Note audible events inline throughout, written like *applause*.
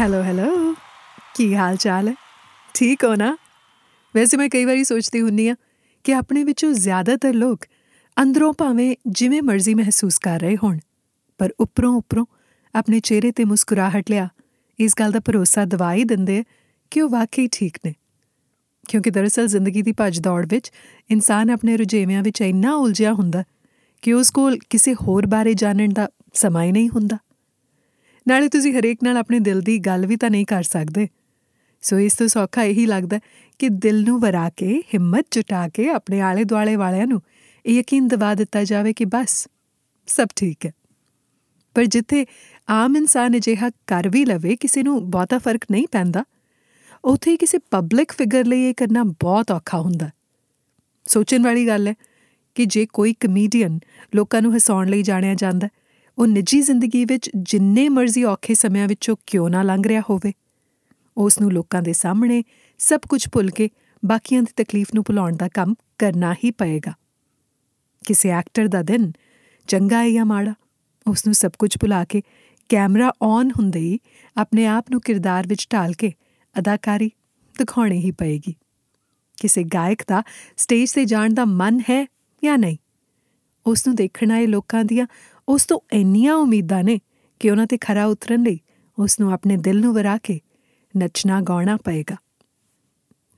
Hello hello ਕੀ ਹਾਲ ਚਾਲ ਹੈ? ਠੀਕ ਹੋ ਨਾ? ਵੈਸੇ ਮੈਂ ਕਈ ਵਾਰੀ ਸੋਚਦੀ ਹੁੰਨੀ ਆ ਕਿ ਆਪਣੇ ਵਿੱਚੋਂ ਜ਼ਿਆਦਾਤਰ ਲੋਕ ਅੰਦਰੋਂ ਭਾਵੇਂ ਜਿਵੇਂ ਮਰਜ਼ੀ ਮਹਿਸੂਸ ਕਰ ਰਹੇ ਹੋਣ, ਪਰ ਉੱਪਰੋਂ ਉੱਪਰੋਂ ਆਪਣੇ ਚਿਹਰੇ ਤੇ ਮੁਸਕਰਾਹਟ ਲਿਆ, ਇਸ ਗੱਲ ਦਾ ਭਰੋਸਾ ਦਵਾ ਹੀ ਦਿੰਦੇ ਕਿ ਉਹ ਵਾਕਈ ਠੀਕ ਨੇ। ਕਿਉਂਕਿ ਦਰਅਸਲ ਜ਼ਿੰਦਗੀ ਦੀ ਭੱਜ ਦੌੜ ਵਿੱਚ ਇਨਸਾਨ ਆਪਣੇ ਰੁਝੇਵਿਆਂ ਵਿੱਚ ਇੰਨਾ ਉਲਝਿਆ ਹੁੰਦਾ ਕਿ ਉਸ ਕੋਲ ਕਿਸੇ ਹੋਰ ਬਾਰੇ ਜਾਣਨ ਦਾ ਸਮਾਂ ਹੀ ਨਹੀਂ ਹੁੰਦਾ। ਨਾਲੇ ਤੁਸੀਂ ਹਰੇਕ ਨਾਲ ਆਪਣੇ ਦਿਲ ਦੀ ਗੱਲ ਵੀ ਤਾਂ ਨਹੀਂ ਕਰ ਸਕਦੇ। ਸੋ ਇਸ ਤੋਂ ਸੌਖਾ ਇਹੀ ਲੱਗਦਾ ਕਿ ਦਿਲ ਨੂੰ ਵਰਾ ਕੇ, ਹਿੰਮਤ ਜੁਟਾ ਕੇ ਆਪਣੇ ਆਲੇ ਦੁਆਲੇ ਵਾਲਿਆਂ ਨੂੰ ਇਹ ਯਕੀਨ ਦਿਵਾ ਦਿੱਤਾ ਜਾਵੇ ਕਿ ਬਸ, ਸਭ ਠੀਕ ਹੈ। ਪਰ ਜਿੱਥੇ ਆਮ ਇਨਸਾਨ ਅਜਿਹਾ ਕਰ ਵੀ ਲਵੇ, ਕਿਸੇ ਨੂੰ ਬਹੁਤਾ ਫ਼ਰਕ ਨਹੀਂ ਪੈਂਦਾ। ਉਥੇ ਕਿਸੇ ਪਬਲਿਕ ਫਿਗਰ ਲਈ ਇਹ ਕਰਨਾ ਬਹੁਤ ਔਖਾ ਹੁੰਦਾ। ਸੋਚਣ ਵਾਲੀ ਗੱਲ ਹੈ ਕਿ ਜੇ ਕੋਈ ਕਮੇਡੀਅਨ ਲੋਕਾਂ ਨੂੰ ਹਸਾਉਣ ਲਈ ਜਾਣਿਆ ਜਾਂਦਾ ਉਹ ਨਿੱਜੀ ਜ਼ਿੰਦਗੀ ਵਿੱਚ ਜਿੰਨੇ ਮਰਜ਼ੀ ਔਖੇ ਸਮਿਆਂ ਵਿੱਚੋਂ ਕਿਉਂ ਨਾ ਲੰਘ ਰਿਹਾ ਹੋਵੇ। ਉਸ ਨੂੰ ਲੋਕਾਂ ਦੇ ਸਾਹਮਣੇ ਸਭ ਕੁਝ ਭੁੱਲ ਕੇ ਬਾਕੀਆਂ ਦੀ ਤਕਲੀਫ ਨੂੰ ਭੁਲਾਉਣ ਦਾ ਕੰਮ ਕਰਨਾ ਹੀ ਪਏਗਾ। ਕਿਸੇ ਐਕਟਰ ਦਾ ਦਿਨ ਚੰਗਾ ਹੈ ਜਾਂ ਮਾੜਾ, ਉਸ ਨੂੰ ਸਭ ਕੁਝ ਭੁਲਾ ਕੇ ਕੈਮਰਾ ਔਨ ਹੁੰਦੇ ਹੀ ਆਪਣੇ ਆਪ ਨੂੰ ਕਿਰਦਾਰ ਵਿੱਚ ਢਾਲ ਕੇ ਅਦਾਕਾਰੀ ਦਿਖਾਉਣੀ ਹੀ ਪਏਗੀ। ਕਿਸੇ ਗਾਇਕ ਦਾ ਸਟੇਜ ਤੇ ਜਾਣ ਦਾ ਮਨ ਹੈ ਜਾਂ ਨਹੀਂ? ਉਸ ਨੂੰ ਦੇਖਣ ਆਏ ਲੋਕਾਂ ਦੀਆਂ ਉਸ ਤੋਂ ਇੰਨੀਆਂ ਉਮੀਦਾਂ ਨੇ ਕਿ ਉਹਨਾਂ ਤੇ ਖਰਾ ਉਤਰਨ ਲਈ ਉਸ ਨੂੰ ਆਪਣੇ ਦਿਲ ਨੂੰ ਵਰਾ ਕੇ ਨੱਚਣਾ, ਗਾਉਣਾ ਪਏਗਾ।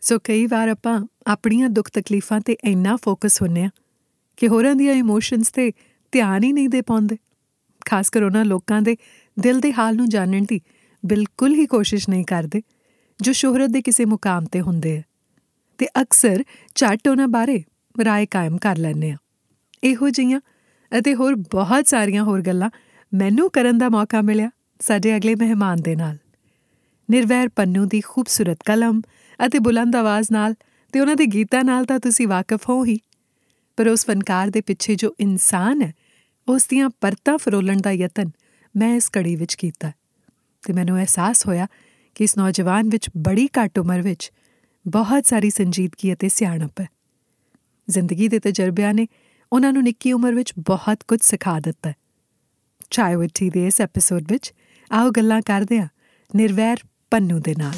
ਸੋ ਕਈ ਵਾਰ ਆਪਾਂ ਆਪਣੀਆਂ ਦੁੱਖ ਤਕਲੀਫਾਂ ਤੇ ਇੰਨਾ ਫੋਕਸ ਹੁੰਨੇ ਆ ਕਿ ਹੋਰਾਂ ਦੀਆਂ ਇਮੋਸ਼ਨਸ ਤੇ ਧਿਆਨ ਹੀ ਨਹੀਂ ਦੇ ਪਾਉਂਦੇ। ਖਾਸ ਕਰ ਉਹਨਾਂ ਲੋਕਾਂ ਦੇ ਦਿਲ ਦੇ ਹਾਲ ਨੂੰ ਜਾਣਨ ਦੀ ਬਿਲਕੁਲ ਹੀ ਕੋਸ਼ਿਸ਼ ਨਹੀਂ ਕਰਦੇ, ਜੋ ਸ਼ੋਹਰਤ ਦੇ ਕਿਸੇ ਮੁਕਾਮ ਤੇ ਹੁੰਦੇ ਆ। ਤੇ ਅਕਸਰ ਝੱਟ ਉਹਨਾਂ ਬਾਰੇ ਰਾਏ ਕਾਇਮ ਕਰ ਲੈਂਦੇ ਆ ਇਹੋ ਜਿਹੀਆਂ ਅਤੇ ਹੋਰ ਬਹੁਤ ਸਾਰੀਆਂ ਹੋਰ ਗੱਲਾਂ ਮੈਨੂੰ ਕਰਨ ਦਾ ਮੌਕਾ ਮਿਲਿਆ ਸਾਡੇ ਅਗਲੇ ਮਹਿਮਾਨ ਦੇ ਨਾਲ। ਨਿਰਵੈਰ ਪੰਨੂ ਦੀ ਖੂਬਸੂਰਤ ਕਲਮ ਅਤੇ ਬੁਲੰਦ ਆਵਾਜ਼ ਨਾਲ ਤੇ ਉਹਨਾਂ ਦੇ ਗੀਤਾਂ ਨਾਲ ਤਾਂ ਤੁਸੀਂ ਵਾਕਿਫ ਹੋ ਹੀ। ਪਰ ਉਸ ਫਨਕਾਰ ਦੇ ਪਿੱਛੇ ਜੋ ਇਨਸਾਨ ਹੈ, ਉਸ ਦੀਆਂ ਪਰਤਾਂ ਫਰੋਲਣ ਦਾ ਯਤਨ ਮੈਂ ਇਸ ਕੜੀ ਵਿੱਚ ਕੀਤਾ ਤੇ ਮੈਨੂੰ ਅਹਿਸਾਸ ਹੋਇਆ ਕਿ ਇਸ ਨੌਜਵਾਨ ਵਿੱਚ ਬੜੀ ਘੱਟ ਉਮਰ ਵਿੱਚ ਬਹੁਤ ਸਾਰੀ ਸੰਜੀਦਗੀ ਅਤੇ ਸਿਆਣਪ ਹੈ। ਜ਼ਿੰਦਗੀ ਦੇ ਤਜਰਬਿਆਂ ਨੇ ਉਹਨਾਂ ਨੂੰ ਨਿੱਕੀ ਉਮਰ ਵਿੱਚ ਬਹੁਤ ਕੁਝ ਸਿਖਾ ਦਿੱਤਾ। ਹੈ ਚਾਹੇ ਵਿੱਟੀ ਦੇ ਇਸ ਐਪੀਸੋਡ ਵਿੱਚ ਆਓ ਗੱਲਾਂ ਕਰਦੇ ਹਾਂ ਨਿਰਵੈਰ ਪੰਨੂ ਦੇ ਨਾਲ।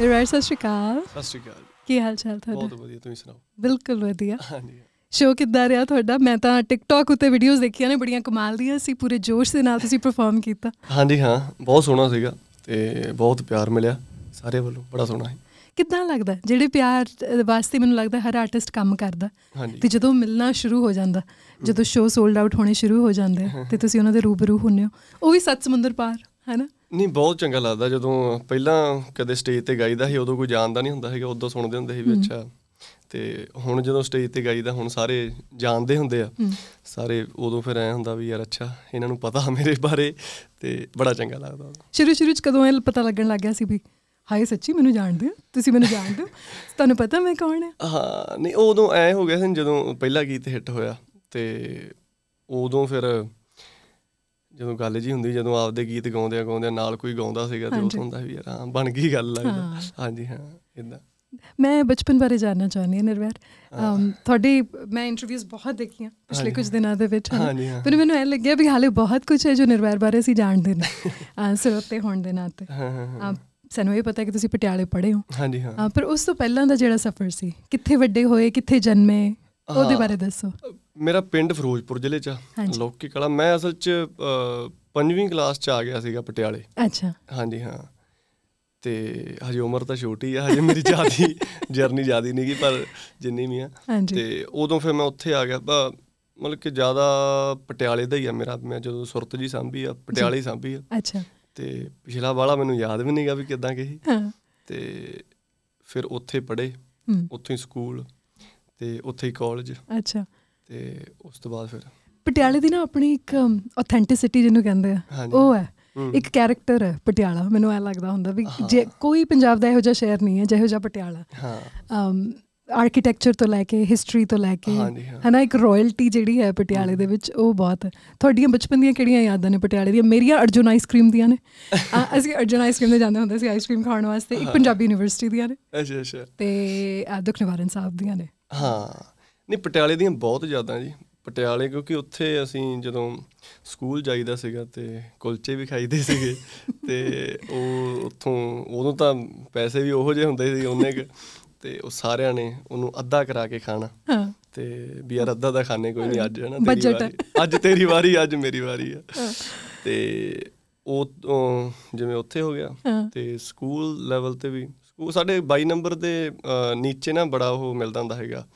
ਨਿਰਵੈਰ ਸਤਿ ਸ਼੍ਰੀ ਅਕਾਲ। ਸਤਿ ਸ਼੍ਰੀ ਅਕਾਲ ਕੀ ਹਾਲ ਚਾਲ ਤੁਹਾਡਾ? ਬਹੁਤ ਵਧੀਆ ਤੁਸੀਂ ਸੁਣਾਓ? ਬਿਲਕੁਲ ਵਧੀਆ। ਹਾਂਜੀ। ਸ਼ੋਅ ਕਿੱਦਾਂ ਰਿਹਾ ਤੁਹਾਡਾ? ਮੈਂ ਤਾਂ ਟਿਕਟੌਕ ਉੱਤੇ ਵੀਡੀਓਜ਼ ਦੇਖੀਆਂ ਨੇ ਬੜੀਆਂ ਕਮਾਲ ਦੀਆਂ ਸੀ ਪੂਰੇ ਜੋਸ਼ ਦੇ ਨਾਲ ਤੁਸੀਂ ਪਰਫਾਰਮ ਕੀਤਾ। ਹਾਂਜੀ ਹਾਂ ਬਹੁਤ ਸੋਹਣਾ ਸੀਗਾ ਤੇ ਬਹੁਤ ਪਿਆਰ ਮਿਲਿਆ। ਸਾਰੇ ਵੱਲੋਂ ਬੜਾ ਸੋਹਣਾ ਸੀ ਕਿੱਦਾਂ ਲੱਗਦਾ? ਜਿਹੜੇ ਪਿਆਰ ਵਾਸਤੇ ਮੈਨੂੰ ਲੱਗਦਾ ਹਰ ਆਰਟਿਸਟ ਕੰਮ ਕਰਦਾ। ਤੇ ਜਦੋਂ ਮਿਲਣਾ ਸ਼ੁਰੂ ਹੋ ਜਾਂਦਾ ਜਦੋਂ ਸ਼ੋਅ ਸੋਲਡ ਆਊਟ ਹੋਣੇ ਸ਼ੁਰੂ ਹੋ ਜਾਂਦੇ ਤੇ ਤੁਸੀਂ ਉਹਨਾਂ ਦੇ ਰੂਬਰੂ ਹੁੰਨੇ ਹੋ। ਉਹ ਵੀ ਸੱਤ ਸਮੁੰਦਰ ਪਾਰ ਹੈਨਾ? ਨਹੀਂ ਬਹੁਤ ਚੰਗਾ ਲੱਗਦਾ। ਜਦੋਂ ਪਹਿਲਾਂ ਕਦੇ ਸਟੇਜ ਤੇ ਗਾਈਦਾ ਸੀ ਉਦੋਂ ਕੋਈ ਜਾਣਦਾ ਨਹੀਂ ਹੁੰਦਾ ਸੀਗਾ ਉਦੋਂ ਸੁਣਦੇ ਹੁੰਦੇ ਸੀ ਵੀ ਅੱਛਾ। ਤੇ ਹੁਣ ਜਦੋਂ ਸਟੇਜ ਤੇ ਗਾਈਦਾ ਹੁਣ ਸਾਰੇ ਜਾਣਦੇ ਹੁੰਦੇ ਆ। ਸਾਰੇ ਉਦੋਂ ਫਿਰ ਐ ਹੁੰਦਾ ਵੀ ਯਾਰ ਅੱਛਾ ਇਹਨਾਂ ਨੂੰ ਪਤਾ ਮੇਰੇ ਬਾਰੇ ਤੇ ਬੜਾ ਚੰਗਾ ਲੱਗਦਾ। ਸ਼ੁਰੂ ਸ਼ੁਰੂ ਚ ਕਦੋਂ ਇਹ ਪਤਾ ਲੱਗਣ ਲੱਗ ਗਿਆ ਸੀ ਵੀ ਹਾਏ ਸੱਚੀ ਮੈਨੂੰ ਜਾਣਦੇ ਹੋ? ਤੁਸੀਂ ਮੈਨੂੰ ਜਾਣਦੇ ਹੋ? ਤੁਹਾਨੂੰ ਪਤਾ ਮੈਂ ਕੌਣ ਹਾਂ ਹਾਂ ਨਹੀਂ ਉਦੋਂ ਐ ਹੋ ਗਿਆ ਸੀ ਜਦੋਂ ਪਹਿਲਾ ਗੀਤ ਹਿੱਟ ਹੋਇਆ ਤੇ ਉਦੋਂ ਫਿਰ ਜਦੋਂ ਗੱਲ ਜੀ ਹੁੰਦੀ ਜਦੋਂ ਆਪਦੇ ਗੀਤ ਗਾਉਂਦੇ ਆ ਗਾਉਂਦੇ ਨਾਲ ਕੋਈ ਗਾਉਂਦਾ ਸੀਗਾ ਤੇ ਉਹ। ਹੁੰਦਾ ਵੀ ਯਾਰ ਹਾਂ ਬਣ ਗਈ ਗੱਲ ਲੱਗਦਾ। ਹਾਂਜੀ ਹਾਂ ਇਦਾਂ ਮੈਂ ਬਚਪਨ ਬਾਰੇ ਜਾਨਣਾ ਚਾਹੁੰਦੀ ਹਾਂ ਨਿਰਵੈਰ। ਤੁਹਾਡੀ ਮੈਂ ਇੰਟਰਵਿਊਜ਼ ਬਹੁਤ ਦੇਖੀਆਂ ਪਿਛਲੇ। ਕੁਝ ਦਿਨਾਂ ਦੇ ਵਿੱਚ। ਪਰ ਮੈਨੂੰ ਇਹ ਲੱਗਿਆ ਵੀ ਹਾਲੇ ਬਹੁਤ ਕੁਝ ਹੈ ਜੋ ਨਿਰਵੈਰ ਬਾਰੇ ਅਸੀਂ ਜਾਣਦੇ ਨੇ ਸਰੋਤੇ ਹੋਣ ਦੇ ਨਾਤੇ। ਸਾਨੂੰ ਇਹ ਪਤਾ ਕਿ ਤੁਸੀਂ ਪਟਿਆਲੇ ਪੜ੍ਹੇ ਹੋ। ਹਾਂਜੀ ਹਾਂ। ਪਰ ਉਸ ਤੋਂ ਪਹਿਲਾਂ ਦਾ ਜਿਹੜਾ ਸਫ਼ਰ ਸੀ ਕਿੱਥੇ ਵੱਡੇ ਹੋਏ ਕਿੱਥੇ ਜਨਮੇ ਉਹਦੇ। ਬਾਰੇ ਦੱਸੋ। ਮੇਰਾ ਪਿੰਡ ਫਿਰੋਜ਼ਪੁਰ ਜ਼ਿਲ੍ਹੇ ਚ। ਲੋਕੀ ਕਲਾ। ਮੈਂ ਅਸਲ ਚ ਪੰਜਵੀਂ ਕਲਾਸ ਚ ਆ ਗਿਆ ਸੀਗਾ ਪਟਿਆਲੇ। ਅੱਛਾ। ਹਾਂਜੀ ਹਾਂ। ਤੇ ਹਜੇ ਉਮਰ ਤਾਂ ਛੋਟੀ ਆ ਹਜੇ ਮੇਰੀ ਜਿਆਦੀ ਜਰਨੀ ਜਿਆਦੀ ਨਹੀਂਗੀ ਪਰ ਜਿੰਨੀ ਵੀ ਆ। ਤੇ ਉਦੋਂ ਫਿਰ ਮੈਂ ਉੱਥੇ ਆ ਗਿਆ। ਬ- ਮਤਲਬ ਕਿ ਜ਼ਿਆਦਾ ਪਟਿਆਲੇ ਦਾ ਹੀ ਆ ਮੇਰਾ। ਮੈਂ ਜਦੋਂ ਸੁਰਤ ਜੀ ਸਾਂਭੀ ਆ ਪਟਿਆਲੇ ਸਾਂਭੀ ਆ। ਅੱਛਾ। ਤੇ ਪਿਛਲਾ ਵਾਲਾ ਮੈਨੂੰ ਯਾਦ ਵੀ ਨਹੀਂਗਾ ਵੀ ਕਿਦਾਂ ਕਹੀ ਤੇ ਫਿਰ ਉੱਥੇ ਪੜ੍ਹੇ ਉੱਥੇ ਹੀ ਸਕੂਲ ਤੇ ਉੱਥੇ ਹੀ ਕਾਲਜ ਅੱਛਾ। ਤੇ ਉਸ ਤੋਂ ਬਾਅਦ ਫਿਰ ਪਟਿਆਲੇ ਦੀ ਨਾ ਆਪਣੀ ਇੱਕ ਆਥੈਂਟਿਸਿਟੀ ਜਿਹਨੂੰ ਕਹਿੰਦੇ ਆ। ਉਹ ਹੈ। ਇੱਕ ਕੈਰੈਕਟਰ ਹੈ ਪਟਿਆਲਾ। ਮੈਨੂੰ ਐ ਲੱਗਦਾ ਹੁੰਦਾ ਵੀ। ਜੇ ਕੋਈ ਪੰਜਾਬ ਦਾ ਇਹੋ ਜਿਹਾ ਸ਼ਹਿਰ ਨਹੀਂ ਹੈ ਜਿਹੋ ਜਿਹਾ ਪਟਿਆਲਾ। ਹਾਂ। ਅਮ ਆਰਕੀਟੈਕਚਰ ਤੋਂ ਲੈ ਕੇ ਹਿਸਟਰੀ ਤੋਂ ਲੈ ਕੇ। ਹਨਾ ਇੱਕ ਰਾਇਲਟੀ ਜਿਹੜੀ ਹੈ ਪਟਿਆਲੇ ਦੇ ਵਿੱਚ ਉਹ ਬਹੁਤ ਹੈ। ਤੁਹਾਡੀਆਂ ਬਚਪਨ ਦੀਆਂ ਕਿਹੜੀਆਂ ਯਾਦਾਂ ਨੇ ਪਟਿਆਲੇ ਦੀਆਂ? ਮੇਰੀਆਂ ਅਰਜੁਨ ਆਈਸਕ੍ਰੀਮ ਦੀਆਂ ਨੇ। *laughs* ਅਸੀਂ ਅਰਜੁਨ ਆਈਸਕ੍ਰੀਮ ਦੇ ਜਾਂਦੇ ਹੁੰਦੇ ਸੀ ਆਈਸਕ੍ਰੀਮ ਖਾਣ ਵਾਸਤੇ। ਇੱਕ ਪੰਜਾਬੀ ਯੂਨੀਵਰਸਿਟੀ ਦੀਆਂ ਨੇ। ਅੱਛਾ ਅੱਛਾ। ਤੇ ਦੁੱਖ ਨਿਵਾਰਨ ਸਾਹਿਬ ਦੀਆਂ ਨੇ। ਹਾਂ। ਨਹੀਂ ਪਟਿਆਲੇ ਦੀਆਂ ਬਹੁਤ ਜ਼ਿਆਦਾ ਜੀ। ਪਟਿਆਲੇ ਕਿਉਂਕਿ ਉੱਥੇ ਅਸੀਂ ਜਦੋਂ ਸਕੂਲ ਜਾਈਦਾ ਸੀਗਾ ਤੇ ਕੁਲਚੇ ਵੀ ਖਾਈਦੇ ਸੀਗੇ ਤੇ ਉਹ ਉੱਥੋਂ ਉਦੋਂ ਤਾਂ ਪੈਸੇ ਵੀ ਉਹੋ ਜਿਹੇ ਹੁੰਦੇ ਸੀ ਉਹਨੇ *laughs* ਕੁ ਤੇ ਉਹ ਸਾਰਿਆਂ ਨੇ ਉਹਨੂੰ ਅੱਧਾ ਕਰਾ ਕੇ ਖਾਣਾ। ਹਾਂ। ਤੇ ਵੀ ਯਾਰ ਅੱਧਾ ਦਾ ਖਾਣੇ ਕੋਈ ਨਹੀਂ ਅੱਜ ਹੈ ਨਾ Budget ਤੇਰੀ ਵਾਰੀ। ਅੱਜ ਤੇਰੀ ਵਾਰੀ ਅੱਜ ਮੇਰੀ ਵਾਰੀ ਆ। ਤੇ ਉਹ ਜਿਵੇਂ ਉੱਥੇ ਹੋ ਗਿਆ। ਤੇ ਸਕੂਲ ਲੈਵਲ ਤੇ ਵੀ ਸਕੂਲ ਸਾਡੇ 22 ਨੰਬਰ ਦੇ ਨੀਚੇ ਨਾ ਬੜਾ ਉਹ ਮਿਲਦਾ ਹੁੰਦਾ ਹੈਗਾ।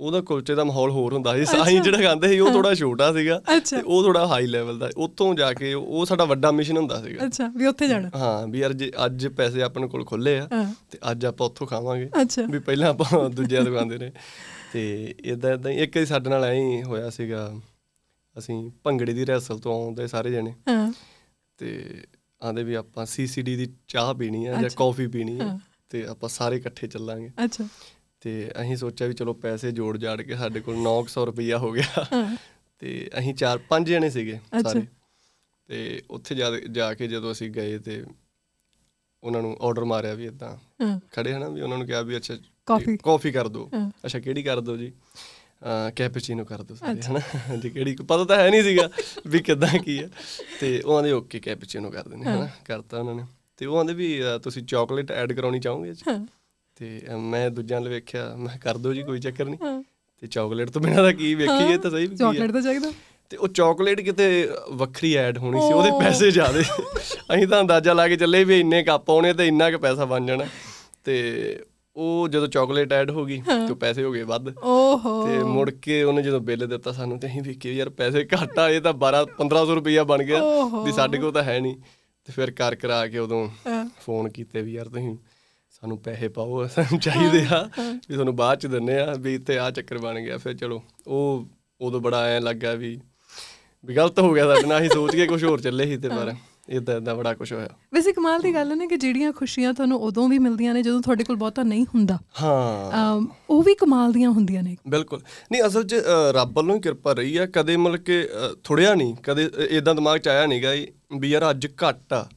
ਉਹਦਾ ਕੁਲਚੇ ਦਾ ਮਾਹੌਲ ਹੋਰ ਹੁੰਦਾ ਸੀ। ਸਾਈਂ ਜਿਹੜਾ ਖਾਂਦੇ ਸੀ ਉਹ ਥੋੜਾ ਛੋਟਾ ਸੀਗਾ। ਤੇ ਉਹ ਥੋੜਾ ਹਾਈ ਲੈਵਲ ਦਾ। ਉੱਥੋਂ ਜਾ ਕੇ ਉਹ ਸਾਡਾ ਵੱਡਾ ਮਿਸ਼ਨ ਹੁੰਦਾ ਸੀਗਾ। ਅੱਛਾ ਵੀ ਉੱਥੇ ਜਾਣਾ। ਹਾਂ ਵੀ ਯਾਰ ਜੇ ਅੱਜ ਪੈਸੇ ਆਪਣੇ ਕੋਲ ਖੁੱਲੇ ਆ। ਤੇ ਅੱਜ ਆਪਾਂ ਉੱਥੋਂ ਖਾਵਾਂਗੇ। ਵੀ ਪਹਿਲਾਂ ਆਪਾਂ ਦੂਜਿਆਂ ਖਾਂਦੇ ਨੇ। ਤੇ ਇਦਾਂ ਇਦਾਂ ਇੱਕ ਵਾਰੀ ਸਾਡੇ ਨਾਲ ਐਂ ਹੀ ਹੋਇਆ ਸੀਗਾ। ਅਸੀਂ ਭੰਗੜੇ ਦੀ ਰਿਹਰਸਲ ਤੋਂ ਆਉਂਦੇ ਸਾਰੇ ਜਣੇ। ਹਾਂ। ਤੇ ਆਂਦੇ ਵੀ ਆਪਾਂ ਸੀਸੀਡੀ ਦੀ ਚਾਹ ਪੀਣੀ ਆ ਜਾਂ। ਕੌਫੀ ਪੀਣੀ ਆ। ਤੇ ਆਪਾਂ ਸਾਰੇ ਇਕੱਠੇ ਚੱਲਾਂਗੇ। ਅੱਛਾ। ਤੇ ਅਸੀਂ ਸੋਚਿਆ ਵੀ ਚਲੋ ਪੈਸੇ ਜੋੜ ਜਾੜ ਕੇ ਸਾਡੇ ਕੋਲ 900 ਰੁਪਈਆ ਹੋ ਗਿਆ। ਤੇ ਅਸੀਂ ਚਾਰ ਪੰਜ ਜਣੇ ਸੀਗੇ। ਸਾਰੇ। ਤੇ ਉੱਥੇ ਜਾ ਕੇ ਜਦੋਂ ਅਸੀਂ ਗਏ ਤੇ ਉਹਨਾਂ ਨੂੰ ਆਰਡਰ ਮਾਰਿਆ ਵੀ ਇਦਾਂ ਖੜੇ ਹਨਾ ਵੀ ਉਹਨਾਂ ਨੂੰ ਕਿਹਾ ਵੀ ਅੱਛਾ। ਕਾਫੀ। ਕਰ ਦਿਓ। ਅੱਛਾ ਕਿਹੜੀ ਕਰ ਦਿਓ ਜੀ? ਕੈਪੂਚੀਨੋ ਕਰ ਦਿਓ ਸਾਰੇ ਹਨਾ? ਜੀ ਕਿਹੜੀ? ਪਤਾ ਤਾਂ ਹੈ ਨਹੀਂ ਸੀਗਾ ਵੀ ਕਿਦਾਂ ਕੀ ਹੈ। ਤੇ ਉਹ ਆਂਦੇ ਓਕੇ ਕੈਪੂਚੀਨੋ ਕਰ ਦਿੰਦੇ ਹਨਾ? ਕਰਤਾ ਉਹਨਾਂ ਨੇ। ਤੇ ਉਹ ਆਂਦੇ ਵੀ ਤੁਸੀਂ ਚਾਕਲੇਟ ਐਡ ਕਰਾਉਣੀ ਚਾਹੋਗੇ ਜੀ ਤੇ ਮੈਂ ਦੂਜਿਆਂ ਨੂੰ ਵੇਖਿਆ ਮੈਂ ਕਰ ਦਿਓ ਜੀ ਕੋਈ ਚੱਕਰ ਨਹੀਂ। ਤੇ ਚਾਕਲੇਟ ਤੋਂ ਬਿਨਾਂ ਦਾ ਕੀ ਵੇਖੀਏ ਤਾਂ ਸਹੀ ਵੀ ਚਾਕਲੇਟ ਤਾਂ ਚਾਹੀਦਾ। ਤੇ ਉਹ ਚਾਕਲੇਟ ਕਿਤੇ ਵੱਖਰੀ ਐਡ ਹੋਣੀ ਸੀ ਉਹਦੇ ਪੈਸੇ ਜ਼ਿਆਦੇ। ਅਸੀਂ ਤਾਂ ਅੰਦਾਜ਼ਾ ਲਾ ਕੇ ਚੱਲੇ ਵੀ ਇੰਨੇ ਕੱਪ ਆਉਣੇ ਤੇ ਇੰਨਾ ਕੁ ਪੈਸਾ ਬਣ ਜਾਣਾ। ਤੇ ਉਹ ਜਦੋਂ ਚਾਕਲੇਟ ਐਡ ਹੋ ਗਈ ਤੇ ਪੈਸੇ ਹੋ ਗਏ ਵੱਧ। ਓਹੋ। ਤੇ ਮੁੜ ਕੇ ਉਹਨੇ ਜਦੋਂ ਬਿੱਲ ਦਿੱਤਾ ਸਾਨੂੰ ਤੇ ਅਸੀਂ ਵੇਖਿਆ ਯਾਰ ਪੈਸੇ ਘੱਟ ਆਏ ਤਾਂ 12 1500 ਰੁਪਈਆ ਬਣ ਗਿਆ। ਵੀ ਸਾਡੇ ਕੋਲ ਤਾਂ ਹੈ ਨਹੀਂ। ਤੇ ਫਿਰ ਕਰ ਕਰਾ ਕੇ ਉਦੋਂ। ਫੋਨ ਕੀਤੇ ਵੀ ਯਾਰ ਤੁਸੀਂ ਸਾਨੂੰ ਪੈਸੇ ਪਾਓ ਸਾਨੂੰ ਚਾਹੀਦੇ ਆ ਵੀ ਤੁਹਾਨੂੰ ਬਾਅਦ ਚ ਦਿੰਨੇ ਆ ਵੀ ਇੱਥੇ ਆ ਚੱਕਰ ਬਣ ਗਿਆ ਫਿਰ ਚਲੋ ਉਹ ਉਦੋਂ ਬੜਾ ਐ ਲੱਗਾ ਵੀ ਵੀ ਗਲਤ ਹੋ ਗਿਆ ਸਾਡੇ ਨਾਲ ਅਸੀਂ ਸੋਚ ਕੇ ਕੁਝ ਹੋਰ ਚੱਲੇ ਸੀ ਤੇ ਪਰ ਇਦਾਂ ਇਦਾਂ ਬੜਾ ਕੁਝ ਹੋਇਆ। ਵੈਸੇ ਕਮਾਲ ਦੀ ਗੱਲ ਨਾ ਕਿ ਜਿਹੜੀਆਂ ਖੁਸ਼ੀਆਂ ਤੁਹਾਨੂੰ ਉਦੋਂ ਵੀ ਮਿਲਦੀਆਂ ਨੇ ਜਦੋਂ ਤੁਹਾਡੇ ਕੋਲ ਬਹੁਤਾ ਨਹੀਂ ਹੁੰਦਾ। ਹਾਂ। ਉਹ ਵੀ ਕਮਾਲ ਦੀਆਂ ਹੁੰਦੀਆਂ ਨੇ। ਬਿਲਕੁਲ। ਨਹੀਂ ਅਸਲ 'ਚ ਰੱਬ ਵੱਲੋਂ ਹੀ ਕਿਰਪਾ ਰਹੀ ਆ ਕਦੇ ਮਤਲਬ ਕਿ ਅ, ਥੋੜ੍ਹਿਆ ਨਹੀਂ ਕਦੇ ਇਦਾਂ ਦਿਮਾਗ 'ਚ ਆਇਆ ਨਹੀਂਗਾ ਵੀ ਯਾਰ ਅੱਜ ਘੱਟ ਆ।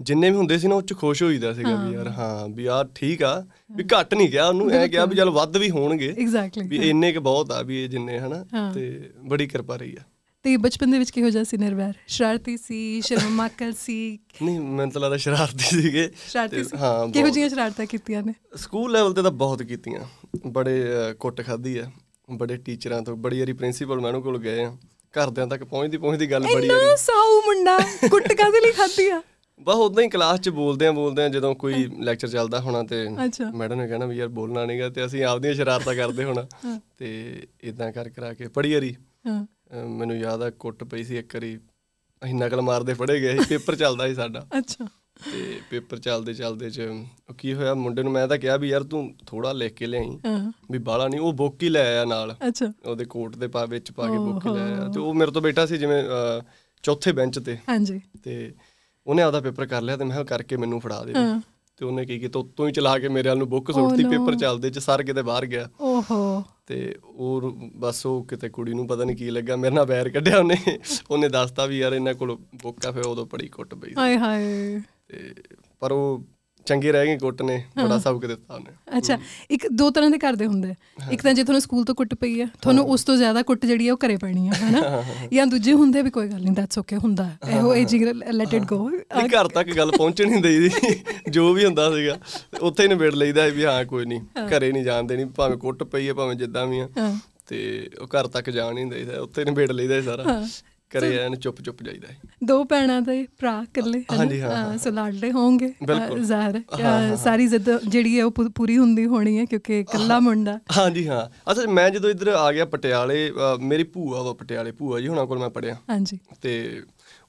ਜਿੰਨੇ ਵੀ ਹੁੰਦੇ ਸੀ ਨਾ ਉਹ 'ਚ ਖੁਸ਼ ਹੋਈਦਾ ਸੀਗਾ ਵੀ ਯਾਰ ਹਾਂ। ਵੀ ਯਾਰ ਠੀਕ ਆ ਵੀ ਘੱਟ ਨਹੀਂ ਗਿਆ ਉਹਨੂੰ ਐ ਕਿਹਾ ਵੀ ਚੱਲ ਵੱਧ ਵੀ ਹੋਣਗੇ। ਐਗਜ਼ੈਕਟਲੀ ਵੀ ਇੰਨੇ ਕੁ ਬਹੁਤ ਆ ਵੀ ਇਹ ਜਿੰਨੇ ਹਨਾ। ਤੇ ਬੜੀ ਕਿਰਪਾ ਰਹੀ ਆ। ਤੇ ਬਚਪਨ ਦੇ ਵਿੱਚ ਕਿਹੋ ਜਿਹਾ ਸੀ ਨਿਰਵੈਰ? ਸ਼ਰਾਰਤੀ ਸੀ ਸ਼ਰਮਾਕਲ ਸੀ? ਨਹੀਂ ਮੈਨੂੰ ਤਾਂ ਲੱਗਦਾ ਸ਼ਰਾਰਤੀ ਸੀਗੇ। ਸ਼ਰਾਰਤੀ ਸੀ? ਹਾਂ ਕਿਹੋ। ਜਿਹੀਆਂ ਸ਼ਰਾਰਤਾਂ ਕੀਤੀਆਂ ਨੇ? ਸਕੂਲ ਲੈਵਲ ਤੇ ਤਾਂ ਬਹੁਤ ਕੀਤੀਆਂ। ਬੜੇ ਕੁੱਟ ਖਾਧੀ ਆ। ਬੜੇ ਟੀਚਰਾਂ ਤੋਂ ਬੜੀ ਵਾਰੀ ਪ੍ਰਿੰਸੀਪਲ ਮੈਡਮ ਕੋਲ ਗਏ ਆ। ਘਰਦਿਆਂ ਤੱਕ ਪਹੁੰਚਦੀ ਪਹੁੰਚਦੀ ਗੱਲ ਬੜੀ ਇੰਨਾ ਵਾਰੀ ਸਾਊ ਮੁੰਡਾ ਕੁੱਟ ਕਾਦੇ ਲਈ ਖਾਧੀ ਆ? ਬਸ ਉਦਾਂ ਹੀ ਕਲਾਸ 'ਚ ਬੋਲਦੇ ਆ ਬੋਲਦੇ ਆ ਜਦੋਂ ਕੋਈ ਲੈਕਚਰ ਚੱਲਦਾ ਹੋਣਾ ਤੇ। ਮੈਡਮ ਨੇ ਕਹਿਣਾ ਵੀ ਯਾਰ ਬੋਲਣਾ ਨਹੀਂਗਾ ਤੇ ਅਸੀਂ ਆਪਦੀਆਂ ਸ਼ਰਾਰਤਾਂ ਕਰਦੇ ਹੋਣਾ। ਤੇ ਇਦਾਂ ਕਰ ਕਰਾ ਕੇ ਪੜੀ ਵਾਰੀ। ਮੈਨੂੰ ਯਾਦ ਆ ਕੁੱਟ ਪਈ ਸੀ ਇੱਕ ਵਾਰੀ। ਅਸੀਂ ਨਕਲ ਮਾਰਦੇ ਫੜੇ ਗਏ ਸੀ ਪੇਪਰ ਚੱਲਦਾ ਸੀ ਸਾਡਾ। ਅੱਛਾ। ਤੇ ਪੇਪਰ ਚੱਲਦੇ ਚੱਲਦੇ ਚ ਉਹ ਕੀ ਹੋਇਆ ਮੁੰਡੇ ਨੂੰ ਮੈਂ ਤਾਂ ਕਿਹਾ ਵੀ ਯਾਰ ਤੂੰ ਥੋੜਾ ਲਿਖ ਕੇ ਲਿਆਈ ਵੀ ਬਾਲਾ ਨਹੀਂ ਉਹ ਬੁੱਕ ਹੀ ਲੈ ਆਇਆ ਨਾਲ। ਅੱਛਾ। ਉਹਦੇ ਕੋਟ ਦੇ ਪਾ ਵਿੱਚ ਪਾ ਕੇ ਬੁੱਕ ਲੈ ਆਇਆ। ਤੇ ਉਹ ਮੇਰੇ ਤੋਂ ਬੈਠਾ ਸੀ ਜਿਵੇਂ ਚੌਥੇ ਬੈਂਚ ਤੇ। ਹਾਂਜੀ। ਤੇ ਉਹਨੇ ਆਪਦਾ ਪੇਪਰ ਕਰ ਲਿਆ ਤੇ ਮੈਂ ਕਿਹਾ ਕਰਕੇ ਮੈਨੂੰ ਫੜਾ ਦੇ। ਤੇ ਉਹਨੇ ਕੀ ਕੀਤਾ ਉੱਤੋਂ ਹੀ ਚਲਾ ਕੇ ਮੇਰੇ ਵੱਲ ਨੂੰ ਬੁੱਕ ਸੁੱਟਤੀ. ਪੇਪਰ ਚੱਲਦੇ ਚ ਸਰ ਕਿਤੇ ਬਾਹਰ ਗਿਆ। ਓਹੋ। ਤੇ ਉਹ ਬਸ ਉਹ ਕਿਤੇ ਕੁੜੀ ਨੂੰ ਪਤਾ ਨਹੀਂ ਕੀ ਲੱਗਾ ਮੇਰੇ ਨਾਲ ਬੈਰ ਕੱਢਿਆ ਉਹਨੇ। ਉਹਨੇ ਦੱਸਤਾ ਵੀ ਯਾਰ ਇਹਨਾਂ ਕੋਲ ਬੁੱਕ ਆ ਫਿਰ ਉਦੋਂ ਬੜੀ ਕੁੱਟ ਪਈ ਹਾਏ ਹਾਏ। ਤੇ ਪਰ ਉਹ ਚੰਗੇ ਰਹਿ ਗਏ ਕੁੱਟ ਨੇ ਬੜਾ ਸਬਕ ਦਿੱਤਾ ਉਹਨੇ। ਅੱਛਾ ਇੱਕ ਦੋ ਤਰ੍ਹਾਂ ਦੇ ਘਰ ਦੇ ਹੁੰਦੇ। ਇੱਕ ਤਾਂ ਜੇ ਤੁਹਾਨੂੰ ਸਕੂਲ ਤੋਂ ਕੁੱਟ ਪਈ ਆ ਤੁਹਾਨੂੰ ਉਸ ਤੋਂ ਜ਼ਿਆਦਾ ਕੁੱਟ ਜਿਹੜੀ ਆ ਉਹ ਘਰੇ ਪੈਣੀ ਆ ਹਨਾ? ਜਾਂ ਦੂਜੇ ਹੁੰਦੇ ਵੀ ਕੋਈ ਗੱਲ ਨਹੀਂ ਦੈਟਸ ਓਕੇ ਹੁੰਦਾ ਹੈ। ਇਹੋ ਏਜੀ ਲੈਟ ਇਟ ਗੋ ਘਰ ਤੱਕ ਗੱਲ ਪਹੁੰਚਣ ਨਹੀਂ ਦੇਈ ਦੀ ਜੋ ਵੀ ਹੁੰਦਾ ਸੀਗਾ ਉੱਥੇ ਹੀ ਨਿਬੇੜ ਲਈਦਾ ਵੀ ਹਾਂ ਕੋਈ ਨਹੀਂ ਘਰੇ ਨਹੀਂ ਜਾਣ ਦੇਣੀ ਭਾਵੇਂ ਕੁੱਟ ਪਈ ਹੈ ਭਾਵੇਂ ਜਿੱਦਾਂ ਵੀ ਆ ਹਾਂ। ਤੇ ਉਹ ਘਰ ਤੱਕ ਜਾਣ ਨਹੀਂ ਦੇਈਦਾ ਉੱਥੇ ਹੀ ਨਿਬੇੜ ਲਈਦਾ ਸਾਰਾ। ਘਰੇ ਐਨ ਚੁੱਪ ਚੁੱਪ ਜਾਈਦਾ ਸੀ। ਦੋ ਭੈਣਾਂ ਦੇ ਭਰਾ ਇਕੱਲੇ? ਹਾਂਜੀ, ਹਾਂ, ਸੋ ਲਾਡਲੇ ਹੋਣਗੇ। ਜ਼ਾਹਰ। ਹੈ। ਸਾਰੀ ਜ਼ਿੱਦ ਜਿਹੜੀ ਹੈ ਉਹ ਪੂਰੀ ਹੁੰਦੀ ਹੋਣੀ ਹੈ ਕਿਉਂਕਿ ਇਕੱਲਾ ਮੁੰਡਾ। ਹਾਂਜੀ ਹਾਂ। ਅਸਲ ਮੈਂ ਜਦੋਂ ਇੱਧਰ ਆ ਗਿਆ ਪਟਿਆਲੇ ਮੇਰੀ ਭੂਆ ਵਾ ਪਟਿਆਲੇ ਭੂਆ ਜੀ ਹੁਣਾਂ ਕੋਲ ਮੈਂ ਪੜਿਆ ਹਾਂਜੀ। ਤੇ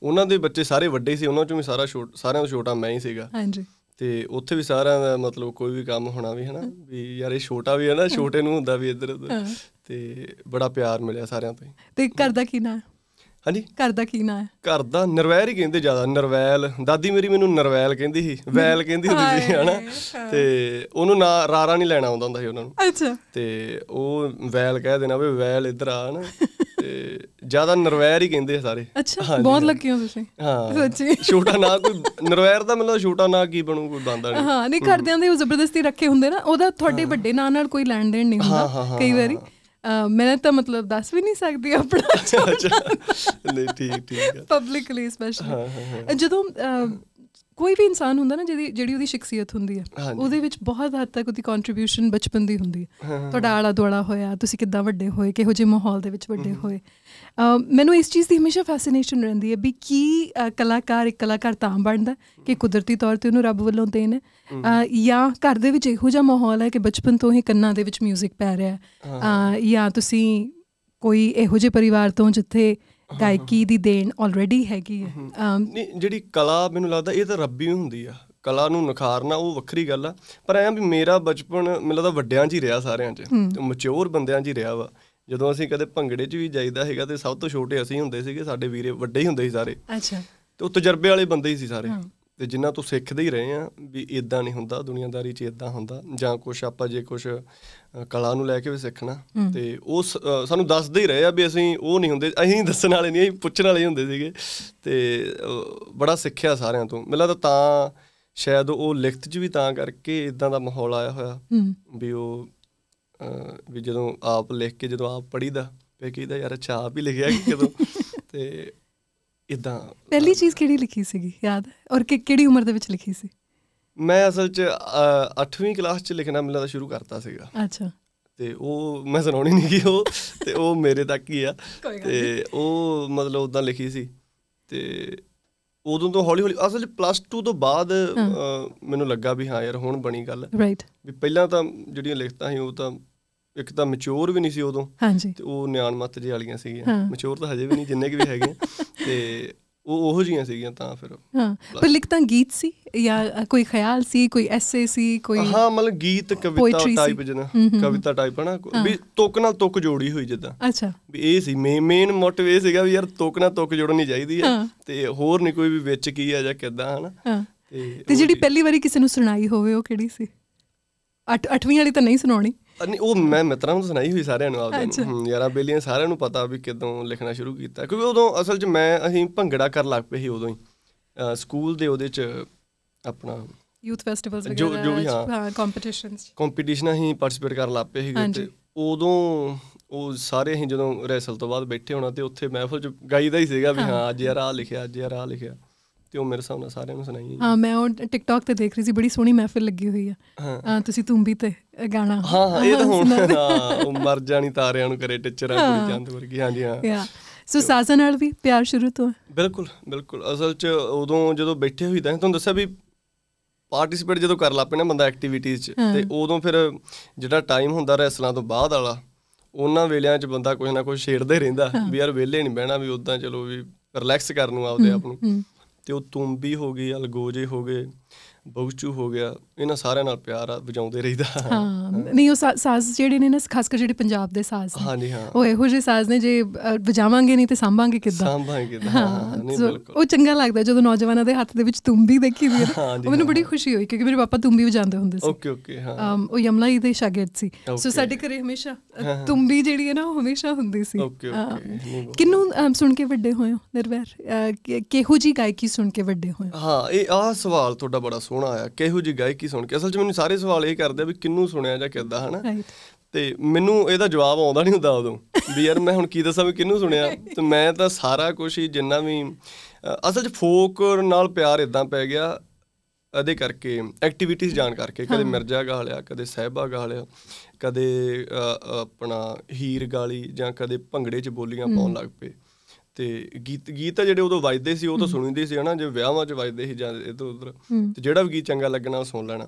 ਉਹਨਾਂ ਦੇ ਬੱਚੇ ਸਾਰੇ ਵੱਡੇ ਸੀ ਉਹਨਾਂ ਚੋਂ ਵੀ ਸਾਰਾ ਸਾਰਿਆਂ ਤੋਂ ਛੋਟਾ ਮੈਂ ਹੀ ਸੀਗਾ। ਹਾਂਜੀ। ਤੇ ਉੱਥੇ ਵੀ ਸਾਰਿਆਂ ਦਾ ਮਤਲਬ ਕੋਈ ਵੀ ਕੰਮ ਹੋਣਾ ਵੀ ਹਨਾ ਵੀ ਯਾਰ ਇਹ ਛੋਟਾ ਵੀ ਹੈ ਨਾ ਛੋਟੇ ਨੂੰ ਹੁੰਦਾ ਵੀ ਇੱਧਰ ਉੱਧਰ ਹਾਂ। ਤੇ ਬੜਾ ਪਿਆਰ ਮਿਲਿਆ ਸਾਰਿਆਂ ਤੋਂ ਹੀ। ਤੇ ਘਰ ਦਾ ਕੀ ਨਾਂ? ਹੈ ਹਾਂਜੀ? ਘਰ ਦਾ ਕੀ ਨਾਂ ਹੈ? ਘਰ ਦਾ ਨਰਵੈਲ ਹੀ ਕਹਿੰਦੇ ਜ਼ਿਆਦਾ ਨਰਵੈਲ। ਦਾਦੀ ਮੇਰੀ ਮੈਨੂੰ ਨਰਵੈਲ ਕਹਿੰਦੀ ਸੀ ਵੈਲ ਕਹਿੰਦੀ ਹੁੰਦੀ ਸੀ ਹਨਾ? ਤੇ ਉਹਨੂੰ ਨਾ ਰਾਰਾ ਨਹੀਂ ਲੈਣਾ ਆਉਂਦਾ ਹੁੰਦਾ ਸੀ ਉਹਨਾਂ ਨੂੰ। ਅੱਛਾ। ਤੇ ਉਹ ਵੈਲ ਕਹਿ ਦੇਣਾ ਵੀ ਵੈਲ ਇੱਧਰ ਆ ਨਾ ਤੇ ਜ਼ਿਆਦਾ ਨਰਵੈਰ ਹੀ ਕਹਿੰਦੇ ਸਾਰੇ। ਅੱਛਾ ਬਹੁਤ। ਲੱਕੀ ਹੋ ਤੁਸੀਂ। ਹਾਂ। ਸੱਚੀ। ਛੋਟਾ ਨਾਂ ਕੋਈ ਨਰਵੈਰ ਦਾ ਮਤਲਬ ਛੋਟਾ ਨਾਂ ਕੀ ਬਣੂ ਕੋਈ ਬੰਦਾ ਨਹੀਂ। ਹਾਂ ਨਹੀਂ ਘਰਦਿਆਂ ਦੇ ਉਹ ਜ਼ਬਰਦਸਤੀ ਰੱਖੇ ਹੁੰਦੇ ਨਾ ਉਹਦਾ ਤੁਹਾਡੇ ਵੱਡੇ ਨਾਂ ਨਾਲ ਕੋਈ ਲੈਣ ਦੇਣ ਨਹੀਂ ਹੁੰਦਾ ਕਈ ਵਾਰੀ। ਮੈਂ ਤਾਂ ਮਤਲਬ ਦੱਸ ਵੀ ਨਹੀਂ ਸਕਦੀ ਆਪਣਾ। ਅੱਛਾ ਨਹੀਂ ਠੀਕ ਠੀਕ ਪਬਲਿਕਲੀ ਸਪੈਸ਼ਲੀ ਜਦੋਂ ਕੋਈ ਵੀ ਇਨਸਾਨ ਹੁੰਦਾ ਨਾ ਜਿਹਦੀ ਜਿਹੜੀ ਉਹਦੀ ਸ਼ਖਸੀਅਤ ਹੁੰਦੀ ਹੈ। ਉਹਦੇ ਵਿੱਚ ਬਹੁਤ ਹੱਦ ਤੱਕ ਉਹਦੀ ਕੰਟਰੀਬਿਊਸ਼ਨ ਬਚਪਨ ਦੀ ਹੁੰਦੀ ਹੈ। ਤੁਹਾਡਾ ਆਲਾ ਦੁਆਲਾ ਹੋਇਆ ਤੁਸੀਂ ਕਿੱਦਾਂ ਵੱਡੇ ਹੋਏ ਕਿਹੋ ਜਿਹੇ ਮਾਹੌਲ ਦੇ ਵਿੱਚ ਵੱਡੇ ਹੋਏ। ਮੈਨੂੰ ਇਸ ਚੀਜ਼ ਦੀ ਹਮੇਸ਼ਾ ਫੈਸੀਨੇਸ਼ਨ ਰਹਿੰਦੀ ਹੈ ਵੀ ਕੀ ਕਲਾਕਾਰ ਇੱਕ ਕਲਾਕਾਰ ਤਾਂ ਬਣਦਾ ਕਿ ਕੁਦਰਤੀ ਤੌਰ ਤੇ ਉਹਨੂੰ ਰੱਬ ਵੱਲੋਂ ਦੇਣ। ਹੈ। ਜਾਂ ਘਰ ਦੇ ਵਿੱਚ ਇਹੋ ਜਿਹਾ ਮਾਹੌਲ ਹੈ ਕਿ ਬਚਪਨ ਤੋਂ ਹੀ ਕੰਨਾਂ ਦੇ ਵਿੱਚ 뮤직 ਪੈ ਰਿਹਾ ਹੈ। ਜਾਂ ਤੁਸੀਂ ਕੋਈ ਇਹੋ ਜਿਹੇ ਪਰਿਵਾਰ ਤੋਂ ਜਿੱਥੇ ਗਾਇਕੀ ਦੀ ਦੇਣ ਆਲਰੇਡੀ ਹੈਗੀ ਹੈ। ਜਿਹੜੀ ਕਲਾ ਮੈਨੂੰ ਲੱਗਦਾ ਇਹ ਤਾਂ ਰੱਬੀ ਹੁੰਦੀ ਆ। ਕਲਾ ਨੂੰ ਨਿਖਾਰਨਾ ਉਹ ਵੱਖਰੀ ਗੱਲ ਆ। ਪਰ ਐਂ ਵੀ ਮੇਰਾ ਬਚਪਨ ਮੈਨੂੰ ਲੱਗਦਾ ਵੱਡਿਆਂ 'ਚ ਹੀ ਰਿਹਾ ਸਾਰਿਆਂ 'ਚ ਤੇ ਮੈਚੁਰ ਬੰਦਿਆਂ 'ਚ ਹੀ ਰਿਹਾ ਵਾ। ਜਦੋਂ ਅਸੀਂ ਕਦੇ ਭੰਗੜੇ 'ਚ ਵੀ ਜਾਈਦਾ ਹੈਗਾ ਤੇ ਸਭ ਤੋਂ ਛੋਟੇ ਅਸੀਂ ਹੁੰਦੇ ਸੀਗੇ ਸਾਡੇ ਵੀਰੇ ਵੱਡੇ ਹੀ ਹੁੰਦੇ ਸੀ ਸਾਰੇ। ਅੱਛਾ। ਤੇ ਉਹ ਤਜਰਬੇ ਵਾਲੇ ਬੰਦੇ ਹੀ ਸੀ ਸਾਰੇ। ਤੇ ਜਿਨ੍ਹਾਂ ਤੋਂ ਸਿੱਖਦੇ ਹੀ ਰਹੇ ਆ ਵੀ ਇਦਾਂ ਨਹੀਂ ਹੁੰਦਾ ਦੁਨੀਆਦਾਰੀ 'ਚ ਇਦਾਂ ਹੁੰਦਾ ਜਾਂ ਕੁਝ ਆਪਾਂ ਜੇ ਕੁਝ ਕਲਾ ਨੂੰ ਲੈ ਕੇ ਵੀ ਸਿੱਖਣਾ। ਤੇ ਉਹ ਸਾਨੂੰ ਦੱਸਦੇ ਹੀ ਰਹੇ ਆ ਵੀ ਅਸੀਂ ਉਹ ਨਹੀਂ ਹੁੰਦੇ ਅਸੀਂ ਦੱਸਣ ਵਾਲੇ ਨਹੀਂ ਅਸੀਂ ਪੁੱਛਣ ਵਾਲੇ ਹੁੰਦੇ ਸੀਗੇ। ਤੇ ਬੜਾ ਸਿੱਖਿਆ ਸਾਰਿਆਂ ਤੋਂ। ਮੈਨੂੰ ਲੱਗਦਾ ਤਾਂ ਸ਼ਾਇਦ ਉਹ ਲਿਖਤ 'ਚ ਵੀ ਤਾਂ ਕਰਕੇ ਇਦਾਂ ਦਾ ਮਾਹੌਲ ਆਇਆ ਹੋਇਆ। ਵੀ ਉਹ ਵੀ ਜਦੋਂ ਆਪ ਲਿਖ ਕੇ ਜਦੋਂ ਆਪ ਪੜੀਦਾ ਫੇ ਕਹੀਦਾ ਯਾਰ ਅੱਛਾ ਆਪ ਹੀ ਲਿਖਿਆ ਕਿ ਕਦੋਂ *laughs* ਤੇ ਇਦਾਂ ਪਹਿਲੀ ਚੀਜ਼ ਕਿਹੜੀ ਲਿਖੀ ਸੀਗੀ ਯਾਦ? ਹੈ ਔਰ ਕਿ ਕਿਹੜੀ ਉਮਰ ਦੇ ਵਿੱਚ ਲਿਖੀ ਸੀ? ਮੈਂ ਅਸਲ 'ਚ 8ਵੀਂ ਕਲਾਸ 'ਚ ਲਿਖਣਾ ਮੈਨੂੰ ਲੱਗਦਾ ਸ਼ੁਰੂ ਕਰਤਾ ਸੀਗਾ। ਅੱਛਾ। ਤੇ ਉਹ ਮੈਂ ਸੁਣਾਉਣੀ ਨਹੀਂ ਗਈ ਉਹ ਤੇ ਉਹ ਮੇਰੇ ਤੱਕ ਹੀ ਆ। ਤੇ ਉਹ ਮਤਲਬ ਉਦਾਂ ਲਿਖੀ ਸੀ। ਤੇ ਉਦੋਂ ਤੋਂ ਹੌਲੀ ਹੌਲੀ ਅਸਲ ਪਲੱਸ 2 ਤੋਂ ਬਾਅਦ ਮੈਨੂੰ ਲੱਗਾ ਵੀ ਹਾਂ ਯਾਰ ਹੁਣ ਬਣੀ ਗੱਲ। ਰਾਈਟ ਵੀ ਪਹਿਲਾਂ ਤਾਂ ਜਿਹੜੀਆਂ ਲਿਖਤਾਂ ਸੀ ਉਹ ਤਾਂ ਇੱਕ ਤਾਂ ਮੈਚੁਰ ਵੀ ਨਹੀਂ ਸੀ ਉਦੋਂ। ਹਾਂਜੀ। ਤੇ ਉਹ ਨਿਆਣ ਮੱਤ ਜਿਹੀ ਵਾਲੀਆਂ ਸੀਗੀਆਂ। ਮੈਚੁਰ ਤਾਂ ਹਜੇ ਵੀ ਨਹੀਂ ਜਿੰਨੇ ਕਿ ਵੀ ਹੈਗੇ। *laughs* ਤੇ ਉਹ ਉਹੋ ਜੀਆਂ ਸੀਗੀਆਂ ਤਾਂ ਫਿਰ ਹਾਂ ਪਰ ਲਿਖਤਾਂ ਗੀਤ ਸੀ ਜਾਂ ਕੋਈ ਖਿਆਲ ਸੀ ਕੋਈ ਐਸੇ ਸੀ ਕੋਈ ਹਾਂ ਮਤਲਬ ਗੀਤ ਕਵਿਤਾ। ਟਾਈਪ ਜਿਹਾ ਕਵਿਤਾ ਟਾਈਪ ਹਨਾ? ਵੀ ਤੁਕ ਨਾਲ ਤੁਕ ਜੋੜੀ ਹੋਈ ਜਿੱਦਾਂ। ਅੱਛਾ। ਵੀ ਇਹ ਸੀ ਮੇਨ ਮੋਟਿਵ ਇਹ ਸੀਗਾ ਵੀ ਯਾਰ ਤੁਕ ਨਾਲ ਤੁਕ ਜੋੜਨੀ ਚਾਹੀਦੀ ਹੈ। ਤੇ ਹੋਰ ਨਹੀਂ ਕੋਈ ਵੀ ਵਿੱਚ ਕੀ ਆ ਜਾਂ ਕਿੱਦਾਂ ਹਨਾ? ਹਾਂ। ਤੇ ਜਿਹੜੀ ਪਹਿਲੀ ਵਾਰੀ ਕਿਸੇ ਨੂੰ ਸੁਣਾਈ ਹੋਵੇ ਉਹ ਕਿਹੜੀ ਸੀ? 8 8ਵੀਂ ਵਾਲੀ ਤਾਂ ਨਹੀਂ ਸੁਣਾਉਣੀ। ਨਹੀਂ ਉਹ ਮੈਂ ਮਿੱਤਰਾਂ ਨੂੰ ਸੁਣਾਈ ਹੋਈ ਸਾਰਿਆਂ ਨੂੰ। ਆਪਦੇ ਨੂੰ ਯਾਰਾਂ ਬੇਲੀਆਂ ਸਾਰਿਆਂ ਨੂੰ ਪਤਾ ਵੀ ਕਿਦੋਂ ਲਿਖਣਾ ਸ਼ੁਰੂ ਕੀਤਾ ਕਿਉਂਕਿ ਉਦੋਂ ਅਸਲ 'ਚ ਮੈਂ ਅਸੀਂ ਭੰਗੜਾ ਕਰਨ ਲੱਗ ਪਏ ਸੀ ਉਦੋਂ ਹੀ ਸਕੂਲ ਦੇ ਉਹਦੇ 'ਚ ਆਪਣਾ ਯੂਥ ਫੈਸਟੀਵਲਸ ਵਗੈਰਾ ਜੋ ਵੀ, ਹਾਂ। ਕੰਪੀਟੀਸ਼ਨਸ ਕੰਪੀਟੀਸ਼ਨਾਂ ਹੀ ਪਾਰਟਿਸਿਪੇਟ ਕਰਨ ਲੱਗ ਪਏ ਸੀਗੇ। ਤੇ ਉਦੋਂ ਉਹ ਸਾਰੇ ਅਸੀਂ ਜਦੋਂ ਰੈਸਲ ਤੋਂ ਬਾਅਦ ਬੈਠੇ ਹੋਣਾ ਤੇ ਉੱਥੇ ਮਹਿਫਲ 'ਚ ਗਾਈਦਾ ਹੀ ਸੀਗਾ ਵੀ ਹਾਂ ਅੱਜ ਯਾਰ ਆ ਲਿਖਿਆ ਅੱਜ ਯਾਰ ਆ ਲਿਖਿਆ ਤੇ ਉਹ ਮੇਰੇ ਨਾਲ ਸਾਰਿਆਂ ਨੂੰ ਸੁਣਾਈ ਹਾਂ ਮੈਂ ਉਹ ਟਿਕਟੌਕ ਤੇ ਦੇਖ ਰਹੀ ਸੀ ਬੜੀ ਸੋਹਣੀ ਮਹਿਫਿਲ ਲੱਗੀ ਹੋਈ ਆ। ਹਾਂ। ਤੁਸੀਂ ਤੁੰਬੀ ਤੇ ਗਾਣਾ ਹਾਂ ਹਾਂ ਇਹ ਤਾਂ ਹੁਣ ਉਹ ਮਰ ਜਾਣੀ ਤਾਰਿਆਂ ਨੂੰ ਕਰੇ ਟਿਚਰਾਂ ਕੁੜੀ ਚੰਦ ਵਰਗੀ ਹਾਂਜੀ ਹਾਂ। ਯਾ ਸੋ ਸਾਜ਼ਾ ਨਾਲ ਵੀ ਪਿਆਰ ਸ਼ੁਰੂ ਤੋਂ। ਬਿਲਕੁਲ ਬਿਲਕੁਲ। ਅਸਲ 'ਚ ਉਦੋਂ ਜਦੋਂ ਬੈਠੇ ਹੋਈ ਤਾਂ ਤੁਹਾਨੂੰ ਦੱਸਿਆ ਵੀ ਪਾਰਟਿਸਿਪੇਟ ਜਦੋਂ ਕਰ ਲੱਪੇ ਨਾ ਬੰਦਾ ਐਕਟੀਵਿਟੀਜ਼ 'ਚ। ਤੇ ਉਦੋਂ ਫਿਰ ਜਿਹੜਾ ਟਾਈਮ ਹੁੰਦਾ ਰੈਸਲਾਂ ਤੋਂ ਬਾਅਦ ਵਾਲਾ ਉਹਨਾਂ ਵੇਲਿਆਂ 'ਚ ਬੰਦਾ ਕੁਝ ਨਾ ਕੁਝ ਛੇੜਦਾ ਰਹਿੰਦਾ ਵੀ ਯਾਰ ਵਿਹਲੇ ਨਹੀਂ ਬਹਿਣਾ ਵੀ ਉਦਾਂ ਚਲੋ ਵੀ ਰਿਲੈਕਸ ਕਰਨ ਨੂੰ ਆਪਦੇ ਆਪ ਨੂੰ। ਤੇ ਉਹ ਤੁੰਬੀ ਹੋ ਗਈ ਅਲਗੋਜੇ ਹੋ ਗਏ ਬਗਚੂ ਹੋ ਗਿਆ। ਇਹਨਾਂ ਸਾਰਿਆਂ ਨਾਲ ਪਿਆਰ ਆ ਵਜਾਉਂਦੇ ਰਹੀਦਾ। ਹਾਂ ਨਹੀਂ ਉਹ ਸਾਜ਼ ਜਿਹੜੇ ਨੇ ਨਾ ਖਾਸ ਕਰ ਜਿਹੜੇ ਪੰਜਾਬ ਦੇ ਸਾਜ਼ ਨੇ ਹਾਂਜੀ ਹਾਂ। ਉਹ ਇਹੋ ਜਿਹੇ ਸਾਜ਼ ਨੇ ਜੇ ਵਜਾਵਾਂਗੇ ਨਹੀਂ ਤੇ ਸਾਂਭਾਂਗੇ ਕਿੱਦਾਂ? ਸਾਂਭਾਂਗੇ ਕਿੱਦਾਂ? ਹਾਂ ਹਾਂ, ਨਹੀਂ ਬਿਲਕੁਲ। ਉਹ ਚੰਗਾ ਲੱਗਦਾ ਜਦੋਂ ਨੌਜਵਾਨਾਂ ਦੇ ਹੱਥ ਦੇ ਵਿੱਚ ਤੁੰਬੀ ਦੇਖੀ ਦੀ ਹੈ ਉਹ ਮੈਨੂੰ ਹਾਂ, ਬੜੀ ਖੁਸ਼ੀ ਹੋਈ ਕਿਉਂਕਿ ਮੇਰੇ ਪਾਪਾ ਤੁੰਬੀ ਵਜਾਉਂਦੇ ਹੁੰਦੇ ਸੀ। ਓਕੇ ਓਕੇ ਹਾਂ। ਉਹ ਯਮਲਾ ਜੀ ਦੇ ਸ਼ਾਗਿਰਦ ਸੀ। ਸੋ. ਸਾਡੇ ਘਰੇ ਹਮੇਸ਼ਾ ਤੁੰਬੀ ਜਿਹੜੀ ਹੈ ਨਾ ਉਹ ਹਮੇਸ਼ਾ ਹੁੰਦੀ ਸੀ। ਓਕੇ ਓਕੇ ਅਮ, ਸੁਣ ਕੇ ਵੱਡੇ ਹੋਏ ਹੋ ਨਿਰਵੈਰ? ਕਿਹੋ ਜੀ ਗਾਇਕੀ ਸੁਣ ਕੇ ਵੱਡੇ ਹੋਏ ਹੋ? ਹਾਂ ਇਹ ਆਹ ਸਵਾਲ ਤੁਹਾਡਾ ਬੜਾ ਸੋਹਣਾ ਆਇਆ ਕਿਹੋ ਜੀ ਗਾਇਕੀ ਸੁਣ ਕੇ। ਅਸਲ 'ਚ ਮੈਨੂੰ ਸਾਰੇ ਸਵਾਲ ਇਹ ਕਰਦੇ ਆ ਵੀ ਕਿੰਨੂੰ ਸੁਣਿਆ ਜਾਂ ਕਿੱਦਾਂ ਹਨਾ? ਤੇ ਮੈਨੂੰ ਇਹਦਾ ਜਵਾਬ ਆਉਂਦਾ ਨਹੀਂ ਹੁੰਦਾ ਉਦੋਂ ਵੀ ਯਾਰ ਮੈਂ ਹੁਣ ਕੀ ਦੱਸਾਂ ਵੀ ਕਿਹਨੂੰ ਸੁਣਿਆ? ਤੇ ਮੈਂ ਤਾਂ ਸਾਰਾ ਕੁਝ ਹੀ ਜਿੰਨਾ ਵੀ ਅਸਲ 'ਚ ਫੋਕ ਨਾਲ ਪਿਆਰ ਇਦਾਂ ਪੈ ਗਿਆ ਇਹਦੇ ਕਰਕੇ ਐਕਟੀਵਿਟੀਜ਼ ਜਾਣ ਕਰਕੇ। ਕਦੇ ਮਿਰਜ਼ਾ ਗਾ ਲਿਆ ਕਦੇ ਸਹਿਬਾ ਗਾ ਲਿਆ ਕਦੇ ਆਪਣਾ ਹੀਰ ਗਾਲੀ ਜਾਂ ਕਦੇ ਭੰਗੜੇ 'ਚ ਬੋਲੀਆਂ ਪਾਉਣ ਲੱਗ ਪਏ। ਤੇ ਗੀਤ ਗੀਤ ਆ ਜਿਹੜੇ ਉਦੋਂ ਵੱਜਦੇ ਸੀ ਉਹ ਤਾਂ ਸੁਣੀਂਦੇ ਸੀ ਹਨਾ ਜੇ ਵਿਆਹਾਂ 'ਚ ਵੱਜਦੇ ਸੀ ਜਾਂ ਇਧਰ ਉਧਰ। ਤੇ ਜਿਹੜਾ ਵੀ ਗੀਤ ਚੰਗਾ ਲੱਗਣਾ ਉਹ ਸੁਣ ਲੈਣਾ।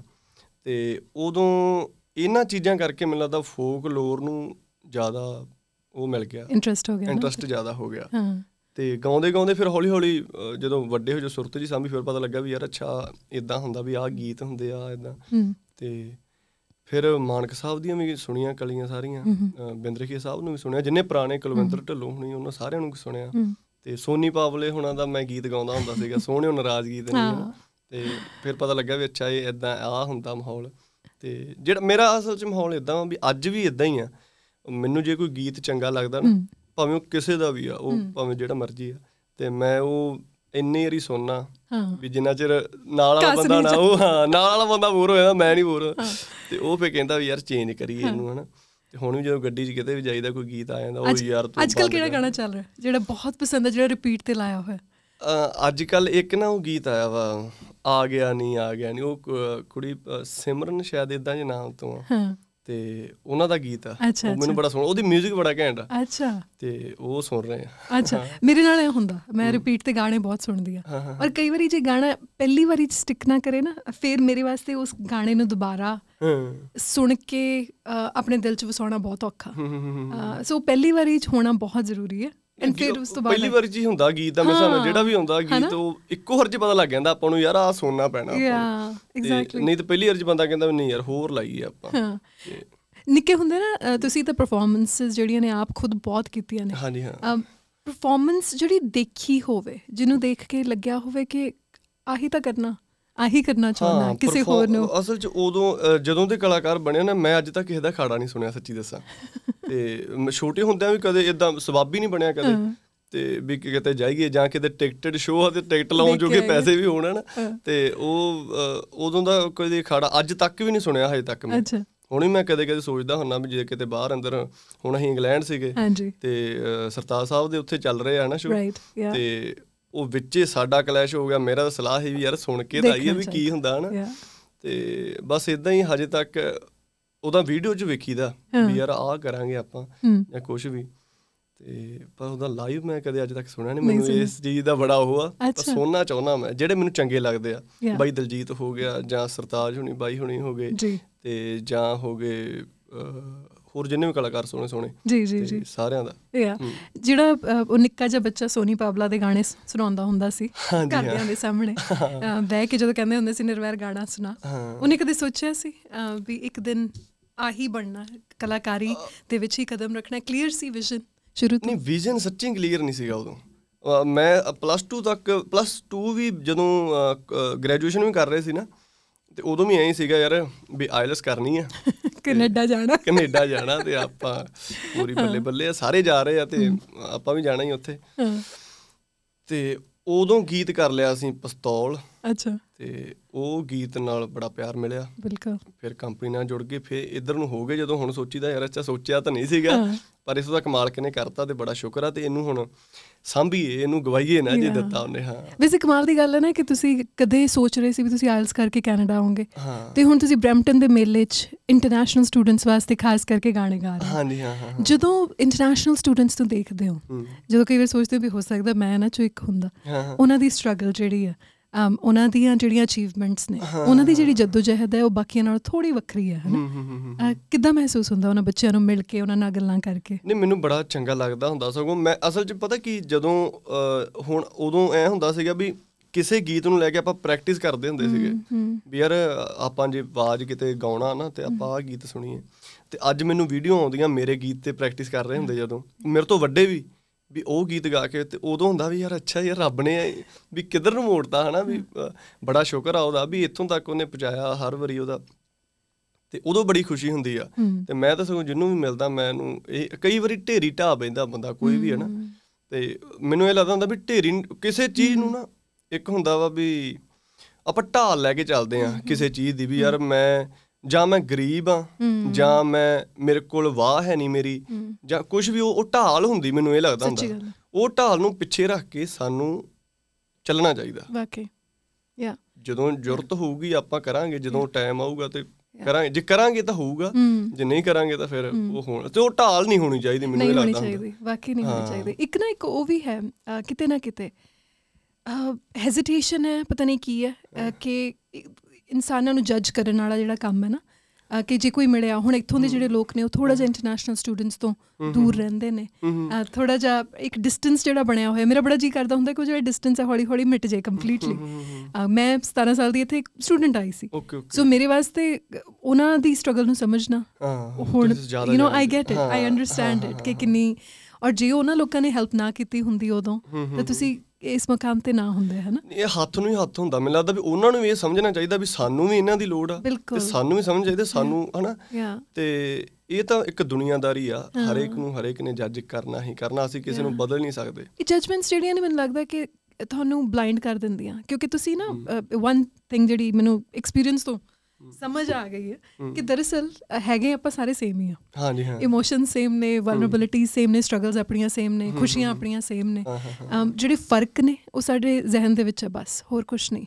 ਤੇ ਉਦੋਂ ਇਹਨਾਂ ਚੀਜ਼ਾਂ ਕਰਕੇ ਮੈਨੂੰ ਲੱਗਦਾ ਫੋਕ ਲੋਰ ਨੂੰ ਜ਼ਿਆਦਾ ਉਹ ਮਿਲ ਗਿਆ। ਇੰਟਰਸਟ ਹੋ ਗਿਆ ਇੰਟਰਸਟ ਜ਼ਿਆਦਾ ਹੋ ਗਿਆ। ਹਾਂ। ਤੇ ਗਾਉਂਦੇ ਗਾਉਂਦੇ ਫਿਰ ਹੌਲੀ ਹੌਲੀ ਜਦੋਂ ਵੱਡੇ ਹੋ ਜੋ ਸੁਰਤ ਜੀ ਸਾਂਭੀ ਫਿਰ ਪਤਾ ਲੱਗਾ ਵੀ ਯਾਰ ਅੱਛਾ ਇਦਾਂ ਹੁੰਦਾ ਵੀ ਆਹ ਗੀਤ ਹੁੰਦੇ ਆ ਇਦਾਂ ਤੇ ਫਿਰ ਮਾਨਕ ਸਾਹਿਬ ਦੀਆਂ ਵੀ ਸੁਣੀਆਂ ਕਲੀਆਂ ਸਾਰੀਆਂ। ਅ, ਬਿੰਦਰਖੀਆ ਸਾਹਿਬ ਨੂੰ ਵੀ ਸੁਣਿਆ ਜਿੰਨੇ ਪੁਰਾਣੇ ਕੁਲਵਿੰਦਰ ਢਿੱਲੋਂ ਹੁਣੀ ਉਹਨਾਂ ਸਾਰਿਆਂ ਨੂੰ ਸੁਣਿਆ। ਤੇ ਸੋਨੀ ਪਾਵਲੇ ਹੁਣਾਂ ਦਾ ਮੈਂ ਗੀਤ ਗਾਉਂਦਾ ਹੁੰਦਾ ਸੀਗਾ ਸੋਹਣਿਓ ਨਾਰਾਜ਼ ਗੀਤ ਹਾਂ। ਤੇ ਫਿਰ ਪਤਾ ਲੱਗਾ ਵੀ ਅੱਛਾ ਇਹ ਇਦਾਂ ਆ ਹੁੰਦਾ ਮਾਹੌਲ। ਤੇ ਜਿਹੜਾ ਮੇਰਾ ਅਸਲ 'ਚ ਮਾਹੌਲ ਇਦਾਂ ਵੀ ਅੱਜ ਵੀ ਇਦਾਂ ਹੀ ਆ। ਮੈਨੂੰ ਜੇ ਕੋਈ ਗੀਤ ਚੰਗਾ ਲੱਗਦਾ ਨਾ। ਭਾਵੇਂ ਉਹ ਕਿਸੇ ਦਾ ਵੀ ਆ ਉਹ ਭਾਵੇਂ ਜਿਹੜਾ ਮਰਜ਼ੀ ਆ। ਤੇ ਮੈਂ ਉਹ ਇੰਨੀ ਵਾਰੀ ਸੁਣਨਾ ਵੀ ਜਿੰਨਾ ਚਿਰ ਨਾਲ ਵਾਲਾ ਬੰਦਾ ਨਾ ਉਹ ਹਾਂ ਨਾਲ ਵਾਲਾ ਬੰਦਾ ਬੋਰ ਹੋ ਜਾਂਦਾ ਮੈਂ ਨਹੀਂ ਬੋਰ ਤੇ ਉਹ ਫੇ ਕਹਿੰਦਾ ਵੀ ਯਾਰ ਚੇਂਜ ਕਰੀਏ ਇਹਨੂੰ ਹਨਾ। ਤੇ ਹੁਣ ਵੀ ਜਦੋਂ ਗੱਡੀ 'ਚ ਕਿਤੇ ਵੀ ਜਾਈਦਾ ਕੋਈ ਗੀਤ ਆ ਜਾਂਦਾ ਉਹ ਯਾਰ ਤੂੰ ਅੱਜ ਕੱਲ ਕਿਹੜਾ। ਗਾਣਾ ਚੱਲ ਰਿਹਾ? ਜਿਹੜਾ ਬਹੁਤ ਪਸੰਦ ਹੈ ਜਿਹੜਾ ਰਿਪੀਟ ਤੇ ਲਾਇਆ ਹੋਇਆ। ਅ, ਅੱਜ ਕੱਲ ਇੱਕ ਨਾ ਉਹ ਗੀਤ ਆਇਆ ਵਾ ਆ ਗਿਆ ਨਹੀਂ ਆ ਗਿਆ ਨਹੀਂ ਉਹ ਕੁੜੀ ਸਿਮਰਨ ਸ਼ਾਇਦ ਇਦਾਂ ਦੇ ਨਾਮ ਤੋਂ ਹਾਂ। ਤੇ ਉਹਨਾਂ ਦਾ ਗੀਤ ਆ। ਉਹ ਮੈਨੂੰ। ਬੜਾ ਸੋਹਣਾ ਉਹਦੀ 뮤직 ਬੜਾ ਘੈਂਟ ਆ। ਅੱਛਾ। ਤੇ ਉਹ ਸੁਣ ਰਹੇ ਆ। ਅੱਛਾ ਮੇਰੇ ਨਾਲ ਇਹ ਹੁੰਦਾ ਮੈਂ ਰਿਪੀਟ ਤੇ ਗਾਣੇ ਬਹੁਤ ਸੁਣਦੀ ਆ। ਔਰ ਕਈ ਵਾਰੀ ਜੇ ਗਾਣਾ ਪਹਿਲੀ ਵਾਰੀ ਸਟਿਕ ਨਾ ਕਰੇ ਨਾ ਫਿਰ ਮੇਰੇ ਵਾਸਤੇ ਉਸ ਗਾਣੇ ਨੂੰ ਦੁਬਾਰਾ ਸੁਣ ਕੇ ਆਪਣੇ ਦਿਲ 'ਚ ਵਸਾਉਣਾ ਬਹੁਤ ਔਖਾ। ਸੋ ਪਹਿਲੀ ਵਾਰੀ 'ਚ ਹੋਣਾ ਬਹੁਤ ਜ਼ਰੂਰੀ ਹੈ। ਐਂਡ ਫਿਰ ਉਸ ਤੋਂ ਬਾਅਦ ਪਹਿਲੀ ਵਾਰੀ ਜੀ ਹੁੰਦਾ ਗੀਤ ਦਾ ਨਾਲ ਹਾਂ, ਜਿਹੜਾ ਵੀ ਹੁੰਦਾ ਹਨਾ? ਗੀਤ ਉਹ ਇੱਕੋ ਹਰ ਚ ਪਤਾ ਲੱਗ ਜਾਂਦਾ ਆਪਾਂ ਨੂੰ ਯਾਰ ਆ ਸੁਣਨਾ ਪੈਣਾ ਆਪਾਂ। ਯਾ ਐਗਜ਼ੈਕਟਲੀ ਨਹੀਂ ਤਾਂ ਪਹਿਲੀ ਵਾਰ ਚ ਬੰਦਾ ਕਹਿੰਦਾ ਨਹੀਂ ਯਾਰ ਹੋਰ ਲਾਈਏ ਆਪਾਂ। ਹਾਂ। ਨਿੱਕੇ ਹੁੰਦੇ ਨਾ ਤੁਸੀਂ ਤਾਂ ਪਰਫਾਰਮੈਂਸਸ ਜਿਹੜੀਆਂ ਨੇ ਆਪ ਖੁਦ ਬਹੁਤ ਕੀਤੀਆਂ ਨੇ। ਹਾਂਜੀ ਹਾਂ। ਪਰਫਾਰਮੈਂਸ ਜਿਹੜੀ ਦੇਖੀ ਹੋਵੇ ਜਿਹਨੂੰ ਦੇਖ ਕੇ ਲੱਗਿਆ ਹੋਵੇ ਕਿ ਆਹੀ ਤਾਂ ਕਰਨਾ। ਆਹੀ ਕਰਨਾ ਚਾਹੁੰਦਾ ਕਿਸੇ ਹੋਰ ਨੂੰ। ਅਸਲ ਚ ਉਦੋਂ ਜਦੋਂ ਦੇ ਕਲਾਕਾਰ ਬਣੇ ਨਾ ਮੈਂ ਅੱਜ ਤੱਕ ਕਿਸੇ ਦਾ ਖਾੜਾ ਨਹੀਂ ਸੁਣਿਆ ਸੱਚੀ ਦੱਸਾਂ। *laughs* ਤੇ ਛੋਟੇ ਹੁੰਦਿਆਂ ਵੀ ਕਦੇ ਇਦਾਂ ਸਬਬ ਹੀ ਨਹੀਂ ਬਣਿਆ ਕਦੇ। ਤੇ ਵੀ ਕਿ ਕਿਤੇ ਜਾਈਏ ਜਾਂ ਕਿਤੇ ਟਿਕਟਡ ਸ਼ੋਅ ਆ ਤੇ ਟਿਕਟ ਲਾਉਣ ਜੋਗੇ। ਪੈਸੇ ਵੀ ਹੋਣ ਨਾ ਹਾਂ। ਤੇ ਉਹ ਉਦੋਂ ਦਾ ਕਦੇ ਖਾੜਾ ਅੱਜ ਤੱਕ ਵੀ ਨਹੀਂ ਸੁਣਿਆ ਹਜੇ ਤੱਕ ਮੈਂ। ਅੱਛਾ। ਹੁਣ ਮੈਂ ਕਦੇ ਕਦੇ ਸੋਚਦਾ ਹੁੰਨਾ ਵੀ ਜੇ ਕਿਤੇ ਬਾਹਰ ਅੰਦਰ ਹੁਣ ਅਸੀਂ ਇੰਗਲੈਂਡ ਸੀਗੇ ਤੇ ਸਰਤਾਜ ਸਾਹਿਬ ਦੇ ਉੱਥੇ ਚੱਲ ਰਹੇ ਆ ਨਾ ਸ਼ੋਅ ਤੇ ਉਹ ਵਿੱਚੇ ਸਾਡਾ ਕਲੈਸ਼ ਹੋ ਗਿਆ ਮੇਰਾ ਤਾਂ ਸਲਾਹ ਹੀ ਵੀ ਯਾਰ ਸੁਣ ਕੇ ਤਾਂ ਆਈਏ ਵੀ ਕੀ। ਹੁੰਦਾ ਹਨਾ ਤੇ ਬਸ ਇਦਾਂ ਹੀ ਹਜੇ ਤੱਕ ਉਹਦਾ ਵੀਡੀਓ 'ਚ ਵੇਖੀਦਾ। ਵੀ ਯਾਰ ਆਹ ਕਰਾਂਗੇ ਆਪਾਂ ਜਾਂ ਕੁਝ ਵੀ ਤੇ ਪਰ ਉਹਦਾ ਲਾਈਵ ਮੈਂ ਕਦੇ ਅੱਜ ਤੱਕ ਸੁਣਿਆ ਨਹੀਂ ਮੈਨੂੰ। ਇਸ ਚੀਜ਼ ਦਾ ਬੜਾ ਉਹ ਆ ਪਰ। ਸੁਣਨਾ ਚਾਹੁੰਦਾ ਮੈਂ ਜਿਹੜੇ ਮੈਨੂੰ ਚੰਗੇ ਲੱਗਦੇ ਆ. ਬਾਈ ਦਲਜੀਤ ਹੋ ਗਿਆ ਜਾਂ ਸਰਤਾਜ ਹੁਣੀ ਬਾਈ ਹੁਣੀ ਹੋ ਗਏ ਤੇ ਜਾਂ ਹੋ ਗਏ ਹੋਰ ਜਿੰਨੇ ਵੀ ਕਲਾਕਾਰ ਸੋਹਣੇ ਸੋਹਣੇ ਜੀ ਜੀ ਜੀ। ਸਾਰਿਆਂ ਦਾ। ਯਾ। ਜਿਹੜਾ ਉਹ ਨਿੱਕਾ ਜਿਹਾ ਬੱਚਾ ਸੋਨੀ ਪਾਬਲਾ ਦੇ ਗਾਣੇ ਸੁਣਾਉਂਦਾ ਹੁੰਦਾ ਸੀ। ਘਰਦਿਆਂ ਦੇ ਸਾਹਮਣੇ। ਬਹਿ ਕੇ ਜਦੋਂ ਕਹਿੰਦੇ ਹੁੰਦੇ ਸੀ ਨਿਰਵੈਰ ਗਾਣਾ ਸੁਣਾ। ਉਹਨੇ ਕਦੇ ਸੋਚਿਆ ਸੀ ਵੀ ਇੱਕ ਦਿਨ ਆਹੀ ਬਣਨਾ ਕਲਾਕਾਰੀ ਦੇ ਵਿੱਚ ਹੀ ਕਦਮ ਰੱਖਣਾ ਕਲੀਅਰ ਸੀ ਵਿਜ਼ਨ ਸ਼ੁਰੂ ਤੋਂ? ਨਹੀਂ ਵਿਜ਼ਨ ਸੱਚੀ ਕਲੀਅਰ ਨਹੀਂ ਸੀਗਾ ਉਦੋਂ। ਮੈਂ ਪਲੱਸ 2 ਤੱਕ ਪਲੱਸ 2 ਵੀ ਜਦੋਂ ਗ੍ਰੈਜੂਏਸ਼ਨ ਵੀ ਕਰ ਰਹੇ ਸੀ ਨਾ ਤੇ ਉਦੋਂ ਵੀ ਐਂ ਸੀਗਾ ਯਾਰ ਵੀ ਆਇਲਸ ਕਰਨੀ ਆ। *laughs* ਕੈਨੇਡਾ ਜਾਣਾ। ਕੈਨੇਡਾ ਜਾਣਾ ਤੇ ਆਪਾਂ ਪੂਰੀ ਬੱਲੇ ਬੱਲੇ ਸਾਰੇ ਜਾ ਰਹੇ ਆ ਤੇ ਆਪਾਂ ਵੀ ਜਾਣਾ ਹੀ ਉੱਥੇ। ਹਾਂ, ਤੇ ਉਦੋਂ ਗੀਤ ਕਰ ਲਿਆ ਸੀ ਪਿਸਤੌਲ। ਅੱਛਾ। ਤੇ ਉਹ ਗੀਤ ਨਾਲ ਬੜਾ ਪਿਆਰ ਮਿਲਿਆ। ਬਿਲਕੁਲ। ਫਿਰ ਕੰਪਨੀ ਨਾਲ ਜੁੜ ਕੇ ਫਿਰ ਇਧਰ ਨੂੰ ਹੋ ਗਏ। ਜਦੋਂ ਹੁਣ ਸੋਚੀਦਾ ਯਾਰ ਅੱਛਾ ਸੋਚਿਆ ਤਾਂ ਨਹੀਂ ਸੀਗਾ। ਪਰ ਇਸ ਦਾ ਕਮਾਲ ਕਿਨੇ ਕਰਤਾ ਤੇ ਬੜਾ ਸ਼ੁਕਰ ਆ ਤੇ ਇਹਨੂੰ ਹੁਣ ਸਾਂਭੀਏ ਇਹਨੂੰ ਗਵਾਈਏ ਨਾ ਜੇ. ਦਿੱਤਾ ਉਹਨੇ ਹਾਂ। ਵੈਸੇ ਕਮਾਲ ਦੀ ਗੱਲ ਹੈ ਨਾ ਕਿ ਤੁਸੀਂ ਕਦੇ ਸੋਚ ਰਹੇ ਸੀ ਵੀ ਤੁਸੀਂ ਆਇਲਸ ਕਰਕੇ ਕੈਨੇਡਾ ਆਓਗੇ ਹਾਂ। ਤੇ ਹੁਣ ਤੁਸੀਂ ਬ੍ਰੈਂਪਟਨ ਦੇ ਮੇਲੇ 'ਚ ਇੰਟਰਨੈਸ਼ਨਲ ਸਟੂਡੈਂਟਸ ਵਾਸਤੇ ਖਾਸ ਕਰਕੇ ਗਾਣੇ ਗਾ ਰਹੇ ਹੋ। ਹਾਂਜੀ ਹਾਂ ਹਾਂ। ਜਦੋਂ ਇੰਟਰਨੈਸ਼ਨਲ ਸਟੂਡੈਂਟਸ ਨੂੰ ਦੇਖਦੇ ਹੋ ਜਦੋਂ ਕਈ ਵਾਰ ਸੋਚਦੇ ਹੋ ਵੀ ਹੋ ਸਕਦਾ ਮੈਂ ਨਾ ਚੋ ਇੱਕ ਹੁੰਦਾ। ਉਹਨਾਂ ਦੀ ਸਟਰਗਲ ਜਿਹੜੀ ਅਮ, ਉਹਨਾਂ ਦੀਆਂ ਜਿਹੜੀਆਂ ਅਚੀਵਮੈਂਟਸ ਨੇ। ਉਹਨਾਂ ਦੀ ਜਿਹੜੀ ਜਦੋਜਹਿਦ ਹੈ ਉਹ ਬਾਕੀਆਂ ਨਾਲੋਂ ਥੋੜੀ ਵੱਖਰੀ ਹੈ ਹਨਾ? ਕਿੱਦਾਂ ਮਹਿਸੂਸ ਹੁੰਦਾ ਉਹਨਾਂ ਬੱਚਿਆਂ ਨੂੰ ਮਿਲ ਕੇ ਉਹਨਾਂ ਨਾਲ ਗੱਲਾਂ ਕਰਕੇ? ਨਹੀਂ ਮੈਨੂੰ ਬੜਾ ਚੰਗਾ ਲੱਗਦਾ ਹੁੰਦਾ ਸਗੋਂ। ਮੈਂ ਅਸਲ 'ਚ ਪਤਾ ਕੀ ਜਦੋਂ ਹੁਣ ਉਦੋਂ ਐ ਹੁੰਦਾ ਸੀਗਾ ਵੀ ਕਿਸੇ ਗੀਤ ਨੂੰ ਲੈ ਕੇ ਆਪਾਂ ਪ੍ਰੈਕਟਿਸ ਕਰਦੇ ਹੁੰਦੇ ਸੀਗੇ। ਵੀ ਯਾਰ ਆਪਾਂ ਜੇ ਆਵਾਜ਼ ਕਿਤੇ ਗਾਉਣਾ ਨਾ ਤੇ ਆਪਾਂ ਆਹ ਗੀਤ ਸੁਣੀਏ। ਤੇ ਅੱਜ ਮੈਨੂੰ ਵੀਡੀਓ ਆਉਂਦੀਆਂ ਮੇਰੇ ਗੀਤ ਤੇ ਪ੍ਰੈਕਟਿਸ ਕਰ ਰਹੇ ਹੁੰਦੇ ਜਦੋਂ। ਮੇਰੇ ਤੋਂ ਵੱਡੇ ਵੀ। ਵੀ ਉਹ ਗੀਤ ਗਾ ਕੇ ਤੇ ਉਦੋਂ ਹੁੰਦਾ ਵੀ ਯਾਰ ਅੱਛਾ ਯਾਰ ਰੱਬ ਨੇ ਵੀ ਕਿੱਧਰ ਨੂੰ ਮੋੜਤਾ ਹਨਾ ਵੀ ਬੜਾ ਸ਼ੁਕਰ ਆ ਉਹਦਾ ਵੀ ਇੱਥੋਂ ਤੱਕ ਉਹਨੇ ਪਹੁੰਚਾਇਆ ਹਰ ਵਾਰੀ ਉਹਦਾ। ਤੇ ਉਦੋਂ ਬੜੀ ਖੁਸ਼ੀ ਹੁੰਦੀ ਆ। ਤੇ ਮੈਂ ਤਾਂ ਸਗੋਂ ਜਿਹਨੂੰ ਵੀ ਮਿਲਦਾ ਮੈਨੂੰ ਇਹ ਕਈ ਵਾਰੀ ਢੇਰੀ ਢਾਹ ਬੈਂਦਾ ਬੰਦਾ ਕੋਈ ਵੀ ਹੈ। ਨਾ ਤੇ ਮੈਨੂੰ ਇਹ ਲੱਗਦਾ ਹੁੰਦਾ ਵੀ ਢੇਰੀ ਕਿਸੇ ਚੀਜ਼ ਨੂੰ ਨਾ ਇੱਕ ਹੁੰਦਾ ਵਾ ਵੀ ਆਪਾਂ ਢਾਲ ਲੈ ਕੇ ਚੱਲਦੇ ਆ ਕਿਸੇ ਚੀਜ਼ ਦੀ ਵੀ ਯਾਰ ਮੈਂ ਜਾਂ ਮੈਂ ਗਰੀਬ ਆ। ਜਾਂ ਮੈਂ ਮੇਰੇ ਕੋਲ ਵਾਹ ਹੈ ਨਹੀਂ ਮੇਰੀ। ਜਾਂ ਕੁਝ ਵੀ ਉਹ ਢਾਲ ਹੁੰਦੀ ਮੈਨੂੰ ਇਹ ਲੱਗਦਾ ਹੁੰਦਾ। ਉਹ ਢਾਲ ਨੂੰ ਪਿੱਛੇ ਰੱਖ ਕੇ ਸਾਨੂੰ ਚੱਲਣਾ ਚਾਹੀਦਾ। ਵਾਕਈ। ਯਾ। ਜਦੋਂ ਜ਼ਰੂਰਤ ਹੋਊਗੀ ਆਪਾਂ ਕਰਾਂਗੇ। ਜਦੋਂ ਟਾਈਮ ਆਊਗਾ ਤੇ ਕਰਾਂਗੇ। ਜੇ ਕਰਾਂਗੇ ਤਾਂ ਹੋਊਗਾ ਜੇ ਨਹੀਂ ਕਰਾਂਗੇ ਤਾਂ ਫਿਰ ਉਹ ਹੋਣ ਤੇ ਉਹ ਢਾਲ ਨਹੀਂ ਹੋਣੀ ਚਾਹੀਦੀ ਮੈਨੂੰ ਨਹੀਂ ਇਹ ਹੋਣੀ ਲੱਗਦਾ ਹੁੰਦਾ। ਚਾਹੀਦੀ। ਵਾਕਈ ਨਹੀਂ ਹੋਣੀ। ਚਾਹੀਦੀ। ਇੱਕ ਨਾ ਇੱਕ ਉਹ ਵੀ ਹੈ ਕਿਤੇ ਨਾ ਕਿਤੇ। ਹੈਜ਼ਿਟੇਸ਼ਨ ਹੈ ਪਤਾ ਨਹੀਂ ਕੀ ਹੈ। ਕਿ ਇਨਸਾਨਾਂ ਨੂੰ ਜੱਜ ਕਰਨ ਵਾਲਾ ਜਿਹੜਾ ਕੰਮ ਹੈ ਨਾ ਕਿ ਜੇ ਕੋਈ ਮਿਲਿਆ ਹੁਣ ਇੱਥੋਂ ਦੇ ਜਿਹੜੇ ਲੋਕ ਨੇ ਉਹ ਥੋੜਾ ਜਿਹਾ ਇੰਟਰਨੈਸ਼ਨਲ ਸਟੂਡੈਂਟਸ ਤੋਂ ਦੂਰ ਰਹਿੰਦੇ ਨੇ। ਥੋੜਾ ਜਿਹਾ ਇੱਕ ਡਿਸਟੈਂਸ ਜਿਹੜਾ ਬਣਿਆ ਹੋਇਆ ਮੇਰਾ ਬੜਾ ਜੀ ਕਰਦਾ ਹੁੰਦਾ ਕਿ ਉਹ ਜਿਹੜਾ ਡਿਸਟੈਂਸ ਹੈ ਹੌਲੀ ਹੌਲੀ ਮਿਟ ਜਾਏ ਕੰਪਲੀਟਲੀ ਮੈਂ 17 ਸਾਲ ਦੀ ਇੱਥੇ ਸਟੂਡੈਂਟ ਆਈ ਸੀ। ਸੋ ਮੇਰੇ ਵਾਸਤੇ ਉਹਨਾਂ ਦੀ ਸਟਰਗਲ ਨੂੰ ਸਮਝਣਾ ਹੁਣ you know. I get it I understand it ਕਿ ਕਿੰਨੀ ਔਰ ਜੇ ਉਹਨਾਂ ਲੋਕਾਂ ਨੇ ਹੈਲਪ ਨਾ ਕੀਤੀ ਹੁੰਦੀ ਉਦੋਂ ਤਾਂ ਤੁਸੀਂ ਇਸ ਮਕਾਮ ਤੇ ਨਾ ਹੁੰਦੇ ਹਨਾ? ਇਹ ਹੱਥ ਨੂੰ ਹੀ ਹੱਥ ਹੁੰਦਾ। ਮੈਨੂੰ ਲੱਗਦਾ ਵੀ ਉਹਨਾਂ ਨੂੰ ਵੀ ਇਹ ਸਮਝਣਾ ਚਾਹੀਦਾ ਵੀ ਸਾਨੂੰ ਵੀ ਇਹਨਾਂ ਦੀ ਲੋੜ ਆ। ਤੇ ਸਾਨੂੰ ਵੀ ਸਮਝਣਾ ਚਾਹੀਦਾ ਸਾਨੂੰ ਹਨਾ? ਤੇ ਇਹ ਤਾਂ ਇੱਕ ਦੁਨੀਆਦਾਰੀ ਆ। ਹਰੇਕ ਨੂੰ ਹਰੇਕ ਨੇ ਜੱਜ ਕਰਨਾ ਹੀ ਕਰਨਾ ਅਸੀਂ ਕਿਸੇ ਨੂੰ ਬਦਲ ਨਹੀਂ ਸਕਦੇ। ਇਹ ਜਜਮੈਂਟਸ ਜਿਹੜੀਆਂ ਨੇ ਮੈਨੂੰ ਲੱਗਦਾ ਕਿ ਤੁਹਾਨੂੰ ਬਲਾਈਂਡ ਕਰ ਦਿੰਦੀਆਂ। ਕਿਉਂਕਿ ਤੁਸੀਂ ਨਾ ਵਨ ਥਿੰਗ ਜਿਹੜੀ ਮੈਨੂੰ ਐਕਸਪੀਰੀਅੰਸ ਤੋਂ ਸਮਝ ਆ ਗਈ ਹੈ ਕਿ ਦਰਅਸਲ ਹੈਗੇ ਆਪਾਂ ਸਾਰੇ ਸੇਮ ਹੀ ਆ। ਹਾਂਜੀ ਹਾਂ। ਇਮੋਸ਼ਨ ਸੇਮ ਨੇ ਵਲਨਰੇਬਿਲਿਟੀ ਸੇਮ ਨੇ ਸਟਰਗਲਸ ਆਪਣੀਆਂ ਸੇਮ ਨੇ ਖੁਸ਼ੀਆਂ ਆਪਣੀਆਂ ਸੇਮ ਨੇ। ਜਿਹੜੇ ਫ਼ਰਕ ਨੇ ਉਹ ਸਾਡੇ ਜ਼ਿਹਨ ਦੇ ਵਿੱਚ ਹੈ ਬਸ ਹੋਰ ਕੁਝ ਨਹੀਂ.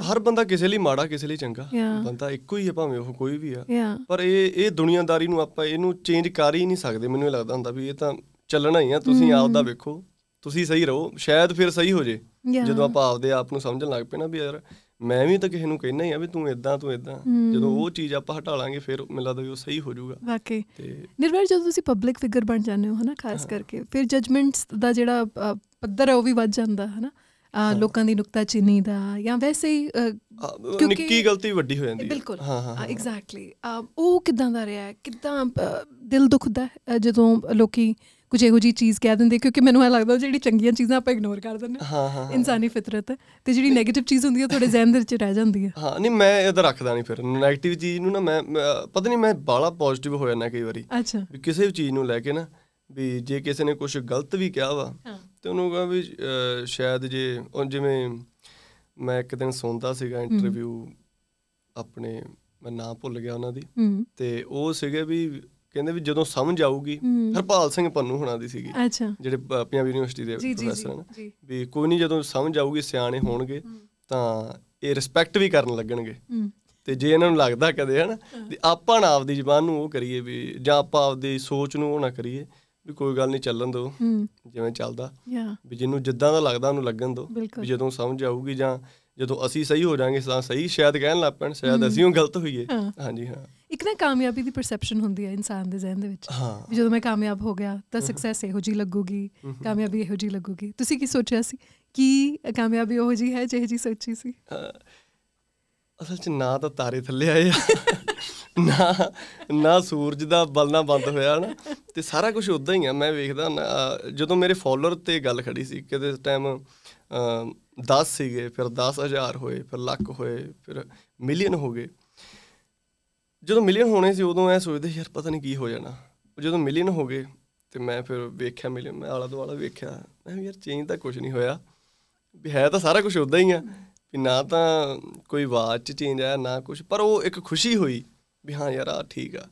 ਹਰ ਬੰਦਾ ਕਿਸੇ ਲਈ ਮਾੜਾ ਕਿਸੇ ਲਈ ਚੰਗਾ. ਬੰਦਾ ਇੱਕੋ ਹੀ ਹੈ ਭਾਵੇਂ ਉਹ ਕੋਈ ਵੀ ਆ। ਪਰ ਇਹ ਇਹ ਦੁਨੀਆਦਾਰੀ ਨੂੰ ਆਪਾਂ ਇਹਨੂੰ ਚੇਂਜ ਕਰ ਹੀ ਨਹੀਂ ਸਕਦੇ। ਮੈਨੂੰ ਇਹ ਲੱਗਦਾ ਹੁੰਦਾ ਵੀ ਇਹ ਤਾਂ ਚੱਲਣਾ ਹੀ ਆ। ਤੁਸੀਂ ਆਪ ਦਾ ਵੇਖੋ। ਤੁਸੀਂ ਸਹੀ ਰਹੋ। ਸ਼ਾਇਦ ਫਿਰ ਸਹੀ ਹੋ ਜੇ. ਜਦੋਂ ਆਪਾਂ ਆਪਦੇ ਆਪ ਨੂੰ ਸਮਝਣ ਲੱਗ ਪਏ ਨਾ ਵੀ ਯਾਰ ਮੈਂ ਵੀ ਤਾਂ ਕਿਸੇ ਨੂੰ ਕਹਿਣਾ ਹੀ ਆ ਵੀ ਤੂੰ ਇਦਾਂ ਤੂੰ ਇਦਾਂ ਜਦੋਂ ਉਹ ਚੀਜ਼ ਆਪਾਂ ਹਟਾ ਲਾਂਗੇ ਫਿਰ ਮੈਨੂੰ ਲੱਗਦਾ ਵੀ ਉਹ ਸਹੀ ਹੋ ਜਾਊਗਾ। ਵਾਕਈ। ਤੇ ਨਿਰਵੈਰ ਜਦੋਂ ਤੁਸੀਂ ਪਬਲਿਕ ਫਿਗਰ ਬਣ ਜਾਂਦੇ ਹੋ ਹਨਾ ਖਾਸ ਕਰਕੇ ਫਿਰ ਜਜਮੈਂਟਸ ਦਾ ਜਿਹੜਾ ਪੱਧਰ ਹੈ ਉਹ ਵੀ ਵੱਧ ਜਾਂਦਾ ਹਨਾ। ਲੋਕਾਂ ਦੀ ਨੁਕਤਾਚੀਨੀ ਦਾ ਜਾਂ ਵੈਸੇ ਹੀ ਕਿਉਂਕਿ- ਨਿੱਕੀ ਗਲਤੀ ਵੱਡੀ ਹੋ ਜਾਂਦੀ ਹੈ। ਬਿਲਕੁਲ। ਹਾਂ ਹਾਂ। ਐਗਜ਼ੈਕਟਲੀ ਉਹ ਕਿਦਾਂ ਦਾ ਰਿਹਾ? ਕਿੱਦਾਂ ਦਿਲ ਦੁਖਦਾ ਜਦੋਂ ਲੋਕੀ ਕੁਝ ਇਹੋ ਜੀ ਚੀਜ਼ ਕਹਿ ਦਿੰਦੇ ਕਿਉਂਕਿ ਮੈਨੂੰ ਇਹ ਲੱਗਦਾ ਜਿਹੜੀ ਚੰਗੀਆਂ ਚੀਜ਼ਾਂ ਆਪਾਂ ਇਗਨੋਰ ਕਰ ਦਿੰਦੇ ਹਾਂ। ਹਾਂ। ਇਨਸਾਨੀ ਫਿਤਰਤ ਹੈ ਤੇ ਜਿਹੜੀ 네ਗੇਟਿਵ ਚੀਜ਼ ਹੁੰਦੀ ਹੈ ਤੁਹਾਡੇ ਜ਼ਿਹਨ ਦੇ ਵਿੱਚ ਰਹਿ ਜਾਂਦੀ ਹੈ ਹਾਂ ਨਹੀਂ ਮੈਂ ਇਹਦਾ ਰੱਖਦਾ ਨਹੀਂ ਫਿਰ। 네ਗੇਟਿਵ ਚੀਜ਼ ਨੂੰ ਨਾ ਮੈਂ ਪਤਾ ਨਹੀਂ ਮੈਂ ਬਾਲਾ ਪੋਜ਼ਿਟਿਵ ਹੋ ਜਾਂਦਾ ਕਈ ਵਾਰੀ। ਅੱਛਾ। ਵੀ ਕਿਸੇ ਵੀ ਚੀਜ਼ ਨੂੰ ਲੈ ਕੇ ਨਾ ਵੀ ਜੇ ਕਿਸੇ ਨੇ ਕੁਝ ਗਲਤ ਵੀ ਕਿਹਾ ਵਾ ਤੇ ਉਹਨੂੰ ਕਹਾਂ ਵੀ ਸ਼ਾਇਦ ਜੇ ਉਹ ਜਿਵੇਂ ਮੈਂ ਇੱਕ ਦਿਨ ਸੁਣਦਾ ਸੀਗਾ ਇੰਟਰਵਿਊ ਆਪਣੇ ਮੈਂ ਨਾਂ ਭੁੱਲ ਗਿਆ ਉਹਨਾਂ ਦੀ। ਤੇ ਉਹ ਸੀਗੇ ਵੀ ਕਹਿੰਦੇ ਵੀ ਜਦੋਂ ਸਮਝ ਆਊਗੀ। ਹਰਪਾਲ ਸਿੰਘ ਪੰਨੂ ਹੋਣਾ ਦੀ ਸੀਗੀ ਅੱਛਾ। ਜਿਹੜੇ ਪੰਜਾਬ ਯੂਨੀਵਰਸਿਟੀ ਦੇ ਪ੍ਰੋਫੈਸਰ ਹਨ ਵੀ ਕੋਈ ਨਹੀਂ ਜਦੋਂ ਸਮਝ ਆਊਗੀ ਸਿਆਣੇ ਹੋਣਗੇ ਤਾਂ ਇਹ ਰਿਸਪੈਕਟ ਵੀ ਕਰਨ ਲੱਗਣਗੇ। ਤੇ ਜੇ ਇਹਨਾਂ ਨੂੰ ਲੱਗਦਾ ਕਦੇ ਹਨ ਵੀ ਆਪਾਂ ਨਾ ਆਪਦੀ ਜ਼ਬਾਨ ਨੂੰ ਉਹ ਕਰੀਏ ਵੀ ਜਾਂ ਆਪਾਂ ਆਪਦੀ ਸੋਚ ਨੂੰ ਉਹ ਨਾ ਕਰੀਏ ਵੀ ਕੋਈ ਗੱਲ ਨਹੀਂ ਚੱਲਣ ਹੂੰ। ਜਿਵੇਂ ਚੱਲਦਾ। ਵੀ ਜਿਹਨੂੰ ਜਿੱਦਾਂ ਦਾ ਲੱਗਦਾ ਉਹਨੂੰ ਲੱਗਣ ਬਿਲਕੁਲ। ਵੀ ਜਦੋਂ ਸਮਝ ਆਊਗੀ ਜਾਂ ਜਦੋਂ ਅਸੀਂ ਸਹੀ ਹੋ ਜਾਾਂਗੇ ਤਾਂ ਸਹੀ ਸ਼ਾਇਦ ਕਹਿਣ ਲੱਗ ਪੈਣ ਸ਼ਾਇਦ ਅਸੀਂ ਉਹ ਗਲਤ ਹੋਈਏ। ਹਾਂਜੀ ਹਾਂ। ਇੱਕ ਨਾ ਕਾਮਯਾਬੀ ਦੀ ਪਰਸੈਪਸ਼ਨ ਹੁੰਦੀ ਹੈ ਇਨਸਾਨ ਦੇ ਜ਼ਿਹਨ ਦੇ ਵਿੱਚ। ਵੀ ਜਦੋਂ ਮੈਂ ਕਾਮਯਾਬ ਹੋ ਗਿਆ ਤਾਂ ਸਕਸੈਸ ਇਹੋ ਜੀ ਲੱਗੂਗੀ ਕਾਮਯਾਬੀ ਇਹੋ ਜੀ ਲੱਗੂਗੀ। ਤੁਸੀਂ ਕੀ ਸੋਚਿਆ ਸੀ? ਕੀ ਕਾਮਯਾਬੀ ਉਹੋ ਜੀ ਹੈ ਜਿਹੋ ਜੀ ਸੋਚੀ ਸੀ? ਅਸਲ 'ਚ ਨਾ ਤਾਂ ਤਾਰੇ ਥੱਲੇ ਆਏ ਆ। ਨਾ ਨਾ ਸੂਰਜ ਦਾ ਬਲਣਾ ਬੰਦ ਹੋਇਆ ਨਾ। ਤੇ ਸਾਰਾ ਕੁਝ ਉਦਾਂ ਹੀ ਆ ਮੈਂ ਵੇਖਦਾ ਜਦੋਂ ਮੇਰੇ ਫਾਲੋਅਰ ਤੇ ਗੱਲ ਖੜੀ ਸੀ ਕਿਤੇ ਟਾਈਮ 10 ਸੀਗੇ ਫਿਰ 10000 ਹੋਏ ਫਿਰ ਲੱਖ ਹੋਏ ਫਿਰ ਮਿਲੀਅਨ ਹੋ ਗਏ। ਜਦੋਂ ਮਿਲੀਅਨ ਹੋਣੇ ਸੀ ਉਦੋਂ ਐ ਸੋਚਦੇ ਯਾਰ ਪਤਾ ਨਹੀਂ ਕੀ ਹੋ ਜਾਣਾ। ਜਦੋਂ ਮਿਲੀਅਨ ਹੋ ਗਏ ਤੇ ਮੈਂ ਫਿਰ ਵੇਖਿਆ ਮਿਲੀਅਨ ਮੈਂ ਆਲਾ ਦੁਆਲਾ ਵੇਖਿਆ। ਮੈਂ ਯਾਰ ਚੇਂਜ ਤਾਂ ਕੁਝ ਨਹੀਂ ਹੋਇਆ। ਵੀ ਹੈ ਤਾਂ ਸਾਰਾ ਕੁਝ ਉਦਾਂ ਹੀ ਆ। ਵੀ ਨਾ ਤਾਂ ਕੋਈ ਆਵਾਜ਼ ਚ ਚੇਂਜ ਆਇਆ ਨਾ ਕੁਝ ਪਰ ਉਹ ਇੱਕ ਖੁਸ਼ੀ ਹੋਈ ਵੀ ਹਾਂ ਯਾਰ ਆ ਠੀਕ ਆ।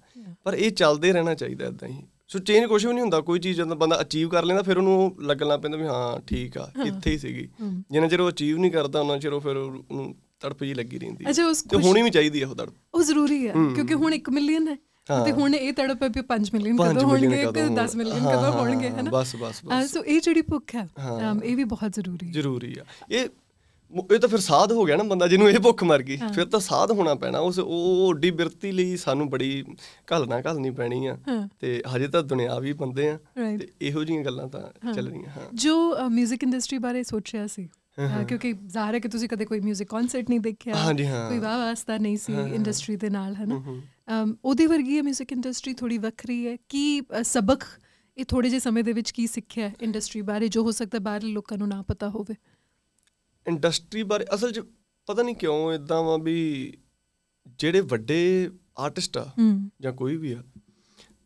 ਪਰ ਇਹ ਚੱਲਦੇ ਰਹਿਣਾ ਚਾਹੀਦਾ ਇਦਾਂ ਹੀ। ਸੋ ਚੇਂਜ ਕੁਝ ਵੀ ਨਹੀਂ ਹੁੰਦਾ। ਕੋਈ ਚੀਜ਼ ਜਦੋਂ ਬੰਦਾ ਅਚੀਵ ਕਰ ਲੈਂਦਾ ਫਿਰ ਉਹਨੂੰ ਉਹ ਲੱਗਣ ਲੱਗ ਪੈਂਦਾ ਵੀ ਹਾਂ ਠੀਕ ਆ ਇੱਥੇ ਹੀ ਸੀਗੀ। ਜਿੰਨਾ ਚਿਰ ਉਹ ਅਚੀਵ ਨਹੀਂ ਕਰਦਾ ਉਹਨਾਂ ਚਿਰ ਉਹ ਫਿਰ ਉਹਨੂੰ ਤੜਪ ਜੀ ਲੱਗੀ ਰਹਿੰਦੀ ਹੈ। ਅੱਛਾ, ਉਸ ਤੇ ਹੋਣੀ ਵੀ ਚਾਹੀਦੀ ਹੈ ਉਹ ਤੜਪ। ਉਹ ਜ਼ਰੂਰੀ ਹੈ। ਕਿਉਂਕਿ ਹੁਣ 1 ਮਿਲੀਅਨ ਹੈ। ਤੇ ਹੁਣ ਇਹ ਤੜਪ ਹੈ ਵੀ 5 ਮਿਲੀਅਨ ਕਦੋਂ ਹੋਣਗੇ ਕਦੋਂ 10 ਮਿਲੀਅਨ ਕਦੋਂ ਹੋਣਗੇ ਹਾਂ, ਨਾ? ਬਸ, ਬਸ, ਬਸ। ਸੋ ਇਹ ਜਿਹੜੀ ਭੁੱਖ ਹੈ ਇਹ ਵੀ ਬਹੁਤ ਜ਼ਰੂਰੀ ਹੈ। ਜ਼ਰੂਰੀ ਆ। ਇਹ ਇਹ ਤਾਂ ਫਿਰ ਸਾਧ ਹੋ ਗਿਆ ਨਾ ਬੰਦਾ ਜਿਹਨੂੰ ਇਹ ਭੁੱਖ ਮਰ ਗਈ। ਫਿਰ ਤਾਂ ਸਾਧ ਹੋਣਾ ਪੈਣਾ। ਉਸ ਉਹ ਓਡੀ ਬਿਰਤੀ ਲਈ ਸਾਨੂੰ ਬੜੀ ਘਲਣਾ ਘਲਣੀ ਪੈਣੀ ਆ। ਤੇ ਹਜੇ ਤਾਂ ਦੁਨਿਆਵੀ ਬੰਦੇ ਆ. ਤੇ ਇਹੋ ਜੀਆਂ ਗੱਲਾਂ ਤਾਂ ਚੱਲ ਰਹੀਆਂ ਹਾਂ। ਜੋ 뮤직 ਇੰਡਸਟਰੀ ਬਾਰੇ ਸੋਚਿਆ ਸੀ ਕਿਉਂਕਿ ਜ਼ਾਹਰ ਹੈ ਕਿ ਤੁਸੀਂ ਕਦੇ ਕੋਈ 뮤직 ਕਨਸਰਟ ਨਹੀਂ ਦੇਖਿਆ ਹਾਂਜੀ, ਹਾਂ। ਕੋਈ ਵਾਹ ਵਾਸਤਾ ਨਹੀਂ ਸੀ ਇੰਡਸਟਰੀ ਦੇ ਨਾਲ ਹੈ ਨਾ ਅਮ, ਉਹਦੇ ਵਰਗੀ ਹੈ 뮤직 ਇੰਡਸਟਰੀ ਥੋੜੀ ਵੱਖਰੀ ਹੈ ਕੀ ਅ, ਸਬਕ ਇਹ ਥੋੜੇ ਜਿਹੇ ਸਮੇਂ ਦੇ ਵਿੱਚ ਕੀ ਸਿੱਖਿਆ ਇੰਡਸਟਰੀ ਬਾਰੇ ਜੋ ਹੋ ਸਕਦਾ ਬਾਹਰਲੇ ਲੋਕਾਂ ਨੂੰ ਨਾ ਪਤਾ ਹੋਵੇ ਇੰਡਸਟਰੀ ਬਾਰੇ ਅਸਲ 'ਚ ਪਤਾ ਨਹੀਂ ਕਿਉਂ ਇਦਾਂ ਵਾ ਵੀ ਜਿਹੜੇ ਵੱਡੇ ਆਰਟਿਸਟ ਆ ਹੂੰ ਜਾਂ ਕੋਈ ਵੀ ਆ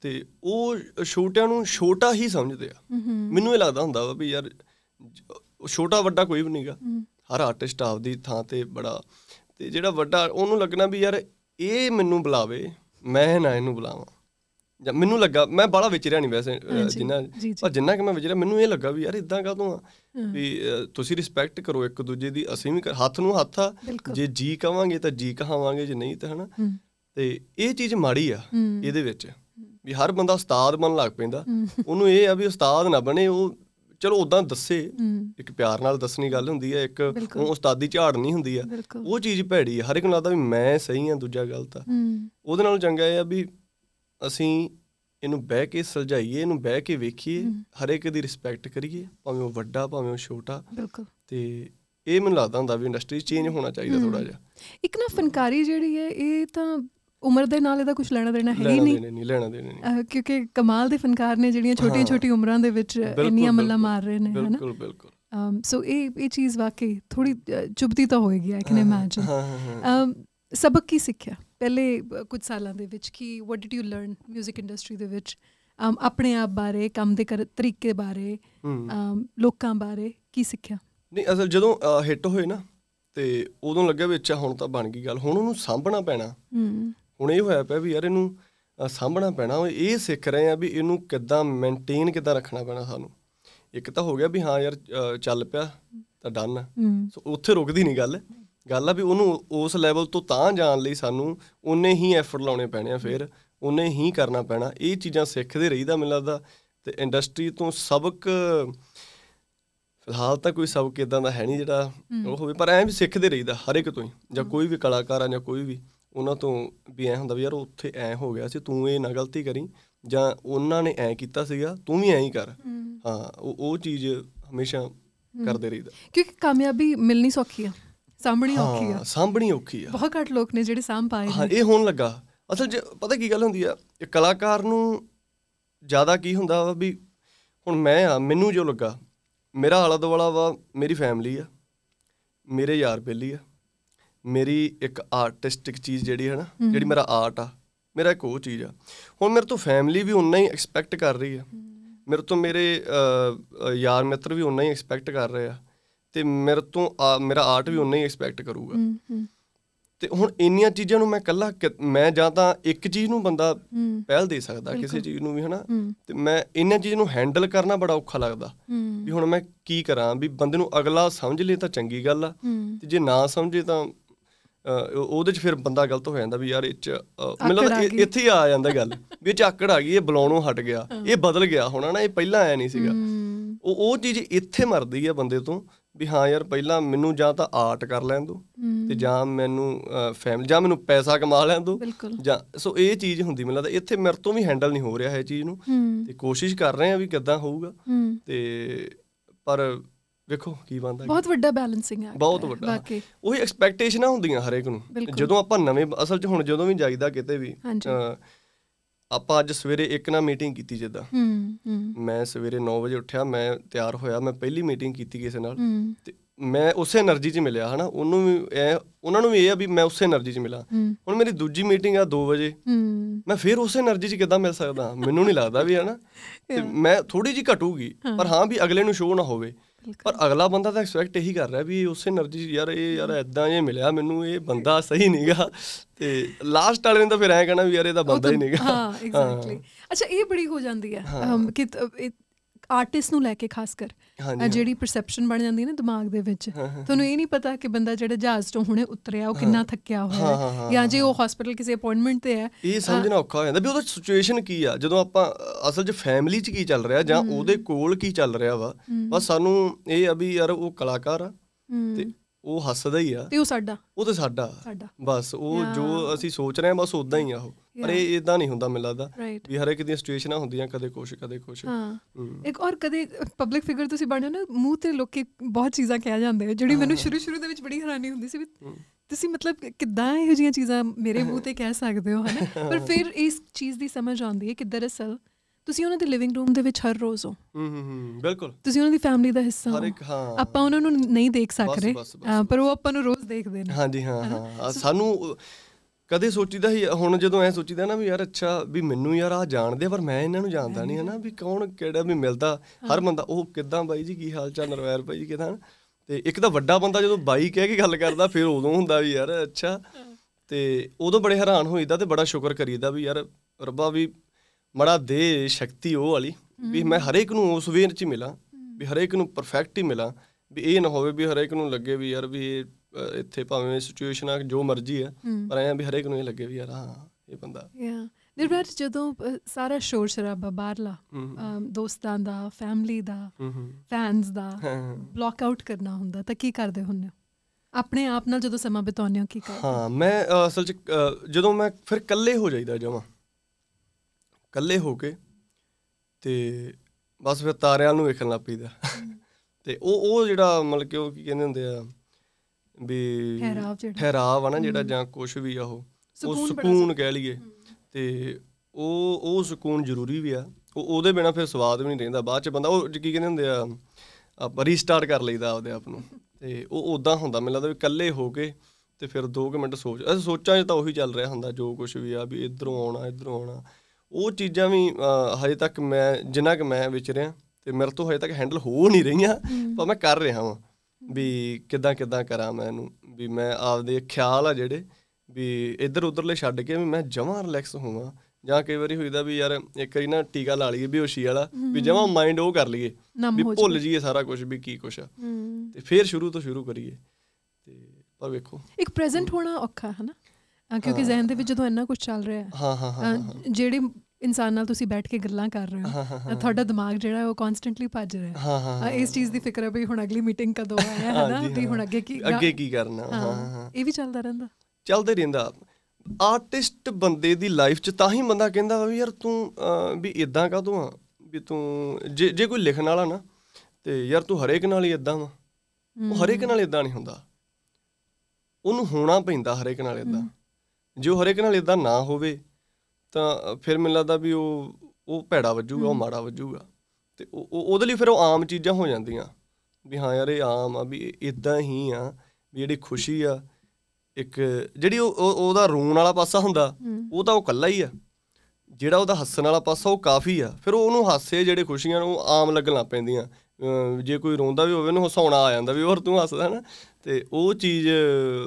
ਤੇ ਉਹ ਛੋਟਿਆਂ ਨੂੰ ਛੋਟਾ ਹੀ ਸਮਝਦੇ ਆ ਹੂੰ ਮੈਨੂੰ ਇਹ ਲੱਗਦਾ ਹੁੰਦਾ ਵਾ ਵੀ ਯਾਰ ਜ- ਉਹ ਛੋਟਾ ਵੱਡਾ ਕੋਈ ਵੀ ਨਹੀਂਗਾ। ਹਰ ਆਰਟਿਸਟ ਆਪਦੀ ਥਾਂ ਤੇ ਬੜਾ ਤੇ ਜਿਹੜਾ ਵੱਡਾ ਉਹਨੂੰ ਲੱਗਣਾ ਵੀ ਯਾਰ ਇਹ ਮੈਨੂੰ ਬੁਲਾਵੇ ਮੈਂ ਨਾ ਇਹਨੂੰ ਬੁਲਾਵਾਂ। ਜਾਂ ਮੈਨੂੰ ਲੱਗਾ ਮੈਂ ਬਾਹਲਾ ਵਿਚਰਿਆ ਨਹੀਂ ਵੈਸੇ ਜਿੰਨਾ। ਪਰ ਜਿੰਨਾ ਕਿ ਮੈਂ ਵਿਚਰਿਆ ਮੈਨੂੰ ਇਹ ਲੱਗਾ ਵੀ ਯਾਰ ਇਦਾਂ ਕਾਹਤੋਂ ਆ? ਵੀ ਤੁਸੀਂ ਰਿਸਪੈਕਟ ਕਰੋ ਇੱਕ ਦੂਜੇ ਦੀ ਅਸੀਂ ਵੀ ਹੱਥ ਨੂੰ ਹੱਥ ਆ। ਜੇ ਜੀ ਕਵਾਂਗੇ ਤਾਂ ਜੀ ਕਹਾਵਾਂਗੇ ਜੇ ਨਹੀਂ ਤਾਂ ਹਨਾ। ਤੇ ਇਹ ਚੀਜ਼ ਮਾੜੀ ਆ। ਇਹਦੇ ਵਿੱਚ। ਵੀ ਹਰ ਬੰਦਾ ਉਸਤਾਦ ਬਣਨ ਲੱਗ ਪੈਂਦਾ। ਉਹਨੂੰ ਇਹ ਆ ਵੀ ਉਸਤਾਦ ਨਾ ਬਣੇ ਉਹ ਚਲੋ ਉਦਾਂ ਦੱਸੇ ਹੂੰ। ਇੱਕ ਪਿਆਰ ਨਾਲ ਦੱਸਣੀ ਗੱਲ ਹੁੰਦੀ ਹੈ ਇੱਕ ਉਸਤਾਦੀ ਝਾੜ ਨਹੀਂ ਹੁੰਦੀ ਆ। ਉਹ ਚੀਜ਼ ਭੈੜੀ ਆ ਹਰ ਇੱਕ ਨੂੰ ਲੱਗਦਾ ਵੀ ਮੈਂ ਸਹੀ ਆ ਦੂਜਾ ਗਲਤ ਆ। ਹੂੰ। ਉਹਦੇ ਨਾਲ ਚੰਗਾ ਇਹ ਆ ਵੀ ਅਸੀਂ ਇਹਨੂੰ ਬਹਿ ਕੇ ਸੁਲਝਾਈਏ ਇਹਨੂੰ ਬਹਿ ਕੇ ਵੇਖੀਏ ਹਰ ਇੱਕ ਦੀ ਰਿਸਪੈਕਟ ਕਰੀਏ ਭਾਵੇਂ ਉਹ ਵੱਡਾ ਭਾਵੇਂ ਉਹ ਛੋਟਾ। ਬਿਲਕੁਲ। ਤੇ ਇਹ ਮੈਨੂੰ ਲੱਗਦਾ ਹੁੰਦਾ ਵੀ ਇੰਡਸਟਰੀ ਚੇਂਜ ਹੋਣਾ ਚਾਹੀਦਾ ਥੋੜਾ ਜਿਹਾ। ਇੱਕ ਨਾ ਫਨਕਾਰੀ ਜਿਹੜੀ ਹੈ ਇਹ ਤਾਂ ਉਮਰ ਦੇ ਨਾਲ ਇਹਦਾ ਕੁਝ ਲੈਣਾ ਦੇਣਾ ਹੈ ਹੀ ਨਹੀਂ। ਨਹੀਂ ਲੈਣਾ ਦੇਣਾ ਨਹੀਂ। ਕਿਉਂਕਿ ਕਮਾਲ ਦੇ ਫਨਕਾਰ ਨੇ ਜਿਹੜੀਆਂ ਛੋਟੀਆਂ ਛੋਟੀ ਉਮਰਾਂ ਦੇ ਵਿੱਚ ਇੰਨੀਆਂ ਮੱਲਾਂ। ਮਾਰ ਰਹੇ ਨੇ ਹਨਾ? ਬਿਲਕੁਲ ਬਿਲਕੁਲ। ਅਮ ਸੋ ਇਹ ਇਹ ਚੀਜ਼ ਵਾਕਈ ਥੋੜੀ ਚੁਭਦੀ ਤਾਂ ਹੋਏਗੀ ਆਈ ਕੈਨ ਇਮੇਜਿਨ ਅਮ ਸਬਕ ਕੀ ਸਿੱਖਿਆ? ਪਹਿਲੇ ਕੁਝ ਸਾਲਾਂ ਦੇ ਵਿੱਚ ਕੀ what did you learn 뮤직 industry ਦੇ ਵਿੱਚ? ਅਮ ਆਪਣੇ ਆਪ ਬਾਰੇ ਕੰਮ ਦੇ ਤਰੀਕੇ ਬਾਰੇ ਅਮ ਲੋਕਾਂ ਬਾਰੇ ਕੀ ਸਿੱਖਿਆ? ਨਹੀਂ ਅਸਲ ਜਦੋਂ ਹਿੱਟ ਹੋਏ ਨਾ ਤੇ ਉਦੋਂ ਲੱਗਿਆ ਵੀ ਅੱਛਾ ਹੁਣ ਤਾਂ ਬਣ ਗਈ ਗੱਲ। ਹੁਣ ਉਹਨੂੰ ਸਾਂਭਣਾ ਪੈਣਾ। ਹੂੰ। ਹੁਣ ਇਹ ਹੋਇਆ ਪਿਆ ਵੀ ਯਾਰ ਇਹਨੂੰ ਸਾਂਭਣਾ ਪੈਣਾ ਉਹ ਇਹ ਸਿੱਖ ਰਹੇ ਆ ਵੀ ਇਹਨੂੰ ਕਿੱਦਾਂ ਮੇਨਟੇਨ ਕਿੱਦਾਂ ਰੱਖਣਾ ਪੈਣਾ ਸਾਨੂੰ। ਇੱਕ ਤਾਂ ਹੋ ਗਿਆ ਵੀ ਹਾਂ ਯਾਰ ਚੱਲ ਪਿਆ ਤਾਂ ਡਨ ਸੋ ਉੱਥੇ ਰੁਕਦੀ ਨਹੀਂ ਗੱਲ। ਗੱਲ ਆ ਵੀ ਉਹਨੂੰ ਉਸ ਲੈਵਲ ਤੋਂ ਤਾਂ ਜਾਣ ਲਈ ਸਾਨੂੰ ਉਨੇ ਹੀ ਐਫਰਟ ਲਾਉਣੇ ਪੈਣੇ ਆ ਫਿਰ। ਉਨੇ ਹੀ ਕਰਨਾ ਪੈਣਾ। ਇਹ ਚੀਜ਼ਾਂ ਸਿੱਖਦੇ ਰਹੀਦਾ ਮੈਨੂੰ ਲੱਗਦਾ। ਤੇ ਇੰਡਸਟਰੀ ਤੋਂ ਸਬਕ ਫਿਲਹਾਲ ਤਾਂ ਕੋਈ ਸਬਕ ਇਦਾਂ ਦਾ ਹੈ ਨਹੀਂ ਜਿਹੜਾ ਉਹ ਹੋਵੇ ਪਰ ਐਂ ਵੀ ਸਿੱਖਦੇ ਰਹੀਦਾ ਹਰ ਇੱਕ ਤੋਂ ਹੀ। ਜਾਂ ਕੋਈ ਵੀ ਕਲਾਕਾਰ ਆ ਜਾਂ ਕੋਈ ਵੀ। ਉਹਨਾਂ ਤੋਂ ਵੀ ਐ ਹੁੰਦਾ ਵੀ ਯਾਰ ਉੱਥੇ ਐ ਹੋ ਗਿਆ ਸੀ ਤੂੰ ਇਹ ਨਾ ਗਲਤੀ ਕਰੀ ਜਾਂ ਉਹਨਾਂ ਨੇ ਐ ਕੀਤਾ ਸੀਗਾ ਤੂੰ ਵੀ ਐਂ ਹੀ ਕਰ। ਹਾਂ। ਉਹ ਉਹ ਚੀਜ਼ ਹਮੇਸ਼ਾ ਕਰਦੇ ਰਹੀਦਾ। ਕਿਉਂਕਿ ਕਾਮਯਾਬੀ ਮਿਲਣੀ ਸੌਖੀ ਆ ਸਾਂਭਣੀ ਔਖੀ ਆ। ਸਾਂਭਣੀ ਔਖੀ ਆ। ਬਹੁਤ ਘੱਟ ਲੋਕ ਨੇ ਜਿਹੜੇ ਸਾਂਭ ਪਾਏ ਹਾਂ ਇਹ ਹੋਣ ਲੱਗਾ। ਅਸਲ 'ਚ ਪਤਾ ਕੀ ਗੱਲ ਹੁੰਦੀ ਆ ਇਹ ਕਲਾਕਾਰ ਨੂੰ ਜ਼ਿਆਦਾ ਕੀ ਹੁੰਦਾ ਵਾ ਵੀ ਹੁਣ ਮੈਂ ਆ ਮੈਨੂੰ ਜੋ ਲੱਗਾ ਮੇਰਾ ਆਲਾ ਦੁਆਲਾ ਵਾ ਮੇਰੀ ਫੈਮਿਲੀ ਆ ਮੇਰੇ ਯਾਰ ਬੇਲੀ ਆ। ਮੇਰੀ ਇੱਕ ਆਰਟਿਸਟਿਕ ਚੀਜ਼ ਜਿਹੜੀ ਹੈ ਨਾ ਜਿਹੜੀ ਮੇਰਾ ਆਰਟ ਆ ਮੇਰਾ ਇੱਕ ਉਹ ਚੀਜ਼ ਆ। ਹੁਣ ਮੇਰੇ ਤੋਂ ਫੈਮਿਲੀ ਵੀ ਉਨਾ ਹੀ ਐਕਸਪੈਕਟ ਕਰ ਰਹੀ ਆ। ਮੇਰੇ ਤੋਂ ਮੇਰੇ ਯਾਰ ਮਿੱਤਰ ਵੀ ਉਨਾ ਹੀ ਐਕਸਪੈਕਟ ਕਰ ਰਹੇ ਆ। ਤੇ ਮੇਰੇ ਤੋਂ ਮੇਰਾ ਆਰਟ ਵੀ ਉਨਾ ਹੀ ਐਕਸਪੈਕਟ ਕਰੂਗਾ। ਤੇ ਹੁਣ ਇੰਨੀਆਂ ਚੀਜ਼ਾਂ ਨੂੰ ਮੈਂ ਕੱਲਾ ਮੈਂ ਜਾਂ ਤਾਂ ਇੱਕ ਚੀਜ਼ ਨੂੰ ਬੰਦਾ ਪਹਿਲ ਦੇ ਸਕਦਾ ਕਿਸੇ ਚੀਜ਼ ਨੂੰ ਵੀ ਹਨਾ? ਤੇ ਮੈਂ ਇੰਨੀਆਂ ਚੀਜ਼ ਨੂੰ ਹੈਂਡਲ ਕਰਨਾ ਬੜਾ ਔਖਾ ਲੱਗਦਾ। ਵੀ ਹੁਣ ਮੈਂ ਕੀ ਕਰਾਂ? ਵੀ ਬੰਦੇ ਨੂੰ ਅਗਲਾ ਸਮਝ ਲੇ ਤਾਂ ਚੰਗੀ ਗੱਲ ਆ। ਤੇ ਜੇ ਨਾ ਸਮਝੇ ਤਾਂ ਉਹਦੇ ਚ ਫਿਰ ਬੰਦਾ ਗਲਤ ਹੋ ਜਾਂਦਾ ਵੀ ਯਾਰ ਇਹ ਚ ਗਈ। ਇੱਥੇ ਹੀ ਆ ਜਾਂਦਾ ਗੱਲ *laughs* ਵੀ ਇਹ ਆਕੜ ਆ ਗਈ ਇਹ ਬੁਲਾਉਣੋਂ ਹਟ ਗਿਆ ਇਹ ਬਦਲ ਗਿਆ ਹੁਣ ਨਾ ਇਹ ਪਹਿਲਾਂ ਆਇਆ ਨਹੀਂ ਸੀਗਾ। ਉਹ ਉਹ ਚੀਜ਼ ਇੱਥੇ ਮਰਦੀ ਆ ਬੰਦੇ ਤੋਂ ਵੀ ਹਾਂ ਯਾਰ ਪਹਿਲਾਂ ਮੈਨੂੰ ਜਾਂ ਤਾਂ ਆਰਟ ਕਰ ਲੈਣ ਦੋ ਤੇ ਜਾਂ ਮੈਨੂੰ ਫੈਮਿਲੀ ਜਾਂ ਮੈਨੂੰ ਪੈਸਾ ਕਮਾ ਲੈਣ ਦੋ। ਜਾਂ ਸੋ ਇਹ ਚੀਜ਼ ਹੁੰਦੀ ਮੈਨੂੰ ਲੱਗਦਾ ਇੱਥੇ ਮੇਰੇ ਤੋਂ ਵੀ ਹੈਂਡਲ ਨਹੀਂ ਹੋ ਰਿਹਾ ਹੈ ਚੀਜ਼ ਨੂੰ। ਤੇ ਕੋਸ਼ਿਸ਼ ਕਰ ਰਹੇ ਆ ਵੀ ਕਿੱਦਾਂ ਹੋਊਗਾ। ਤੇ ਪਰ ਵੇਖੋ ਕੀ ਬਣਦਾ ਬਹੁਤ ਵੱਡਾ ਬੈਲੈਂਸਿੰਗ ਹੈ ਬਹੁਤ ਵੱਡਾ। ਵਾਕਈ। ਉਹੀ ਐਕਸਪੈਕਟੇਸ਼ਨਾਂ ਹੁੰਦੀਆਂ ਹਰੇਕ ਨੂੰ। ਜਦੋਂ ਆਪਾਂ ਨਵੇਂ ਅਸਲ 'ਚ ਹੁਣ ਜਦੋਂ ਵੀ ਜਾਈਦਾ ਕਿਤੇ ਵੀ ਆਪਾਂ ਅੱਜ ਸਵੇਰੇ ਇੱਕ ਨਾ ਮੀਟਿੰਗ ਕੀਤੀ ਜਿੱਦਾਂ। ਮੈਂ ਸਵੇਰੇ 9 ਵਜੇ ਉੱਠਿਆ ਮੈਂ ਤਿਆਰ ਹੋਇਆ ਮੈਂ ਪਹਿਲੀ ਮੀਟਿੰਗ ਕੀਤੀ ਕਿਸੇ ਨਾਲ। ਤੇ ਮੈਂ ਉਸੇ એનર્ਜੀ 'ਚ ਮਿਲਿਆ ਹਨਾ? ਉਹਨੂੰ ਵੀ ਐ ਉਹਨਾਂ ਨੂੰ ਵੀ ਇਹ ਆ ਵੀ ਮੈਂ ਉਸੇ એનર્ਜੀ 'ਚ ਮਿਲਾਂ। ਹੁਣ ਮੇਰੀ ਦੂਜੀ ਮੀਟਿੰਗ ਆ 2 ਵਜੇ। ਮੈਂ ਫਿਰ ਉਸੇ એનર્ਜੀ 'ਚ ਕਿੱਦਾਂ ਮਿਲ ਸਕਦਾ? ਮੈਨੂੰ ਨਹੀਂ ਲੱਗਦਾ ਵੀ ਹਨਾ? *laughs* ਤੇ ਮੈਂ ਥੋੜੀ ਜੀ ਘਟੂਗੀ ਪਰ ਹਾਂ ਵੀ ਅਗਲੇ ਨੂੰ ਸ਼ੋਅ ਨਾ ਹੋਵੇ। ਪਰ ਅਗਲਾ ਬੰਦਾ ਤਾਂ ਐਕਸਪੈਕਟ ਇਹੀ ਕਰ ਰਿਹਾ ਵੀ ਉਸੇ એનર્ਜੀ ਯਾਰ ਇਹ ਯਾਰ ਐਦਾਂ ਇਹ ਮਿਲਿਆ ਮੈਨੂੰ ਇਹ ਬੰਦਾ ਸਹੀ ਨਹੀਂਗਾ ਤੇ ਲਾਸਟ ਵਾਲੇ ਨੇ ਤਾਂ ਫਿਰ ਐ ਕਹਿਣਾ ਵੀ ਯਾਰ ਇਹ ਤਾਂ ਬੰਦਾ ਹੀ ਨਹੀਂਗਾ ਹਾਂ ਐਗਜ਼ੈਕਟਲੀ ਅੱਛਾ ਇਹ ਬੜੀ ਹੋ ਜਾਂਦੀ ਹੈ ਕਿ ਆਰਟਿਸਟ ਨੂੰ ਲੈ ਕੇ ਖਾਸ ਕਰ ਜਿਹੜੀ ਪਰਸੈਪਸ਼ਨ ਬਣ ਜਾਂਦੀ ਹੈ ਨਾ ਦਿਮਾਗ ਦੇ ਵਿੱਚ ਤੁਹਾਨੂੰ ਇਹ ਨਹੀਂ ਪਤਾ ਕਿ ਬੰਦਾ ਜਿਹੜਾ ਜਹਾਜ਼ ਤੋਂ ਹੁਣੇ ਉਤਰਿਆ ਉਹ ਕਿੰਨਾ ਥੱਕਿਆ ਹੋਇਆ ਹਾਂ, ਜਾਂ ਜੇ ਉਹ ਹਸਪੀਟਲ ਕਿਸੇ ਅਪਾਇੰਟਮੈਂਟ ਤੇ ਹੈ ਇਹ ਸਮਝਣਾ ਔਖਾ ਹੋ ਜਾਂਦਾ ਵੀ ਉਹਦਾ ਸਿਚੁਏਸ਼ਨ ਕੀ ਆ? ਜਦੋਂ ਆਪਾਂ ਅਸਲ 'ਚ ਫੈਮਿਲੀ 'ਚ ਕੀ ਚੱਲ ਰਿਹਾ ਜਾਂ ਉਹਦੇ ਕੋਲ ਕੀ ਚੱਲ ਰਿਹਾ ਵਾ? ਬਸ ਸਾਨੂੰ ਇਹ ਆ ਵੀ ਯਾਰ ਉਹ ਕਲਾਕਾਰ ਆ ਤੇ ਉਹ ਹੱਸਦਾ ਹੀ ਆ। ਤੇ ਉਹ ਸਾਡਾ। ਉਹ ਤੇ ਸਾਡਾ। ਸਾਡਾ। ਬਸ ਉਹ ਜੋ ਅਸੀਂ ਸੋਚ ਰਹੇ ਹਾਂ ਬਸ ਉਦਾਂ ਹੀ ਆ ਉਹ। ਪਰ ਇਹ ਇਦਾਂ ਨਹੀਂ ਹੁੰਦਾ ਮੈਨੂੰ ਲੱਗਦਾ ਵੀ ਹਰ ਇੱਕ ਦੀਆਂ ਸਿਚੁਏਸ਼ਨਾਂ ਹੁੰਦੀਆਂ ਕਦੇ ਕੁਛ ਕਦੇ ਕੁਛ। ਹਾਂ। ਇੱਕ ਔਰ ਕਦੇ ਪਬਲਿਕ ਫਿਗਰ ਤੁਸੀਂ ਬਣ ਜਾਓ ਨਾ ਮੂੰਹ ਤੇ ਲੋਕੀ ਬਹੁਤ ਚੀਜ਼ਾਂ ਕਹਿ ਜਾਂਦੇ ਆ ਜਿਹੜੀ ਮੈਨੂੰ ਸ਼ੁਰੂ ਸ਼ੁਰੂ ਦੇ ਵਿੱਚ ਬੜੀ ਹੈਰਾਨੀ ਹੁੰਦੀ ਸੀ ਵੀ ਤੁਸੀਂ ਮਤਲਬ ਕਿੱਦਾਂ ਇਹੋ ਜਿਹੀਆਂ ਚੀਜ਼ਾਂ ਮੇਰੇ ਮੂੰਹ ਤੇ ਕਹਿ ਸਕਦੇ ਹੋ ਹਨਾ? *laughs* ਪਰ ਫਿਰ ਇਸ ਚੀਜ਼ ਦੀ ਸਮਝ ਆਉਂਦੀ ਹੈ ਕਿ ਦਰਅਸਲ ਤੁਸੀਂ ਉਹਨਾਂ ਦੇ ਲਿਵਿੰਗ ਰੂਮ ਦੇ ਵਿੱਚ ਹਰ ਰੋਜ਼ ਹੋ। ਹੂੰ ਹੂੰ ਬਿਲਕੁਲ। ਤੁਸੀਂ ਉਹਨਾਂ ਦੀ ਫੈਮਿਲੀ ਦਾ ਹਿੱਸਾ ਹਰ ਹੋ। ਇੱਕ ਹਾਂ। ਆਪਾਂ ਉਹਨਾਂ ਨੂੰ ਨਹੀਂ ਦੇਖ ਬਸ, ਅਹ, ਪਰ ਉਹ ਆਪਾਂ ਨੂੰ ਰੋਜ਼ ਦੇਖਦੇ ਨੇ ਹਾਂਜੀ ਹਾਂ ਹਾਂ। ਸਾਨੂੰ ਕਦੇ ਸੋਚੀਦਾ ਹੀ ਹੁਣ ਜਦੋਂ ਐ ਸੋਚੀਦਾ ਨਾ ਵੀ ਯਾਰ ਅੱਛਾ ਵੀ ਮੈਨੂੰ ਯਾਰ ਆ ਜਾਣਦੇ ਪਰ ਮੈਂ ਇਹਨਾਂ ਨੂੰ ਜਾਣਦਾ ਨਹੀਂ ਹਨਾ? ਵੀ ਕੌਣ ਕਿਹੜਾ ਵੀ ਮਿਲਦਾ ਹਰ ਬੰਦਾ ਉਹ ਕਿੱਦਾਂ ਬਾਈ ਜੀ ਕੀ ਹਾਲ ਚਾਲ ਨਰਵੈਰ ਬਾਈ ਜੀ ਕਿਦਾਂ ਤੇ ਇੱਕ ਤਾਂ ਵੱਡਾ ਬੰਦਾ ਜਦੋਂ ਬਾਈ ਕਹਿ ਕੇ ਗੱਲ ਕਰਦਾ ਫਿਰ ਉਦੋਂ ਹੁੰਦਾ ਵੀ ਯਾਰ ਅੱਛਾ। ਤੇ ਉਦੋਂ ਬੜੇ ਹੈਰਾਨ ਹੋਈਦਾ ਤੇ ਬੜਾ ਸ਼ੁਕਰ ਕਰੀਦਾ ਵੀ ਯਾਰ ਰੱਬਾ ਵੀ ਮੜਾ ਦੇ ਸ਼ਕਤੀ ਉਹ ਵਾਲੀ ਵੀ ਮੈਂ ਹਰੇਕ ਨੂੰ ਉਸ ਵੇਰ ਚ ਮਿਲਾਂ ਵੀ ਹਰੇਕ ਨੂੰ ਪਰਫੈਕਟ ਹੀ ਮਿਲਾਂ ਵੀ ਇਹ ਨਾ ਹੋਵੇ ਵੀ ਹਰੇਕ ਨੂੰ ਲੱਗੇ ਵੀ ਯਾਰ ਵੀ ਇੱਥੇ ਭਾਵੇਂ ਸਿਚੁਏਸ਼ਨ ਆ ਜੋ ਮਰਜ਼ੀ ਆ ਪਰ ਐਂ ਵੀ ਹਰੇਕ ਨੂੰ ਇਹ ਲੱਗੇ ਵੀ ਯਾਰ ਹਾਂ ਇਹ ਬੰਦਾ। ਯਾ ਨਿਰਵੈਰ ਜਦੋਂ ਸਾਰਾ ਸ਼ੋਰ ਸ਼ਰਾਬਾ ਬਾਹਰਲਾ ਦੋਸਤਾਂ ਦਾ ਫੈਮਿਲੀ ਦਾ ਫੈਨਸ ਦਾ ਬਲੌਕ ਆਊਟ ਕਰਨਾ ਹੁੰਦਾ ਤਾਂ ਕੀ ਕਰਦੇ ਹੁੰਦੇ ਹੋ? ਆਪਣੇ ਆਪ ਨਾਲ ਜਦੋਂ ਸਮਾਂ ਬਿਤਾਉਂਦੇ ਹੋ ਕੀ ਕਰਦੇ ਹਾਂ? ਮੈਂ ਅਸਲ ਚ ਜਦੋਂ ਮੈਂ ਫਿਰ ਇਕੱਲੇ ਹੋ ਜਾਈਦਾ ਜਮਾ ਇਕੱਲੇ ਹੋ ਕੇ ਤੇ ਬਸ ਫਿਰ ਤਾਰਿਆਂ ਨੂੰ ਵੇਖਣ ਲੱਗ ਪਈਦਾ। ਤੇ ਉਹ ਉਹ ਜਿਹੜਾ ਮਤਲਬ ਕਿ ਉਹ ਕੀ ਕਹਿੰਦੇ ਹੁੰਦੇ ਆ ਵੀ ਠਹਿਰਾਵ ਜਿਹੜਾ। ਠਹਿਰਾਵ ਆ ਨਾ ਜਿਹੜਾ ਜਾਂ ਕੁਝ ਵੀ ਆ ਉਹ ਉਹ ਸਕੂਨ ਕਹਿ ਲਈਏ। ਤੇ ਉਹ ਉਹ ਸਕੂਨ ਜ਼ਰੂਰੀ ਵੀ ਆ। ਉਹ ਉਹਦੇ ਬਿਨਾ ਫਿਰ ਸਵਾਦ ਵੀ ਨਹੀਂ ਰਹਿੰਦਾ। ਬਾਅਦ ਚ ਬੰਦਾ ਉਹ ਕੀ ਕਹਿੰਦੇ ਹੁੰਦੇ ਆ ਆਪਾਂ ਰੀਸਟਾਰਟ ਕਰ ਲਈਦਾ ਆਪਦੇ ਆਪ ਨੂੰ। ਤੇ ਉਹ ਉਦਾਂ ਹੁੰਦਾ। ਮੈਨੂੰ ਲੱਗਦਾ ਵੀ ਇਕੱਲੇ ਹੋ ਕੇ ਤੇ ਫਿਰ 2 ਮਿੰਟ ਸੋਚ ਅਸੀਂ ਸੋਚਾਂ 'ਚ ਤਾਂ ਉਹੀ ਚੱਲ ਰਿਹਾ ਹੁੰਦਾ। ਜੋ ਕੁਝ ਵੀ ਆ ਵੀ ਇਧਰੋਂ ਆਉਣਾ ਇਧਰੋਂ ਆਉਣਾ। ਉਹ ਚੀਜ਼ਾਂ ਵੀ ਹਜੇ ਤੱਕ ਮੈਂ ਜਿੰਨਾ ਕਿ ਮੈਂ ਵਿਚ ਰਿਹਾ ਤੇ ਮੇਰੇ ਤੋਂ ਹਜੇ ਤੱਕ ਹੈਂਡਲ ਹੋ ਨਹੀਂ ਰਹੀਆਂ ਪਰ ਮੈਂ ਕਰ ਰਿਹਾ ਹਾਂ ਵੀ ਕਿਦਾਂ ਕਿਦਾਂ ਕਰਾਂ ਮੈਂ ਇਹਨੂੰ ਵੀ ਮੈਂ ਆਪਦੇ ਖਿਆਲ ਆ ਜਿਹੜੇ ਵੀ ਇੱਧਰ ਉੱਧਰਲੇ ਛੱਡ ਕੇ ਵੀ ਮੈਂ ਜਮਾਂ ਰਿਲੈਕਸ ਹੋਵਾਂ ਜਾਂ ਕਈ ਵਾਰੀ ਹੋਈਦਾ ਵੀ ਯਾਰ ਇੱਕ ਵਾਰੀ ਨਾ ਟੀਕਾ ਲਾ ਲਈਏ ਬੇਹੋਸ਼ੀ ਵਾਲਾ ਵੀ ਜਮਾਂ ਮਾਈਂਡ ਉਹ ਕਰ ਲਈਏ ਵੀ ਭੁੱਲ ਜਾਈਏ। ਸਾਰਾ ਕੁਝ ਵੀ ਕੀ ਕੁਛ ਆ। ਤੇ ਫੇਰ ਸ਼ੁਰੂ ਤੋਂ ਸ਼ੁਰੂ ਕਰੀਏ ਤੇ ਪਰ ਵੇਖੋ। ਇੱਕ ਪ੍ਰੈਜ਼ੈਂਟ ਹੋਣਾ ਔਖਾ ਹੈ ਨਾ? ਕਿਉਂਕਿ ਜ਼ਿਹਨ ਦੇ ਵਿੱਚ ਜਦੋਂ ਇੰਨਾ ਕੁਝ ਚੱਲ ਰਿਹਾ ਹੈ ਹਾਂ ਹਾਂ ਹਾਂ ਜਿਹੜੇ ਇਨਸਾਨ ਨਾਲ ਤੁਸੀਂ ਬੈਠ ਕੇ ਗੱਲਾਂ ਕਰ ਰਹੇ ਹੋ ਤੁਹਾਡਾ ਦਿਮਾਗ ਜਿਹੜਾ ਹੈ ਉਹ ਕਨਸਟੈਂਟਲੀ ਭੱਜ ਰਿਹਾ ਹੈ ਇਸ ਚੀਜ਼ ਦੀ ਫਿਕਰ ਹੈ ਵੀ ਹੁਣ ਅਗਲੀ ਮੀਟਿੰਗ ਕਦੋਂ ਹੈ ਹੈ ਨਾ ਵੀ ਹੁਣ। ਅੱਗੇ ਕੀ ਅੱਗੇ ਕੀ ਕਰਨਾ ਹਾਂ ਹਾਂ ਇਹ ਵੀ ਚੱਲਦਾ ਰਹਿੰਦਾ ਚੱਲਦੇ ਰਹਿੰਦਾ ਆਰਟਿਸਟ ਬੰਦੇ ਦੀ ਲਾਈਫ 'ਚ ਤਾਂ ਹੀ ਬੰਦਾ ਕਹਿੰਦਾ ਵਾ ਯਾਰ ਤੂੰ ਵੀ ਇਦਾਂ ਕਾਹਤੋਂ ਆ ਵੀ ਤੂੰ ਜੇ ਜੇ ਕੋਈ ਲਿਖਣ ਵਾਲਾ ਨਾ ਤੇ ਯਾਰ ਤੂੰ ਹਰੇਕ ਨਾਲ ਹੀ ਇਦਾਂ ਵਾ ਉਹ ਹਰੇਕ ਨਾਲ ਇਦਾਂ ਨਹੀਂ ਹੁੰਦਾ ਉਹਨੂੰ ਹੋਣਾ ਪੈਂਦਾ ਹਰੇਕ ਨਾਲ ਇਦਾਂ ਜੇ ਹਰੇਕ ਨਾਲ ਇਦਾਂ ਨਾ ਹੋਵੇ ਤਾਂ ਫਿਰ ਮੈਨੂੰ ਲੱਗਦਾ ਵੀ ਉਹ ਉਹ ਭੈੜਾ ਵੱਜੂਗਾ ਉਹ ਮਾੜਾ ਵੱਜੂਗਾ। ਤੇ ਉਹ ਉਹ- ਉਹਦੇ ਲਈ ਫਿਰ ਉਹ ਆਮ ਚੀਜ਼ਾਂ ਹੋ ਜਾਂਦੀਆਂ। ਵੀ ਹਾਂ ਯਾਰ ਇਹ ਆਮ ਆ ਵੀ ਇਦਾਂ ਹੀ ਆ ਵੀ ਜਿਹੜੀ ਖੁਸ਼ੀ ਆ ਇੱਕ ਜਿਹੜੀ ਉਹ ਉਹ- ਉਹਦਾ ਰੋਣ ਵਾਲਾ ਪਾਸਾ ਹੁੰਦਾ ਉਹ ਤਾਂ ਉਹ ਕੱਲਾ ਹੀ ਆ। ਜਿਹੜਾ ਉਹਦਾ ਹੱਸਣ ਵਾਲਾ ਪਾਸਾ ਉਹ ਕਾਫੀ ਆ। ਫਿਰ ਉਹਨੂੰ ਹਾਸੇ ਜਿਹੜੇ ਖੁਸ਼ੀਆਂ ਨੂੰ ਆਮ ਲੱਗਣ ਲੱਗ ਪੈਂਦੀਆਂ ਜੇ ਕੋਈ ਰੋਂਦਾ ਵੀ ਹੋਵੇ ਉਹਨੂੰ ਹਸਾਉਣਾ ਆ ਜਾਂਦਾ ਵੀ ਹੋਰ ਤੂੰ ਹੱਸਦਾ ਨਾ। ਤੇ ਉਹ ਚੀਜ਼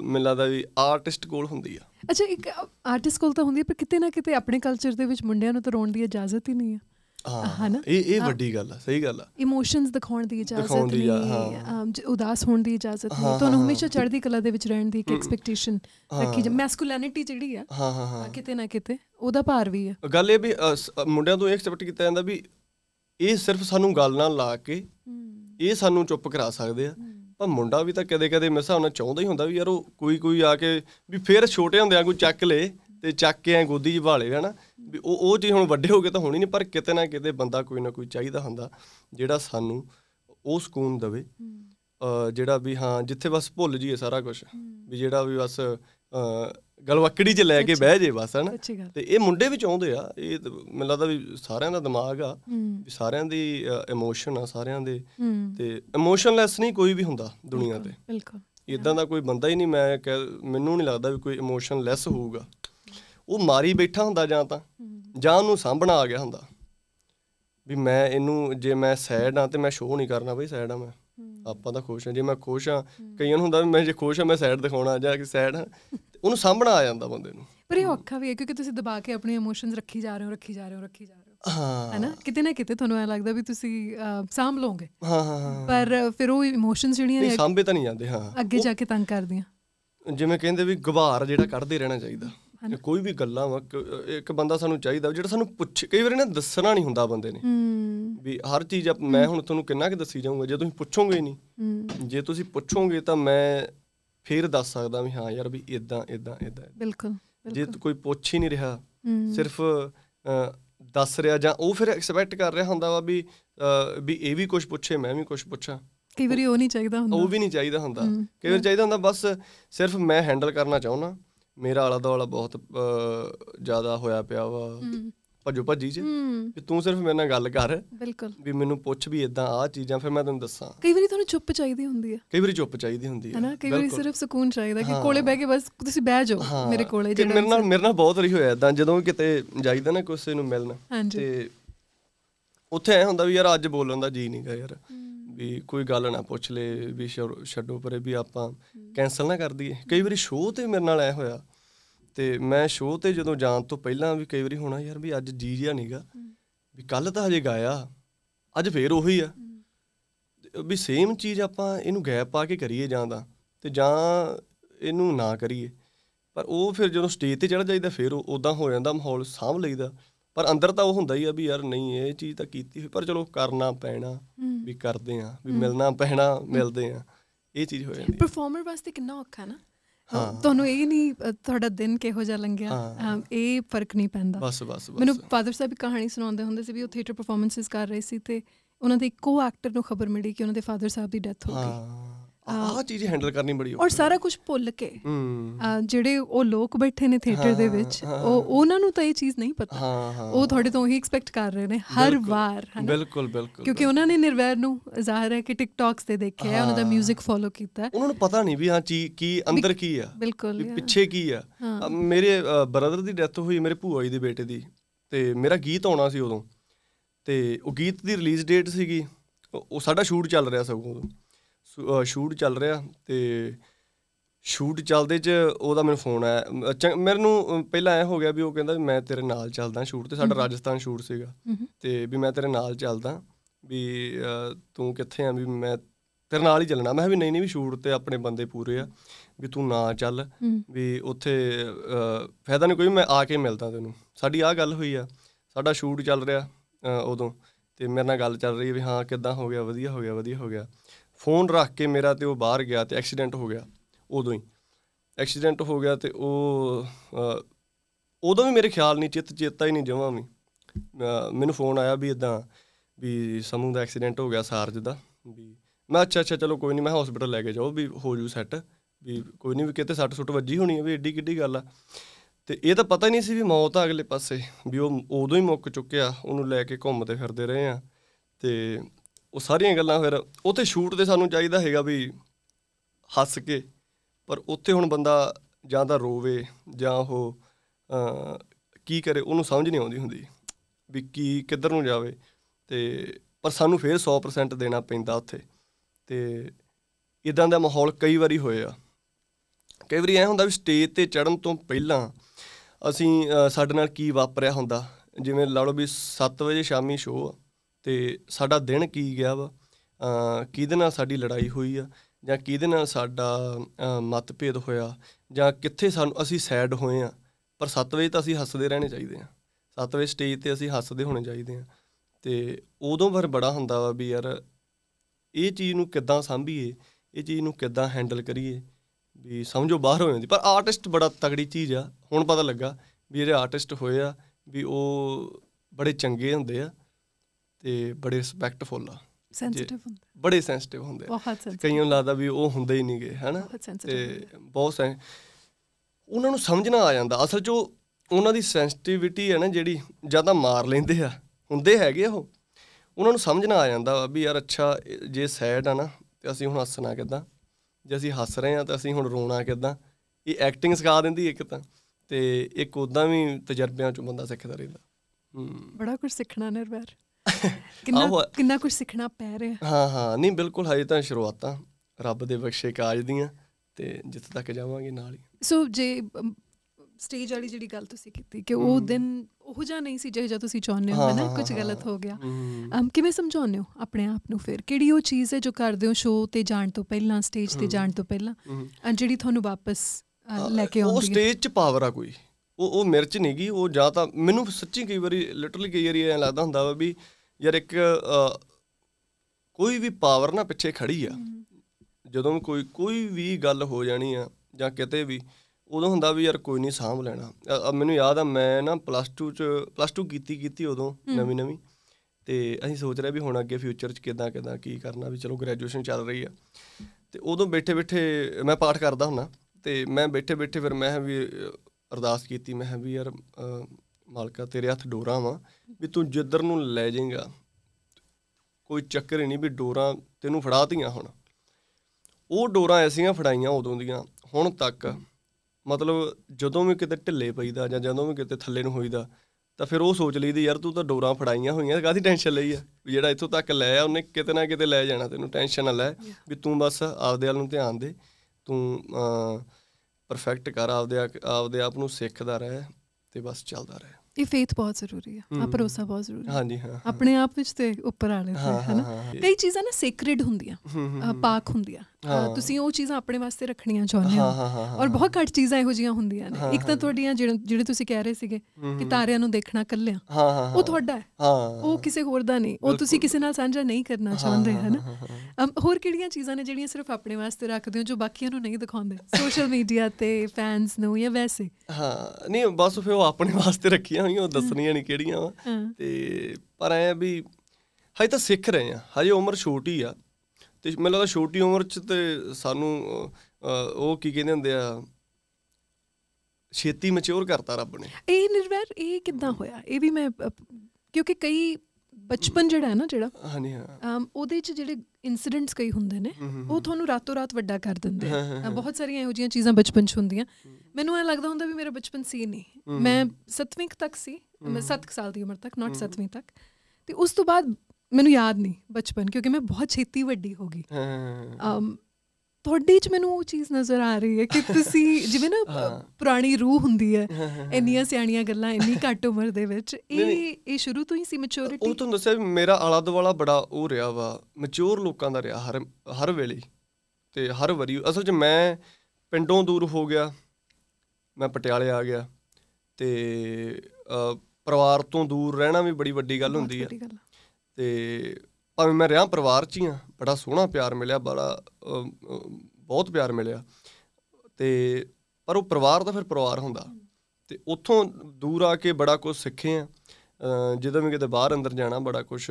ਮੈਨੂੰ ਲੱਗਦਾ ਵੀ ਆਰਟਿਸਟ ਕੋਲ ਹੁੰਦੀ ਆ। ਅੱਛਾ ਇੱਕ ਆਰਟਿਸਟ ਕੋਲ ਤਾਂ ਹੁੰਦੀ ਹੈ ਪਰ ਕਿਤੇ ਨਾ ਕਿਤੇ ਆਪਣੇ ਕਲਚਰ ਦੇ ਵਿੱਚ ਮੁੰਡਿਆਂ ਨੂੰ ਤਾਂ ਰੋਣ ਦੀ ਇਜਾਜ਼ਤ ਹੀ ਨਹੀਂ ਹੈ। ਹਾਂ? ਇਹ ਇਹ ਵੱਡੀ ਗੱਲ ਆ ਸਹੀ ਗੱਲ ਆ। ਇਮੋਸ਼ਨਸ ਦਿਖਾਉਣ ਦੀ ਇਜਾਜ਼ਤ ਨਹੀਂ ਹਾਂ। ਉਦਾਸ ਹੋਣ ਦੀ ਇਜਾਜ਼ਤ ਨਹੀਂ ਤੁਹਾਨੂੰ ਹਮੇਸ਼ਾ ਚੜ੍ਹਦੀ ਕਲਾ ਦੇ ਵਿੱਚ ਰਹਿਣ ਦੀ ਇੱਕ ਐਕਸਪੈਕਟੇਸ਼ਨ ਰੱਖੀ ਜਾ ਮੈਸਕੁਲਿਨਿਟੀ ਜਿਹੜੀ ਆ ਹਾਂ ਹਾਂ ਕਿਤੇ ਨਾ ਕਿਤੇ ਉਹਦਾ ਭਾਰ ਵੀ ਆ ਗੱਲ ਇਹ ਵੀ ਮੁੰਡਿਆਂ ਤੋਂ ਇਹ ਐਕਸਪੈਕਟ ਕੀਤਾ ਜਾਂਦਾ ਵੀ ਇਹ ਸਿਰਫ ਸਾਨੂੰ ਗੱਲ ਨਾਲ ਲਾ ਕੇ ਇਹ ਸਾਨੂੰ ਚੁੱਪ ਕਰਾ ਸਕਦੇ ਆ। ਪਰ ਮੁੰਡਾ ਵੀ ਤਾਂ ਕਦੇ-ਕਦੇ ਮੇਰੇ ਹਿਸਾਬ ਨਾਲ ਚਾਹੁੰਦਾ ਹੀ ਹੁੰਦਾ ਵੀ ਯਾਰ ਉਹ ਕੋਈ ਕੋਈ ਆ ਕੇ ਵੀ ਫੇਰ ਛੋਟੇ ਹੁੰਦਿਆਂ ਕੋਈ ਚੱਕ ਲੇ ਤੇ ਚੱਕ ਕੇ ਐ ਗੋਦੀ 'ਚ ਭਾਲੇ ਹਨਾ? ਵੀ ਉਹ ਉਹ ਚੀਜ਼ ਹੁਣ ਵੱਡੇ ਹੋ ਕੇ ਤਾਂ ਹੋਣੀ ਨਹੀਂ ਪਰ ਕਿਤੇ ਨਾ ਕਿਤੇ ਬੰਦਾ ਕੋਈ ਨਾ ਕੋਈ ਚਾਹੀਦਾ ਹੁੰਦਾ ਜਿਹੜਾ ਸਾਨੂੰ ਉਹ ਸਕੂਨ ਦੇਵੇ। ਜਿਹੜਾ ਵੀ ਹਾਂ ਜਿੱਥੇ ਬਸ ਭੁੱਲ ਜੀਏ ਸਾਰਾ ਕੁਝ ਵੀ ਜਿਹੜਾ ਵੀ ਬਸ ਗਲਵੱਕੜੀ 'ਚ ਲੈ ਕੇ ਬਹਿ ਜੇ ਬਸ ਹਨਾ? ਤੇ ਇਹ ਮੁੰਡੇ ਵੀ ਚਾਹੁੰਦੇ ਆ ਇਹ ਮੈਨੂੰ ਲੱਗਦਾ ਵੀ ਸਾਰਿਆਂ ਦਾ ਦਿਮਾਗ ਆ ਵੀ ਸਾਰਿਆਂ ਦੀ ਇਮੋਸ਼ਨ ਆ ਸਾਰਿਆਂ ਦੇ। ਤੇ ਇਮੋਸ਼ਨਲੈਸ ਨਹੀਂ ਕੋਈ ਵੀ ਹੁੰਦਾ ਦੁਨੀਆ ਤੇ। ਬਿਲਕੁਲ ਇਦਾਂ ਦਾ ਕੋਈ ਬੰਦਾ ਹੀ ਨਹੀਂ ਮੈਂ ਮੈਨੂੰ ਨਹੀਂ ਲੱਗਦਾ ਵੀ ਕੋਈ ਇਮੋਸ਼ਨਲੈਸ ਹੋਊਗਾ। ਉਹ ਮਾਰੀ ਬੈਠਾ ਹੁੰਦਾ ਜਾਂ ਤਾਂ ਜਾਂ ਉਹਨੂੰ ਸਾਂਭਣਾ ਆ ਗਿਆ ਹੁੰਦਾ। ਵੀ ਮੈਂ ਇਹਨੂੰ ਜੇ ਮੈਂ ਸੈਡ ਆ ਤੇ ਮੈਂ ਸ਼ੋਅ ਨਹੀਂ ਕਰਨਾ ਬਈ ਸੈਡ ਆ ਮੈਂ। ਆਪਾਂ ਤਾਂ ਖੁਸ਼ ਆ ਜੇ ਮੈਂ ਖੁਸ਼ ਆ ਕਈਆਂ ਨੂੰ ਹੁੰਦਾ ਵੀ ਮੈਂ ਜੇ ਖੁਸ਼ ਆ ਮੈਂ ਸੈਡ ਦਿਖਾਉਣਾ ਜਾਂ ਕਿ ਸੈਡ ਤੇ ਉਹਨੂੰ ਸਾਂਭਣਾ ਆ ਜਾਂਦਾ ਬੰਦੇ ਨੂੰ। ਪਰ ਇਹ ਔਖਾ ਵੀ ਹੈ ਕਿਉਂਕਿ ਤੁਸੀਂ ਦਬਾ ਕੇ ਆਪਣੇ ਇਮੋਸ਼ਨਸ ਰੱਖੀ ਜਾ ਰਹੇ ਹੋ ਰੱਖੀ ਜਾ ਰਹੇ ਹੋ ਰੱਖੀ ਜਾ ਰਹੇ ਹੋ। ਹਾਂ। ਹੈਨਾ? ਕਿਤੇ ਨਾ ਕਿਤੇ ਤੁਹਾਨੂੰ ਐ ਲੱਗਦਾ ਵੀ ਤੁਸੀਂ ਸਾਂਭ ਲਓਗੇ। ਹਾਂ ਹਾਂ ਹਾਂ। ਪਰ ਫਿਰ ਉਹ ਇਮੋਸ਼ਨਸ ਜਿਹੜੀਆਂ ਨੇ ਸਾਂਭੇ ਤਾਂ ਨਹੀਂ ਜਾਂਦੇ ਹਾਂ। ਅੱਗੇ ਜਾ ਕੇ ਤੰਗ ਕਰਦੀਆਂ। ਜਿਵੇਂ ਕਹਿੰਦੇ ਵੀ ਗਵਾਰ ਜਿਹੜਾ ਕੱਢਦੇ ਰਹਿਣਾ ਚਾਹੀਦਾ। ਕੋਈ ਵੀ ਗੱਲਾਂ ਵਾ ਇੱਕ ਬੰਦਾ ਸਾਨੂੰ ਚਾਹੀਦਾ ਜਿਹੜਾ ਸਾਨੂੰ ਪੁੱਛ ਕਈ ਵਾਰੀ ਨਾ ਦੱਸਣਾ ਨਹੀਂ ਹੁੰਦਾ ਬੰਦੇ ਨੇ। ਹੂੰ। ਵੀ ਹਰ ਚੀਜ਼ ਮੈਂ ਹੁਣ ਤੁਹਾਨੂੰ ਕਿੰਨਾ ਕਿ ਦੱਸੀ ਜਾਊਂਗਾ ਜੇ ਤੁਸੀਂ ਪੁੱਛੋਗੇ ਨਹੀਂ। ਹੂੰ। ਜੇ ਤੁਸੀਂ ਪੁੱਛੋਗੇ ਤਾਂ ਮੈਂ ਫੇਰ ਦੱਸ ਸਕਦਾ ਵੀ ਹਾਂ ਯਾਰ ਵੀ ਇਦਾਂ ਇਦਾਂ ਇਦਾਂ ਬਿਲਕੁਲ ਜੇ ਕੋਈ ਪੁੱਛ ਹੀ ਨਹੀਂ ਰਿਹਾ ਸਿਰਫ ਦੱਸ ਰਿਹਾ ਜਾਂ ਉਹ ਫਿਰ ਐਕਸਪੈਕਟ ਕਰ ਰਿਹਾ ਹੁੰਦਾ ਵਾ ਵੀ ਵੀ ਇਹ ਵੀ ਕੁਝ ਪੁੱਛੇ ਮੈਂ ਵੀ ਕੁਝ ਪੁੱਛਾਂ। ਕਈ ਵਾਰੀ ਉਹ ਨਹੀਂ ਚਾਹੀਦਾ ਹੁੰਦਾ। ਉਹ ਵੀ ਨਹੀਂ ਚਾਹੀਦਾ ਹੁੰਦਾ। ਕਈ ਵਾਰ ਚਾਹੀਦਾ ਹੁੰਦਾ ਬਸ ਸਿਰਫ ਮੈਂ ਹੈਂਡਲ ਕਰਨਾ ਚਾਹੁੰਦਾ। ਮੇਰਾ ਆਲਾ ਦੁਆਲਾ ਬਹੁਤ ਜ਼ਿਆਦਾ ਹੋਇਆ ਪਿਆ ਵਾ। ਭੱਜੋ ਭੱਜੀ ਚ ਵੀ ਤੂੰ ਸਿਰਫ ਮੇਰੇ ਨਾਲ ਗੱਲ ਕਰ। ਬਿਲਕੁਲ। ਵੀ ਮੈਨੂੰ ਪੁੱਛ ਵੀ ਇਦਾਂ ਆਹ ਚੀਜ਼ਾਂ ਫਿਰ ਮੈਂ ਤੈਨੂੰ ਦੱਸਾਂ। ਕਈ ਵਾਰੀ ਤੁਹਾਨੂੰ ਚੁੱਪ ਚਾਹੀਦੀ ਹੁੰਦੀ ਹੈ ਕਈ ਵਾਰੀ ਚੁੱਪ ਚਾਹੀਦੀ ਹੁੰਦੀ ਹੈ ਹੈਨਾ? ਕਈ ਵਾਰੀ। ਸਿਰਫ ਸਕੂਨ ਚਾਹੀਦਾ ਕਿ। ਕੋਲੇ ਬਹਿ ਕੇ ਬਸ ਤੁਸੀਂ ਬਹਿ ਜਾਓ ਮੇਰੇ ਕੋਲੇ ਕਿ ਮੇਰੇ ਨਾਲ ਮੇਰੇ ਨਾਲ ਬਹੁਤ ਵਾਰੀ ਹੋਇਆ ਇਦਾਂ ਜਦੋਂ ਕਿਤੇ ਜਾਈਦਾ ਨਾ ਕਿਸੇ ਨੂੰ ਮਿਲਣ ਤੇ ਉੱਥੇ ਐ ਹੁੰਦਾ ਵੀ ਯਾਰ ਅੱਜ ਬੋਲਣ ਦਾ ਜੀ ਨਹੀਂਗਾ ਯਾਰ। ਵੀ ਕੋਈ ਗੱਲ ਨਾ ਪੁੱਛ ਲੇ ਵੀ ਛੱਡੋ- ਛੱਡੋ ਪਰੇ ਵੀ ਆਪਾਂ ਕੈਨਸਲ ਨਾ ਕਰ ਦਈਏ। ਕਈ ਵਾਰੀ ਸ਼ੋਅ ਤੇ ਮੇਰੇ ਨਾਲ ਐ ਹੋਇਆ। ਤੇ ਮੈਂ ਸ਼ੋਅ ਤੇ ਜਦੋਂ ਜਾਣ ਤੋਂ ਪਹਿਲਾਂ ਵੀ ਕਈ ਵਾਰੀ ਹੋਣਾ ਯਾਰ ਵੀ ਅੱਜ ਜੀ ਜਿਆ ਨਹੀਂਗਾ ਵੀ ਕੱਲ ਤਾਂ ਹਜੇ ਗਾਇਆ ਅੱਜ ਫੇਰ ਉਹੀ ਆ। ਵੀ ਸੇਮ ਚੀਜ਼ ਆਪਾਂ ਇਹਨੂੰ ਗੈਪ ਪਾ ਕੇ ਕਰੀਏ ਜਾਂ ਤਾਂ ਤੇ ਜਾਂ ਇਹਨੂੰ ਨਾ ਕਰੀਏ। ਪਰ ਉਹ ਫਿਰ ਜਦੋਂ ਸਟੇਜ ਤੇ ਚੜ ਜਾਈਦਾ ਫਿਰ ਉਦਾਂ ਹੋ ਜਾਂਦਾ ਮਾਹੌਲ ਸਾਂਭ ਲਈਦਾ। ਪਰ ਅੰਦਰ ਤਾਂ ਉਹ ਹੁੰਦਾ ਹੀ ਆ ਵੀ ਯਾਰ ਨਹੀਂ ਇਹ ਚੀਜ਼ ਤਾਂ ਕੀਤੀ ਹੋਈ। ਪਰ ਚਲੋ ਕਰਨਾ ਪੈਣਾ ਵੀ ਕਰਦੇ ਆ ਵੀ ਮਿਲਣਾ ਪੈਣਾ ਮਿਲਦੇ ਆ। ਇਹ ਚੀਜ਼ ਹੋ ਜਾਂਦੀ ਪਰਫਾਰਮਰ ਵਾਸਤੇ ਕਿੰਨਾ ਔਖਾ ਨਾ। ਹਾਂ। ਤੁਹਾਨੂੰ ਇਹ ਨਹੀਂ ਤੁਹਾਡਾ ਦਿਨ ਕਿਹੋ ਜਿਹਾ ਲੰਘਿਆ? ਇਹ ਫ਼ਰਕ ਨਹੀਂ ਪੈਂਦਾ। ਬਸ ਬਸ ਮੈਨੂੰ ਫਾਦਰ ਸਾਹਿਬ ਕਹਾਣੀ ਸੁਣਾਉਂਦੇ ਹੁੰਦੇ ਸੀ ਵੀ ਉਹ ਥੀਏਟਰ ਪਰਫਾਰਮੈਂਸਸ ਕਰ ਰਹੇ ਸੀ ਤੇ ਉਹਨਾਂ ਦੇ ਇੱਕੋ ਐਕਟਰ ਨੂੰ ਖਬਰ ਮਿਲੀ ਕਿ ਉਹਨਾਂ ਦੇ ਫਾਦਰ ਸਾਹਿਬ ਦੀ ਡੈਥ ਹੋ ਗਈ। ਆਹ ਚੀਜ਼ ਹੈਂਡਲ ਕਰਨੀ ਬੜੀ ਔਰ ਸਾਰਾ ਕੁਝ ਭੁੱਲ ਕੇ। ਹੂੰ। ਜਿਹੜੇ ਉਹ ਲੋਕ ਬੈਠੇ ਨੇ ਥੀਏਟਰ ਦੇ ਹਾਂ, ਵਿੱਚ ਹਾਂ। ਉਹ ਉਹਨਾਂ ਨੂੰ ਤਾਂ ਇਹ ਚੀਜ਼ ਨਹੀਂ ਪਤਾ। ਹਾਂ ਹਾਂ। ਉਹ ਤੁਹਾਡੇ ਤੋਂ ਉਹੀ ਐਕਸਪੈਕਟ ਕਰ ਰਹੇ ਨੇ ਹਰ ਵਾਰ ਬਿਲਕੁਲ ਬਿਲਕੁਲ। ਕਿਉਂਕਿ ਉਹਨਾਂ ਨੇ ਨਿਰਵੈਰ ਨੂੰ ਜ਼ਾਹਿਰ ਹੈ ਕਿ ਟਿਕਟੌਕਸ ਤੇ ਦੇਖਿਆ ਹੈ ਉਹਨਾਂ ਦਾ ਹਾਂ। 뮤직 ਫੋਲੋ ਕੀਤਾ ਹੈ। ਉਹਨਾਂ ਨੂੰ ਪਤਾ ਨਹੀਂ ਵੀ ਹਾਂ ਚੀ ਕੀ ਅੰਦਰ ਕੀ ਆ ਬਿਲਕੁਲ. ਪਿੱਛੇ ਕੀ ਆ। ਹਾਂ। ਮੇਰੇ ਬ੍ਰਦਰ ਦੀ ਡੈਥ ਹੋਈ ਮੇਰੇ ਭੂਆ ਜੀ ਦੇ ਬੇਟੇ ਦੀ ਤੇ ਮੇਰਾ ਗੀਤ ਆਉਣਾ ਸੀ ਉਦੋਂ। ਤੇ ਉਹ ਗੀਤ ਦੀ ਰਿਲੀਜ਼ ਡੇਟ ਸੀਗੀ ਉਹ ਉਹ ਸਾਡਾ ਸ਼ੂਟ ਚੱਲ ਰਿਹਾ ਸਗੋਂ ਉਦੋਂ। ਸ਼ੂਟ ਚੱਲ ਰਿਹਾ ਤੇ ਸ਼ੂਟ ਚੱਲਦੇ ਚ ਉਹਦਾ ਮੈਨੂੰ ਫੋਨ ਆਇਆ ਮੈਨੂੰ ਪਹਿਲਾਂ ਐ ਹੋ ਗਿਆ ਵੀ ਉਹ ਕਹਿੰਦਾ ਵੀ ਮੈਂ ਤੇਰੇ ਨਾਲ ਚੱਲਦਾ ਸ਼ੂਟ ਤੇ ਸਾਡਾ ਰਾਜਸਥਾਨ ਸ਼ੂਟ ਸੀਗਾ ਤੇ ਵੀ ਮੈਂ ਤੇਰੇ ਨਾਲ ਚੱਲਦਾ ਵੀ ਤੂੰ ਕਿੱਥੇ ਆ ਵੀ ਮੈਂ ਤੇਰੇ ਨਾਲ ਹੀ ਚੱਲਣਾ। ਮੈਂ ਵੀ ਨਹੀਂ ਨਹੀਂ ਵੀ ਸ਼ੂਟ ਤੇ ਆਪਣੇ ਬੰਦੇ ਪੂਰੇ ਆ ਵੀ ਤੂੰ ਨਾ ਚੱਲ ਵੀ ਉੱਥੇ ਫਾਇਦਾ ਨਹੀਂ ਕੋਈ ਮੈਂ ਆ ਕੇ ਮਿਲਦਾ ਤੈਨੂੰ। ਸਾਡੀ ਆਹ ਗੱਲ ਹੋਈ ਆ ਸਾਡਾ ਸ਼ੂਟ ਚੱਲ ਰਿਹਾ ਉਦੋਂ ਤੇ ਮੇਰੇ ਨਾਲ ਗੱਲ ਚੱਲ ਰਹੀ ਹੈ ਵੀ ਹਾਂ ਕਿੱਦਾਂ ਹੋ ਗਿਆ ਵਧੀਆ ਹੋ ਗਿਆ ਵਧੀਆ ਹੋ ਗਿਆ। ਫੋਨ ਰੱਖ ਕੇ ਮੇਰਾ ਤੇ ਉਹ ਬਾਹਰ ਗਿਆ ਤੇ ਐਕਸੀਡੈਂਟ ਹੋ ਗਿਆ ਉਦੋਂ ਹੀ। ਐਕਸੀਡੈਂਟ ਹੋ ਗਿਆ ਤੇ ਉਹ ਅ, ਉਦੋਂ ਵੀ ਮੇਰੇ ਖਿਆਲ ਨਹੀਂ ਚਿੱਤ ਚੇਤਾ ਹੀ ਨਹੀਂ ਜਮਾਂ ਵੀ। ਅ, ਮੈਨੂੰ ਫੋਨ ਆਇਆ ਵੀ ਇਦਾਂ ਵੀ ਸਮੂਹ ਦਾ ਐਕਸੀਡੈਂਟ ਹੋ ਗਿਆ ਸਾਰਜ ਦਾ ਵੀ। ਮੈਂ ਅੱਛਾ ਅੱਛਾ ਚਲੋ ਕੋਈ ਨਹੀਂ ਮੈਂ ਹਸਪੀਟਲ ਲੈ ਕੇ ਜਾਓ ਵੀ ਹੋ ਜੂ ਸੈੱਟ ਵੀ ਕੋਈ ਨਹੀਂ ਵੀ ਕਿਤੇ ਸੱਟ ਸੁੱਟ ਵੱਜੀ ਹੋਣੀ ਹੈ ਵੀ ਏਡੀ ਕਿੱਡੀ ਗੱਲ ਆ। ਤੇ ਇਹ ਤਾਂ ਪਤਾ ਹੀ ਨਹੀਂ ਸੀ ਵੀ ਮੌਤ ਆ ਅਗਲੇ ਪਾਸੇ ਵੀ ਉਹ ਉਦੋਂ ਹੀ ਮੁੱਕ ਚੁੱਕਿਆ ਉਹਨੂੰ ਲੈ ਕੇ ਘੁੰਮਦੇ ਫਿਰਦੇ ਰਹੇ ਆ। ਤੇ ਉਹ ਸਾਰੀਆਂ ਗੱਲਾਂ ਫਿਰ ਉੱਥੇ ਸ਼ੂਟ ਤੇ ਸਾਨੂੰ ਚਾਹੀਦਾ ਹੈਗਾ ਵੀ ਹੱਸ ਕੇ ਪਰ ਉੱਥੇ ਹੁਣ ਬੰਦਾ ਜਾਂ ਤਾਂ ਰੋਵੇ ਜਾਂ ਉਹ ਅਹ, ਕੀ ਕਰੇ ਉਹਨੂੰ ਸਮਝ ਨਹੀਂ ਆਉਂਦੀ ਹੁੰਦੀ ਵੀ ਕੀ ਕਿੱਧਰ ਨੂੰ ਜਾਵੇ ਤੇ ਪਰ ਸਾਨੂੰ ਫੇਰ 100% ਦੇਣਾ ਪੈਂਦਾ ਉੱਥੇ ਤੇ ਇਦਾਂ ਦਾ ਮਾਹੌਲ ਕਈ ਵਾਰੀ ਹੋਇਆ। ਕਈ ਵਾਰੀ ਐ ਹੁੰਦਾ ਵੀ ਸਟੇਜ ਤੇ ਚੜਨ ਤੋਂ ਪਹਿਲਾਂ ਅਸੀਂ ਅਹ, ਸਾਡੇ ਨਾਲ ਕੀ ਵਾਪਰਿਆ ਹੁੰਦਾ ਜਿਵੇਂ ਲਾ ਲਓ ਵੀ 7 ਵਜੇ ਸ਼ਾਮੀ ਸ਼ੋਅ ਆ ਤੇ ਸਾਡਾ ਦਿਨ ਕੀ ਗਿਆ ਵਾ? ਅਹ, ਕਿਹਦੇ ਨਾਲ ਸਾਡੀ ਲੜਾਈ ਹੋਈ ਆ? ਜਾਂ ਕਿਹਦੇ ਨਾਲ ਸਾਡਾ ਅਹ, ਮਤਭੇਦ ਹੋਇਆ? ਜਾਂ ਕਿੱਥੇ ਸਾਨੂੰ ਅਸੀਂ ਸੈਡ ਹੋਏ ਆ? ਪਰ 7 ਵਜੇ ਤਾਂ ਅਸੀਂ ਹੱਸਦੇ ਰਹਿਣੇ ਚਾਹੀਦੇ ਆ। 7 ਵਜੇ ਸਟੇਜ ਤੇ ਅਸੀਂ ਹੱਸਦੇ ਹੋਣੇ ਚਾਹੀਦੇ ਆ। ਤੇ ਉਦੋਂ ਫਿਰ ਬੜਾ ਹੁੰਦਾ ਵਾ ਵੀ ਯਾਰ ਇਹ ਚੀਜ਼ ਨੂੰ ਕਿੱਦਾਂ ਸੰਭੀਏ? ਇਹ ਚੀਜ਼ ਨੂੰ ਕਿੱਦਾਂ ਹੈਂਡਲ ਕਰੀਏ? ਵੀ ਸਮਝੋ ਬਾਹਰ ਹੋ ਜਾਂਦੀ ਪਰ ਆਰਟਿਸਟ ਬੜਾ ਤਗੜੀ ਚੀਜ਼ ਆ। ਹੁਣ ਪਤਾ ਲੱਗਾ ਵੀ ਜਿਹੜੇ ਆਰਟਿਸਟ ਹੋਏ ਆ ਵੀ ਉਹ ਬੜੇ ਚੰਗੇ ਹੁੰਦੇ ਆ। ਤੇ ਬੜੇ ਰਿਸਪੈਕਟਫੁਲ ਆ। ਸੈਂਸਿਟਿਵ ਹੁੰਦਾ। ਬੜੇ ਸੈਂਸਿਟਿਵ ਹੁੰਦੇ ਬਹੁਤ ਸੈਂਸਿਟਿਵ ਕਈਆਂ ਨੂੰ ਲੱਗਦਾ ਵੀ ਉਹ ਹੁੰਦੇ ਹੀ ਨਹੀਂਗੇ ਹਨਾ? ਤੇ ਬਹੁਤ ਸੈਂ ਉਹਨਾਂ ਨੂੰ ਸਮਝਣਾ ਆ ਜਾਂਦਾ। ਅਸਲ 'ਚ ਉਹ ਉਹਨਾਂ ਦੀ ਸੈਂਸਿਟੀਵਿਟੀ ਹੈ ਨਾ ਜਿਹੜੀ ਜ਼ਿਆਦਾ ਮਾਰ ਲੈਂਦੇ ਆ। ਹੁੰਦੇ ਹੈਗੇ ਉਹ। ਉਹਨਾਂ ਨੂੰ ਸਮਝਣਾ ਆ ਜਾਂਦਾ ਵਾ ਯਾਰ ਅੱਛਾ ਜੇ ਸੈਡ ਆ ਨਾ ਤੇ ਅਸੀਂ ਹੁਣ ਹੱਸਣਾ ਕਿੱਦਾਂ? ਜੇ ਅਸੀਂ ਹੱਸ ਰਹੇ ਆ ਤਾਂ ਅਸੀਂ ਹੁਣ ਰੋਣਾ ਕਿੱਦਾਂ? ਇਹ ਐਕਟਿੰਗ ਸਿਖਾ ਦਿੰਦੀ ਇੱਕ ਤਾਂ। ਤੇ ਇੱਕ ਉਦਾਂ ਵੀ ਤਜਰਬਿਆਂ ਚੋਂ ਬੰਦਾ ਸਿੱਖਦਾ ਰਹਿੰਦਾ। ਬੜਾ ਕੁਝ ਸਿੱਖਣਾ ਨਿਰਵੈਰ *laughs* ਕਿੰਨਾ। ਕਿੰਨਾ ਕੁਝ ਸਿੱਖਣਾ ਪੈ ਰਿਹਾ। ਹਾਂ ਹਾਂ। ਨਹੀਂ ਬਿਲਕੁਲ ਹਜੇ ਤਾਂ ਸ਼ੁਰੂਆਤਾਂ। ਰੱਬ ਦੇ ਬਖਸ਼ੇ ਕਾਜ ਦੀਆਂ ਤੇ ਜਿੱਥੇ ਤੱਕ ਜਾਵਾਂਗੇ ਨਾਲ ਹੀ। ਸੋ ਜੇ ਸਟੇਜ ਵਾਲੀ ਜਿਹੜੀ ਗੱਲ ਤੁਸੀਂ ਕੀਤੀ ਕਿ ਉਹ ਦਿਨ ਉਹ ਜਿਹਾ ਨਹੀਂ ਸੀ ਜਿਹੋ ਜਿਹਾ ਤੁਸੀਂ ਚਾਹੁੰਦੇ ਹੋ ਨਾ ਕੁਝ ਗਲਤ ਹੋ ਗਿਆ। ਅਮ ਕਿਵੇਂ ਸਮਝਾਉਂਦੇ ਹੋ ਆਪਣੇ ਆਪ ਨੂੰ ਫਿਰ? ਕਿਹੜੀ ਉਹ ਚੀਜ਼ ਹੈ ਜੋ ਕਰਦੇ ਹੋ ਸ਼ੋਅ ਤੇ ਜਾਣ ਤੋਂ ਪਹਿਲਾਂ ਸਟੇਜ ਤੇ ਜਾਣ ਤੋਂ ਪਹਿਲਾਂ? ਜਿਹੜੀ ਤੁਹਾਨੂੰ ਵਾਪਸ ਲੈ ਕੇ ਉਹ ਆਉਂਦੀ ਹੈ? ਸਟੇਜ 'ਚ ਪਾਵਰ ਆ ਕੋਈ। ਉਹ ਉਹ ਮਿਰਚ ਨਹੀਂ ਗਈ ਉਹ ਜਾਂ ਤਾਂ ਮੈਨੂੰ ਸੱਚੀ ਕਈ ਵਾਰੀ ਲਿਟਰਲੀ ਕਈ ਵਾਰੀ ਐਂ ਲੱਗਦਾ ਹੁੰਦਾ ਵਾ ਵੀ ਯਾਰ ਇੱਕ ਕੋਈ ਵੀ ਪਾਵਰ ਨਾ ਪਿੱਛੇ ਖੜੀ ਆ। ਜਦੋਂ ਕੋਈ ਕੋਈ ਵੀ ਗੱਲ ਹੋ ਜਾਣੀ ਆ ਜਾਂ ਕਿਤੇ ਵੀ ਉਦੋਂ ਹੁੰਦਾ ਵੀ ਯਾਰ ਕੋਈ ਨਹੀਂ ਸਾਂਭ ਲੈਣਾ। ਮੈਨੂੰ ਯਾਦ ਆ ਮੈਂ ਨਾ ਪਲੱਸ 2 ਚ ਪਲੱਸ 2 ਕੀਤੀ ਕੀਤੀ ਉਦੋਂ ਨਵੀਂ ਨਵੀਂ। ਤੇ ਅਸੀਂ ਸੋਚ ਰਹੇ ਵੀ ਹੁਣ ਅੱਗੇ ਫਿਊਚਰ ਚ ਕਿਦਾਂ ਕਿਦਾਂ ਕੀ ਕਰਨਾ ਵੀ ਚਲੋ ਗ੍ਰੈਜੂਏਸ਼ਨ ਚੱਲ ਰਹੀ ਆ। ਤੇ ਉਦੋਂ ਬੈਠੇ ਬੈਠੇ ਮੈਂ ਪਾਠ ਕਰਦਾ ਹੁੰਨਾ ਤੇ ਮੈਂ ਬੈਠੇ ਬੈਠੇ ਫਿਰ ਮੈਂ ਵੀ ਅਰਦਾਸ ਕੀਤੀ ਮੈਂ ਵੀ ਯਾਰ ਮਾਲਕਾ, ਤੇਰੇ ਹੱਥ ਡੋਰਾਂ ਵਾ, ਵੀ ਤੂੰ ਜਿੱਧਰ ਨੂੰ ਲੈ ਜਾਏਗਾ, ਕੋਈ ਚੱਕਰ ਹੀ ਨਹੀਂ ਵੀ ਡੋਰਾਂ ਤੈਨੂੰ ਫੜਾਤੀਆਂ ਹੁਣ। ਉਹ ਡੋਰਾਂ ਐਸੀਆਂ ਫੜਾਈਆਂ ਉਦੋਂ ਦੀਆਂ, ਹੁਣ ਤੱਕ। ਮਤਲਬ ਜਦੋਂ ਵੀ ਕਿਤੇ ਢਿੱਲੇ ਪਈਦਾ ਜਾਂ ਜਦੋਂ ਵੀ ਕਿਤੇ ਥੱਲੇ ਨੂੰ ਹੋਈਦਾ, ਤਾਂ ਫਿਰ ਉਹ ਸੋਚ ਲਈਦੀ, ਯਾਰ ਤੂੰ ਤਾਂ ਡੋਰਾਂ ਫੜਾਈਆਂ ਹੋਈਆਂ ਕਾਹਦੀ ਟੈਨਸ਼ਨ ਲਈ ਆ? ਵੀ ਜਿਹੜਾ ਇੱਥੋਂ ਤੱਕ ਲੈ ਆ, ਉਹਨੇ ਕਿਤੇ ਨਾ ਕਿਤੇ ਲੈ ਜਾਣਾ ਤੈਨੂੰ, ਟੈਨਸ਼ਨ ਨਾ ਲੈ। ਵੀ ਤੂੰ ਬਸ ਆਪਦੇ ਵੱਲ ਨੂੰ ਧਿਆਨ ਦੇ, ਤੂੰ ਪਰਫੈਕਟ ਕਰ, ਆਪਦੇ ਆ- ਆਪਦੇ ਆਪ ਨੂੰ ਸਿੱਖਦਾ ਰਹਿ, ਤੇ ਬਸ ਚੱਲਦਾ ਰਹਿ। ਇਹ ਫੇਥ ਬਹੁਤ ਜ਼ਰੂਰੀ ਹੈ ਆ। ਭਰੋਸਾ ਬਹੁਤ ਜ਼ਰੂਰੀ ਹੈ ਹਾਂਜੀ ਹਾਂ ਆਪਣੇ ਆਪ ਵਿੱਚ ਤੇ ਉੱਪਰ ਵਾਲੇ ਤੇ ਹਾਂ, ਹੈ ਨਾ ਹਾਂ, ਹਾਂ। ਕਈ ਚੀਜ਼ਾਂ ਨਾ ਸੇਕ੍ਰੇਡ ਹੁੰਦੀਆਂ ਪਾਕ ਹੁੰਦੀਆਂ। ਤੁਸੀਂ ਉਹ ਚੀਜ਼ਾਂ ਆਪਣੇ ਵਾਸਤੇ ਰੱਖਣੀਆਂ ਚਾਹੁੰਦੇ ਹਾਂ, ਔਰ ਬਹੁਤ ਘੱਟ ਚੀਜ਼ਾਂ ਇਹੋ ਜਿਹੀਆਂ ਹੁੰਦੀਆਂ ਨੇ। ਇੱਕ ਤਾਂ। ਤੁਹਾਡੀਆਂ ਜਿਹੜੇ ਤੁਸੀਂ ਕਹਿ ਰਹੇ ਸੀਗੇ ਕਿ। ਤਾਰਿਆਂ ਨੂੰ ਦੇਖਣਾ ਕੱਲਿਆਂ ਉਹ ਤੁਹਾਡਾ ਹੈ। ਉਹ ਕਿਸੇ ਹੋਰ ਦਾ ਨਹੀਂ। ਉਹ ਤੁਸੀਂ ਕਿਸੇ ਨਾਲ ਸਾਂਝਾ ਨਹੀਂ ਕਰਨਾ ਚਾਹੁੰਦੇ ਹੈ ਨਾ ਅਮ, ਹੋਰ ਕਿਹੜੀਆਂ ਚੀਜ਼ਾਂ ਨੇ ਜਿਹੜੀਆਂ ਸਿਰਫ ਆਪਣੇ ਵਾਸਤੇ ਰੱਖਦੇ ਹੋ ਜੋ ਬਾਕੀਆਂ ਨੂੰ ਨਹੀਂ ਦਿਖਾਉਂਦੇ? ਸੋਸ਼ਲ ਮੀਡੀਆ ਤੇ ਫੈਨਸ ਨੂੰ ਜਾਂ ਵੈਸੇ? ਹਾਂ ਨਹੀਂ ਬਸ ਫਿਰ ਉਹ ਆਪਣੇ ਵਾਸਤੇ ਰੱਖੀਆਂ ਹੋਈਆਂ ਉਹ ਦੱਸਣੀਆਂ ਨਹੀਂ ਕਿਹੜੀਆਂ ਤੇ ਪਰ ਐ ਵੀ ਹਜੇ ਤਾਂ ਸਿੱਖ ਰਹੇ ਆ। ਹਜੇ ਉਮਰ ਛੋਟੀ ਆ। ਤੇ ਮੈਨੂੰ ਲੱਗਦਾ ਛੋਟੀ ਉਮਰ ਚ ਤੇ ਸਾਨੂੰ ਉਹ ਕੀ ਕਹਿੰਦੇ ਹੁੰਦੇ ਆ ਛੇਤੀ ਮੈਚੁਰ ਕਰਤਾ ਰੱਬ ਨੇ। ਇਹ ਨਿਰਵੈਰ ਇਹ ਕਿੱਦਾਂ ਹੋਇਆ? ਇਹ ਵੀ ਮੈਂ ਕਿਉਂਕਿ ਕਈ ਬਚਪਨ ਜਿਹੜਾ ਹੈ ਨਾ ਜਿਹੜਾ ਹਾਂਜੀ ਹਾਂ। ਉਹਦੇ ਚ ਜਿਹੜੇ ਇਨਸੀਡੈਂਟਸ ਕਈ ਹੁੰਦੇ ਨੇ ਉਹ ਤੁਹਾਨੂੰ ਰਾਤੋਂ ਰਾਤ ਵੱਡਾ ਕਰ ਦਿੰਦੇ ਆ। ਬਹੁਤ ਸਾਰੀਆਂ ਇਹੋ ਜਿਹੀਆਂ ਚੀਜ਼ਾਂ ਬਚਪਨ ਚ ਹੁੰਦੀਆਂ। ਮੈਨੂੰ ਐ ਲੱਗਦਾ ਹੁੰਦਾ ਵੀ ਮੇਰਾ ਬਚਪਨ ਸੀ ਨਹੀਂ। ਮੈਂ 7ਵੀਂ ਤੱਕ ਸੀ ਮੈਂ 7 ਸਾਲ ਦੀ ਉਮਰ ਤੱਕ ਨਾਟ 7ਵੀਂ ਤੱਕ। ਤੇ ਉਸ ਤੋਂ ਬਾਅਦ ਮੈਨੂੰ ਯਾਦ ਨਹੀਂ ਬਚਪਨ ਕਿਉਂਕਿ ਮੈਂ ਬਹੁਤ ਛੇਤੀ ਵੱਡੀ ਹੋ ਗਈ। ਹਾਂ। ਅਮ ਤੁਹਾਡੇ ਚ ਮੈਨੂੰ ਉਹ ਚੀਜ਼ ਨਜ਼ਰ ਆ ਰਹੀ ਹੈ ਕਿ ਤੁਸੀਂ *laughs* ਜਿਵੇਂ ਨਾ ਹਾਂ। ਪੁਰਾਣੀ ਰੂਹ ਹੁੰਦੀ ਹੈ ਹਾਂ, ਹਾਂ, ਇੰਨੀਆਂ ਸਿਆਣੀਆਂ ਗੱਲਾਂ ਇੰਨੀ ਘੱਟ ਉਮਰ ਦੇ ਵਿੱਚ। ਇਹ ਇਹ ਸ਼ੁਰੂ ਤੋਂ ਹੀ ਸੀ ਉਹ ਮੈਚੁਰਿਟੀ ਤੁਹਾਨੂੰ ਦੱਸਿਆ ਮੇਰਾ ਆਲਾ ਦੁਆਲਾ ਬੜਾ ਉਹ ਰਿਹਾ ਵਾ ਮੈਚੁਰ ਲੋਕਾਂ ਦਾ ਰਿਹਾ ਹਰ ਹਰ ਵੇਲੇ। ਹੀ। ਤੇ ਹਰ ਵਾਰੀ ਅਸਲ 'ਚ ਮੈਂ ਪਿੰਡੋਂ ਦੂਰ ਹੋ ਗਿਆ ਮੈਂ ਪਟਿਆਲੇ ਆ ਗਿਆ। ਤੇ ਪਰਿਵਾਰ ਤੋਂ ਦੂਰ ਰਹਿਣਾ ਵੀ ਬੜੀ ਵੱਡੀ ਗੱਲ ਹੁੰਦੀ ਆ। ਤੇ ਭਾਵੇਂ ਮੈਂ ਰਿਹਾ ਪਰਿਵਾਰ 'ਚ ਹੀ ਆ ਬੜਾ ਸੋਹਣਾ ਪਿਆਰ ਮਿਲਿਆ ਬੜਾ ਬਹੁਤ ਪਿਆਰ ਮਿਲਿਆ। ਤੇ ਪਰ ਉਹ ਪਰਿਵਾਰ ਦਾ ਫਿਰ ਪਰਿਵਾਰ ਹੁੰਦਾ। ਤੇ ਉੱਥੋਂ ਦੂਰ ਆ ਕੇ ਬੜਾ ਕੁਝ ਸਿੱਖੇ ਆ। ਜਦੋਂ ਵੀ ਕਿਤੇ ਬਾਹਰ ਅੰਦਰ ਜਾਣਾ ਬੜਾ ਕੁਝ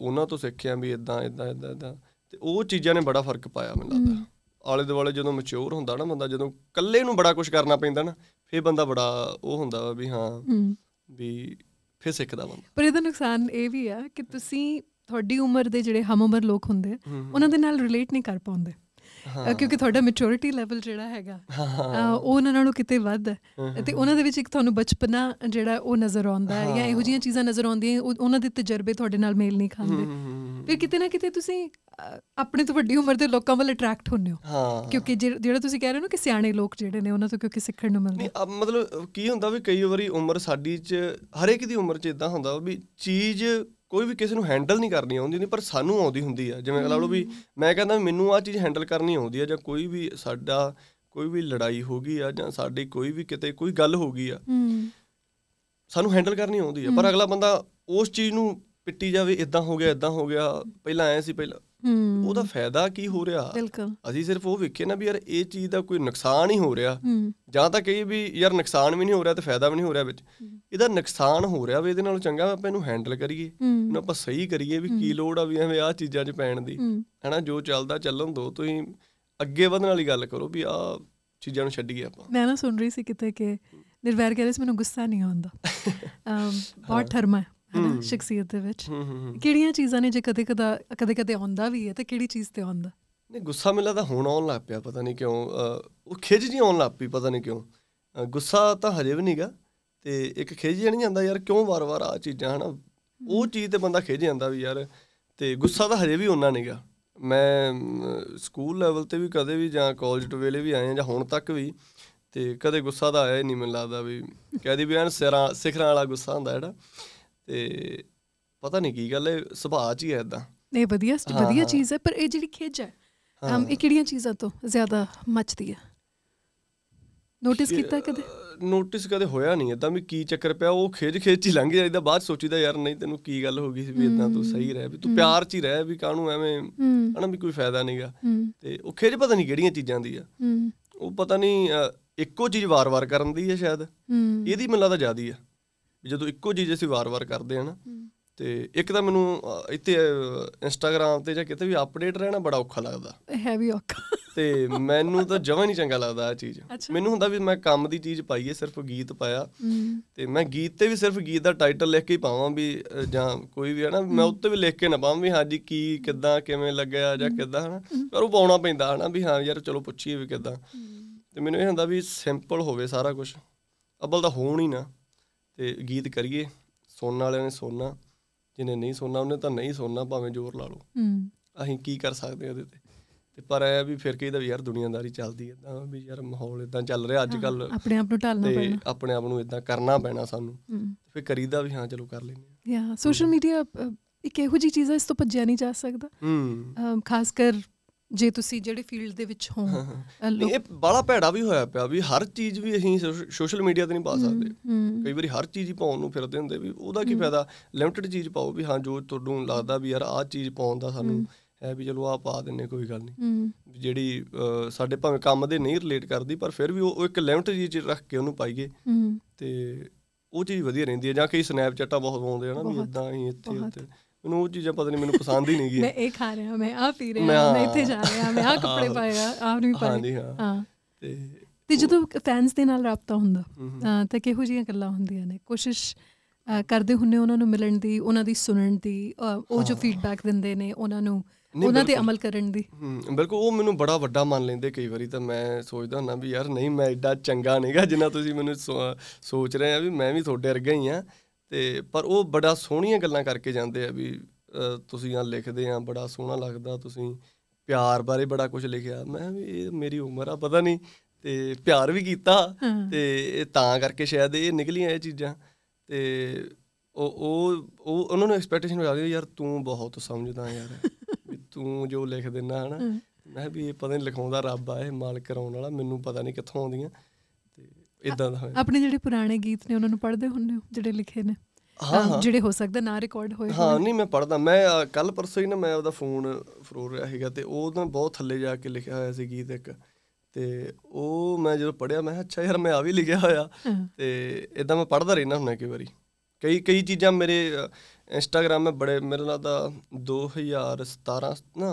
ਉਹਨਾਂ ਤੋਂ ਸਿੱਖਿਆ ਵੀ ਇਦਾਂ ਇਦਾਂ ਇਦਾਂ ਇਦਾਂ ਤੇ ਉਹ ਚੀਜ਼ਾਂ ਨੇ ਬੜਾ ਫ਼ਰਕ ਪਾਇਆ ਮੈਨੂੰ ਲੱਗਦਾ। ਆਲੇ ਦੁਆਲੇ ਜਦੋਂ ਮੈਚੁਰ ਹੁੰਦਾ ਨਾ ਬੰਦਾ ਜਦੋਂ ਇਕੱਲੇ ਨੂੰ ਬੜਾ ਕੁਝ ਕਰਨਾ ਪੈਂਦਾ ਨਾ ਫੇਰ ਬੰਦਾ ਬੜਾ ਉਹ ਹੁੰਦਾ ਵਾ ਹੂੰ। ਵੀ ਫੇਰ ਸਿੱਖਦਾ ਬੰਦਾ। ਪਰ ਇਹਦਾ ਨੁਕਸਾਨ ਇਹ ਵੀ ਆ ਕਿ ਤੁਸੀਂ ਤੁਹਾਡੀ ਉਮਰ ਦੇ ਜਿਹੜੇ ਹਮ ਉਮਰ ਲੋਕ ਹੁੰਦੇ। ਉਹਨਾਂ ਦੇ ਨਾਲ ਰਿਲੇਟ ਨਹੀਂ ਕਰ ਪਾਉਂਦੇ। ਕਿਉਂਕਿ ਤੁਹਾਡਾ ਮੈਚੁਰਿਟੀ ਲੈਵਲ ਜਿਹੜਾ ਹੈਗਾ ਉਹ ਉਹਨਾਂ ਨਾਲੋਂ ਕਿਤੇ ਵੱਧ ਹੈ ਤੇ ਉਹਨਾਂ ਦੇ ਵਿੱਚ ਇੱਕ ਤੁਹਾਨੂੰ ਬਚਪਨਾ ਜਿਹੜਾ ਉਹ ਨਜ਼ਰ ਆਉਂਦਾ ਹੈ ਜਾਂ ਇਹੋ ਜਿਹੀਆਂ ਚੀਜ਼ਾਂ ਨਜ਼ਰ ਆਉਂਦੀਆਂ ਉਹ- ਉਹਨਾਂ ਦੇ ਤਜਰਬੇ ਤੁਹਾਡੇ ਨਾਲ ਮੇਲ ਨਹੀਂ ਖਾਂਦੇ। ਫਿਰ ਕਿਤੇ ਨਾ ਕਿਤੇ ਤੁਸੀਂ ਆਪਣੇ ਤੋਂ ਵੱਡੀ ਉਮਰ ਦੇ ਲੋਕਾਂ ਵੱਲ ਅਟਰੈਕਟ ਹੁੰਦੇ ਹੋ। ਹਾਂ। ਕਿਉਂਕਿ ਜਿਹ- ਜਿਹੜਾ ਤੁਸੀਂ ਕਹਿ ਰਹੇ ਹੋ ਨਾ ਕਿ ਸਿਆਣੇ ਲੋਕ ਜਿਹੜੇ ਨੇ ਉਹਨਾਂ ਤੋਂ ਕਿਉਂਕਿ ਸਿੱਖਣ ਨੂੰ ਮਿਲਦਾ ਨਹੀਂ ਮਤਲਬ ਕੀ ਹੁੰਦਾ ਵੀ ਕਈ ਵਾਰੀ ਉਮਰ ਸਾਡੀ ਚ ਹਰੇਕ ਦੀ ਉਮਰ ਚ ਇਦਾਂ ਹੁੰਦਾ ਵੀ ਚੀਜ਼ ਕੋਈ ਵੀ ਕਿਸੇ ਨੂੰ ਹੈਂਡਲ ਨਹੀਂ ਕਰਨੀ ਆਉਂਦੀ ਨਹੀਂ ਪਰ ਸਾਨੂੰ ਆਉਂਦੀ ਹੁੰਦੀ ਆ। ਜਿਵੇਂ ਲਾ ਲਓ ਵੀ ਮੈਂ ਕਹਿੰਦਾ ਮੈਨੂੰ ਆ ਚੀਜ਼ ਹੈਂਡਲ ਕਰਨੀ ਆਉਂਦੀ ਆ ਜਾਂ ਕੋਈ ਵੀ ਸਾਡਾ ਕੋਈ ਵੀ ਲੜਾਈ ਹੋ ਗਈ ਆ ਜਾਂ ਸਾਡੀ ਕੋਈ ਵੀ ਕਿਤੇ ਕੋਈ ਗੱਲ ਹੋ ਗਈ ਆ। ਸਾਨੂੰ ਹੈਂਡਲ ਕਰਨੀ ਆਉਂਦੀ ਆ। ਪਰ ਅਗਲਾ ਬੰਦਾ ਉਸ ਚੀਜ਼ ਨੂੰ ਪਿੱਟੀ ਜਾਵੇ ਇਦਾਂ ਹੋ ਗਿਆ ਇਦਾਂ ਹੋ ਗਿਆ ਪਹਿਲਾਂ ਐ ਸੀ ਪਹਿਲਾਂ ਉਹਦਾ ਫਾਇਦਾ ਕੀ ਹੋ ਰਿਹਾ? ਬਿਲਕੁਲ। ਅਸੀਂ ਸਿਰਫ ਉਹ ਵੇਖੇ ਨਾ ਵੀ ਯਾਰ ਇਹ ਚੀਜ਼ ਦਾ ਕੋਈ ਨੁਕਸਾਨ ਹੀ ਹੋ ਰਿਹਾ। ਹੂੰ। ਜਾਂ ਤਾਂ ਕਹੀ ਵੀ ਯਾਰ ਨੁਕਸਾਨ ਵੀ ਨਹੀਂ ਹੋ ਰਿਹਾ ਤੇ ਫਾਇਦਾ ਵੀ ਨਹੀਂ ਹੋ ਰਿਹਾ ਵਿੱਚ। ਇਹਦਾ ਨੁਕਸਾਨ ਹੋ ਰਿਹਾ ਵੀ ਇਹਦੇ ਨਾਲੋਂ ਚੰਗਾ ਆਪਾਂ ਇਹਨੂੰ ਹੈਂਡਲ ਕਰੀਏ। ਇਹਨੂੰ ਆਪਾਂ ਸਹੀ ਕਰੀਏ ਵੀ ਕੀ ਲੋੜ ਆ ਵੀ ਐਵੇਂ ਆਹ ਚੀਜ਼ਾਂ 'ਚ ਪੈਣ ਦੀ। ਹਨਾ ਜੋ ਚੱਲਦਾ ਚੱਲਣ ਦੋ ਤੁਸੀਂ ਅੱਗੇ ਵਧਣ ਵਾਲੀ ਗੱਲ ਕਰੋ ਵੀ ਆਹ ਚੀਜ਼ਾਂ ਨੂੰ ਛੱਡੀਏ ਆਪਾਂ। ਮੈਂ ਨਾ ਸੁਣ ਰਹੀ ਸੀ ਕਿਤੇ ਕਿ ਨਿਰਵੈਰ ਕਹਿ ਰਹੇ ਸੀ ਮੈਨੂੰ ਗੁੱਸਾ ਨਹੀਂ ਆਉਂਦਾ। *laughs* ਬਹੁਤ ਠਰਮਾ ਹੈ। ਹਨਾ। ਸ਼ਖਸੀਅਤ ਦੇ ਵਿੱਚ। ਕਿਹੜੀਆਂ ਚੀਜ਼ਾਂ ਨੇ ਜੇ ਕਦੇ ਕਦਾ ਕਦੇ ਕਦੇ ਆਉਂਦਾ ਵੀ ਹੈ ਤੇ ਕਿਹੜੀ ਚੀਜ਼ ਤੇ ਆਉਂਦਾ? ਨਹੀਂ ਗੁੱਸਾ ਮੈਨੂੰ ਲੱਗਦਾ ਹੁਣ ਆਉਣ ਲੱਗ ਪਿਆ ਪਤਾ ਨਹੀਂ ਕਿਉਂ ਉਹ ਖਿਜ ਜੀ ਆਉਣ ਲੱਗ ਪਈ ਪਤਾ ਨਹੀਂ ਕਿਉਂ। ਗੁੱਸਾ ਤਾਂ ਹਜੇ ਵੀ ਨਹੀਂਗਾ ਤੇ ਇੱਕ ਖਿਜ ਜਿਹਾ ਨਹੀਂ ਜਾਂਦਾ ਯਾਰ ਕਿਉਂ ਵਾਰ-ਵਾਰ ਆ ਚੀਜ਼ਾਂ ਹਨਾ? ਉਹ ਚੀਜ਼ ਤੇ ਬੰਦਾ ਖਿਜ ਜਾਂਦਾ ਵੀ ਯਾਰ ਤੇ ਗੁੱਸਾ ਤਾਂ ਹਜੇ ਵੀ ਉਹਨਾਂ ਨਹੀਂਗਾ। ਮੈਂ ਸਕੂਲ ਲੈਵਲ ਤੇ ਵੀ ਕਦੇ ਵੀ ਜਾਂ ਕਾਲਜ ਤੋਂ ਵੇਲੇ ਵੀ ਆਏ ਜਾਂ ਹੁਣ ਤੱਕ ਵੀ ਤੇ ਕਦੇ ਗੁੱਸਾ ਤਾਂ ਆਇਆ ਹੀ ਨਹੀਂ ਮੈਨੂੰ ਲੱਗਦਾ ਵੀ ਕਹਦੀ ਵੀ ਐਨ ਸਿਰਾਂ ਸਿਖਰਾਂ ਵਾਲਾ ਗੁੱਸਾ ਹੁੰਦਾ ਜਿਹੜਾ ਤੇ ਪਤਾ ਨਹੀਂ ਕੀ ਗੱਲ ਹੈ ਸੁਭਾਅ 'ਚ ਹੀ ਹੈ ਇਦਾਂ ਇਹ ਵਧੀਆ ਵਧੀਆ। ਚੀਜ਼ ਹੈ ਪਰ ਇਹ ਜਿਹੜੀ ਖਿੱਚ ਹੈ ਹਾਂ। ਅਮ, ਇਹ ਕਿਹੜੀਆਂ ਚੀਜ਼ਾਂ ਤੋਂ ਜ਼ਿਆਦਾ ਮੱਚਦੀ ਹੈ? ਨੋਟਿਸ ਕੀਤਾ ਕਦੇ? ਨੋਟਿਸ ਕਦੇ ਹੋਇਆ ਨਹੀਂ ਇਦਾਂ ਵੀ ਕੀ ਚੱਕਰ ਪਿਆ ਉਹ ਖੇਜ ਖੇਜ ਹੀ ਲੰਘ ਜਾਂਦਾ ਬਾਅਦ ਸੋਚੀਦਾ ਯਾਰ ਨਹੀਂ ਤੈਨੂੰ ਕੀ ਗੱਲ ਹੋ ਗਈ ਸੀ ਵੀ ਇਦਾਂ ਤੂੰ ਸਹੀ ਰਹਿ ਵੀ ਤੂੰ ਪਿਆਰ 'ਚ ਹੀ ਰਹਿ ਵੀ ਕਾਹਨੂੰ ਐਵੇਂ ਹਨਾ ਵੀ ਕੋਈ ਫਾਇਦਾ ਨਹੀਂਗਾ ਤੇ ਉਹ ਖੇਜ ਪਤਾ ਨਹੀਂ ਕਿਹੜੀਆਂ ਚੀਜ਼ਾਂ ਦੀ ਆ। ਉਹ ਪਤਾ ਨਹੀਂ ਇੱਕੋ ਚੀਜ਼ ਵਾਰ-ਵਾਰ ਕਰਨ ਦੀ ਹੈ ਸ਼ਾਇਦ। ਇਹਦੀ ਮੈਨੂੰ ਲੱਗਦਾ ਜ਼ਿਆਦੀ ਆ। ਜਦੋਂ ਇੱਕੋ ਚੀਜ਼ ਅਸੀਂ ਵਾਰ-ਵਾਰ ਕਰਦੇ ਆ ਨਾ। ਤੇ ਇੱਕ ਤਾਂ ਮੈਨੂੰ ਇੱਥੇ ਇੰਸਟਾਗ੍ਰam ਤੇ ਜਾਂ ਕਿਤੇ ਵੀ ਅਪਡੇਟ ਰਹਿਣਾ ਬੜਾ ਔਖਾ ਲੱਗਦਾ। ਹੈ ਵੀ ਔਖਾ। ਤੇ ਮੈਨੂੰ ਤਾਂ ਜਮਾਂ ਨਹੀਂ ਚੰਗਾ ਲੱਗਦਾ ਆ ਚੀਜ਼। ਮੈਨੂੰ ਹੁੰਦਾ ਵੀ ਮੈਂ ਕੰਮ ਦੀ ਚੀਜ਼ ਪਾਈਏ ਸਿਰਫ ਗੀਤ ਪਾਇਆ। ਤੇ ਮੈਂ ਗੀਤ ਤੇ ਵੀ ਸਿਰਫ ਗੀਤ ਦਾ ਟਾਈਟਲ ਲਿਖ ਕੇ ਹੀ ਪਾਵਾਂ ਵੀ ਜਾਂ ਕੋਈ ਵੀ ਹੈ ਨਾ ਮੈਂ ਉੱਤੇ ਵੀ ਲਿਖ ਕੇ ਨਾ ਪਾਵਾਂ ਵੀ ਹਾਂਜੀ ਕੀ ਕਿੱਦਾਂ ਕਿਵੇਂ ਲੱਗਿਆ ਜਾਂ ਕਿੱਦਾਂ ਹਨਾ। ਪਰ ਉਹ ਪਾਉਣਾ ਪੈਂਦਾ ਹਨਾ ਵੀ ਹਾਂ ਯਾਰ ਚਲੋ ਪੁੱਛੀਏ ਵੀ ਕਿੱਦਾਂ। ਤੇ ਮੈਨੂੰ ਇਹ ਹੁੰਦਾ ਵੀ ਸਿੰਪਲ ਹੋਵੇ ਸਾਰਾ ਕੁਝ ਅਬਲ ਤਾਂ ਹੋਣ ਹੀ ਨਾ। ਤੇ ਗੀਤ ਕਰੀਏ ਸੁਣਨ ਵਾਲਿਆਂ ਨੇ ਸੁਣਨਾ ਜਿਹਨੇ ਨਹੀਂ ਸੁਣਨਾ ਉਹਨੇ ਤਾਂ ਨਹੀਂ ਸੁਣਨਾ ਭਾਵੇਂ ਜ਼ੋਰ ਲਾ ਲਓ। ਹੂੰ। ਅਸੀਂ ਕੀ ਕਰ ਸਕਦੇ ਉਹਦੇ ਤੇ? ਤੇ ਪਰ ਆ ਵੀ ਫਿਰ ਕਹੀਦਾ ਵੀ ਯਾਰ ਦੁਨੀਆਦਾਰੀ ਚੱਲਦੀ ਇਦਾਂ ਵੀ ਯਾਰ ਮਾਹੌਲ ਇਦਾਂ ਚੱਲ ਰਿਹਾ ਅੱਜ ਕੱਲ ਆਪਣੇ ਆਪ ਨੂੰ ਢਾਲਣਾ ਤੇ ਪੈਣਾ। ਆਪਣੇ ਆਪ ਨੂੰ ਇਦਾਂ ਕਰਨਾ ਪੈਣਾ ਸਾਨੂੰ। ਫਿਰ ਕਰੀਦਾ ਵੀ ਹਾਂ ਚਲੋ ਕਰ ਲੈਂਦੇ ਹਾਂ। ਯਾ ਸੋਸ਼ਲ ਮੀਡੀਆ ਇੱਕ ਇਹੋ ਜੀ ਚੀਜ਼ ਹੈ ਇਸ ਤੋਂ ਭੱਜਿਆ ਨਹੀਂ ਜਾ ਸਕਦਾ। ਹੂੰ। ਖਾਸ ਕਰ ਜੇ ਤੁਸੀਂ ਜਿਹੜੇ ਫੀਲਡ ਦੇ ਵਿੱਚ ਹੋ ਇਹ ਬੜਾ ਭੈੜਾ ਵੀ ਹੋਇਆ ਪਿਆ ਵੀ ਹਰ ਚੀਜ਼ ਵੀ ਅਸੀਂ ਸੋਸ਼ਲ ਮੀਡੀਆ ਤੇ ਨਹੀਂ ਪਾ ਸਕਦੇ। ਕਈ ਵਾਰੀ ਹਰ ਚੀਜ਼ ਹੀ ਪਾਉਣ ਨੂੰ ਫਿਰਦੇ ਹੁੰਦੇ ਵੀ ਉਹਦਾ ਕੀ ਫਾਇਦਾ? ਲਿਮਟਿਡ ਚੀਜ਼ ਪਾਓ ਵੀ ਹਾਂ ਜੋ ਤੁਹਾਨੂੰ ਲੱਗਦਾ ਵੀ ਯਾਰ ਆਹ ਚੀਜ਼ ਪਾਉਣ ਦਾ ਸਾਨੂੰ ਹੈ। ਵੀ ਚਲੋ ਆਹ ਪਾ ਦਿੰਨੇ ਕੋਈ ਗੱਲ ਨਹੀਂ। ਜਿਹੜੀ ਸਾਡੇ ਭਾਵੇਂ ਕੰਮ ਦੇ ਨਹੀਂ ਰਿਲੇਟ ਕਰਦੀ ਪਰ ਫਿਰ ਵੀ ਉਹ ਇੱਕ ਲਿਮਟ ਜੀ ਚ ਰੱਖ ਕੇ ਉਹਨੂੰ ਪਾਈਏ। ਤੇ ਉਹ ਚੀਜ਼ ਵਧੀਆ ਰਹਿੰਦੀ ਹੈ ਜਾਂ ਕਈ ਸਨੈਪਚੈਟਾਂ ਬਹੁਤ ਪਾਉਂਦੇ ਆ ਨਾ ਵੀ ਇਦਾਂ ਹੀ ਇੱਥੇ ਬਹੁਤ। ਮੈਨੂੰ ਉਹ ਚੀਜ਼ਾਂ ਪਤਾ ਨਹੀਂ ਮੈਨੂੰ ਪਸੰਦ ਹੀ ਨਹੀਂ *laughs* ਮੈਂ ਗਈਆਂ ਇਹ ਖਾ ਰਿਹਾ ਮੈਂ ਆ ਪੀ ਰਿਹਾ ਮੈਂ- ਮੈਂ ਇੱਥੇ ਜਾ ਰਿਹਾ ਮੈਂ ਆ ਕੱਪੜੇ। ਪਾਏ ਆ ਨਹੀਂ ਪਾਏ। ਹਾਂਜੀ ਹਾਂ। ਤੇ ਤੇ ਜਦੋਂ ਫੈਨਸ ਦੇ ਨਾਲ ਰਾਬਤਾ ਹੁੰਦਾ ਤਾਂ ਕਿਹੋ ਜਿਹੀਆਂ ਗੱਲਾਂ ਹੁੰਦੀਆਂ ਨੇ? ਕੋਸ਼ਿਸ਼ ਕਰਦੇ ਹੁੰਨੇ ਉਹਨਾਂ ਨੂੰ ਮਿਲਣ ਦੀ ਉਹਨਾਂ ਦੀ ਸੁਣਨ ਦੀ ਉਹ ਜੋ ਫੀਡਬੈਕ ਦਿੰਦੇ ਨੇ ਉਹਨਾਂ ਨੂੰ ਉਹਨਾਂ ਤੇ। ਅਮਲ ਕਰਨ ਦੀ। ਬਿਲਕੁਲ ਉਹ ਮੈਨੂੰ ਬੜਾ ਵੱਡਾ ਮੰਨ ਲੈਂਦੇ ਕਈ ਵਾਰੀ ਤਾਂ ਮੈਂ ਸੋਚਦਾ ਹੁੰਦਾ ਵੀ ਯਾਰ ਨਹੀਂ ਮੈਂ ਐਡਾ ਚੰਗਾ ਨਹੀਂਗਾ ਜਿੰਨਾ ਤੁਸੀਂ ਮੈਨੂੰ ਸੋਚ ਰਹੇ ਆ ਵੀ ਮੈਂ ਵੀ ਤੁਹਾਡੇ ਵਰਗਾ ਹੀ ਆ। ਤੇ ਪਰ ਉਹ ਬੜਾ ਸੋਹਣੀਆਂ ਗੱਲਾਂ ਕਰਕੇ ਜਾਂਦੇ ਆ ਵੀ ਤੁਸੀਂ ਆ ਲਿਖਦੇ ਆ ਬੜਾ ਸੋਹਣਾ ਲੱਗਦਾ ਤੁਸੀਂ ਪਿਆਰ ਬਾਰੇ ਬੜਾ ਕੁਝ ਲਿਖਿਆ। ਮੈਂ ਵੀ ਇਹ ਮੇਰੀ ਉਮਰ ਆ ਪਤਾ ਨਹੀਂ ਤੇ ਪਿਆਰ ਵੀ ਕੀਤਾ। ਤੇ ਇਹ ਤਾਂ ਕਰਕੇ ਸ਼ਾਇਦ ਇਹ ਨਿਕਲੀਆਂ ਇਹ ਚੀਜ਼ਾਂ। ਤੇ ਉਹ ਉਹ ਉਹ ਉਹਨਾਂ ਨੂੰ ਐਕਸਪੈਕਟੇਸ਼ਨ ਹੋ ਜਾਂਦੀ ਯਾਰ ਤੂੰ ਬਹੁਤ ਸਮਝਦਾ ਯਾਰ ਵੀ ਤੂੰ ਜੋ ਲਿਖ ਦਿੰਦਾ ਹਨਾ। ਮੈਂ ਵੀ ਇਹ ਪਤਾ ਨਹੀਂ ਲਿਖਾਉਂਦਾ ਰੱਬ ਆ ਇਹ ਮਾਲਕ ਕਰਾਉਣ ਵਾਲਾ ਮੈਨੂੰ ਪਤਾ ਨਹੀਂ ਕਿੱਥੋਂ ਆਉਂਦੀਆਂ। ਇਦਾਂ ਦਾ ਹੋਇਆ ਆਪਣੇ ਜਿਹੜੇ ਪੁਰਾਣੇ ਗੀਤ ਨੇ ਉਹਨਾਂ ਨੂੰ ਪੜ੍ਹਦੇ ਹੁੰਦੇ ਹੋ ਜਿਹੜੇ ਲਿਖੇ ਨੇ ਹਾਂ, ਹਾਂ। ਜਿਹੜੇ ਹੋ ਸਕਦਾ ਨਾ ਰਿਕਾਰਡ ਹੋਏ ਹਾਂ। ਨਹੀਂ ਮੈਂ ਪੜਦਾ ਮੈਂ ਕੱਲ ਪਰਸੋਂ ਹੀ ਨਾ ਮੈਂ ਉਹਦਾ ਫੋਨ ਫਰੋਲ ਰਿਹਾ ਸੀਗਾ ਤੇ ਉਹ ਤਾਂ ਬਹੁਤ ਥੱਲੇ ਜਾ ਕੇ ਲਿਖਿਆ ਹੋਇਆ ਸੀ ਗੀਤ ਇੱਕ ਤੇ ਉਹ ਮੈਂ ਜਦੋਂ ਪੜਿਆ ਮੈਂ ਅੱਛਾ ਯਾਰ ਮੈਂ ਆ ਵੀ ਲਿਖਿਆ ਹੋਇਆ ਹਾਂ। ਤੇ ਇਦਾਂ ਮੈਂ ਪੜਦਾ ਰਹਿਣਾ ਹੁੰਦਾ ਕਈ ਵਾਰੀ ਕਈ ਕਈ ਚੀਜ਼ਾਂ ਮੇਰੇ ਇੰਸਟਾਗ੍ਰਾਮ 'ਤੇ ਬੜੇ ਮੇਰੇ ਨਾਲ ਤਾਂ 2017 ਨਾ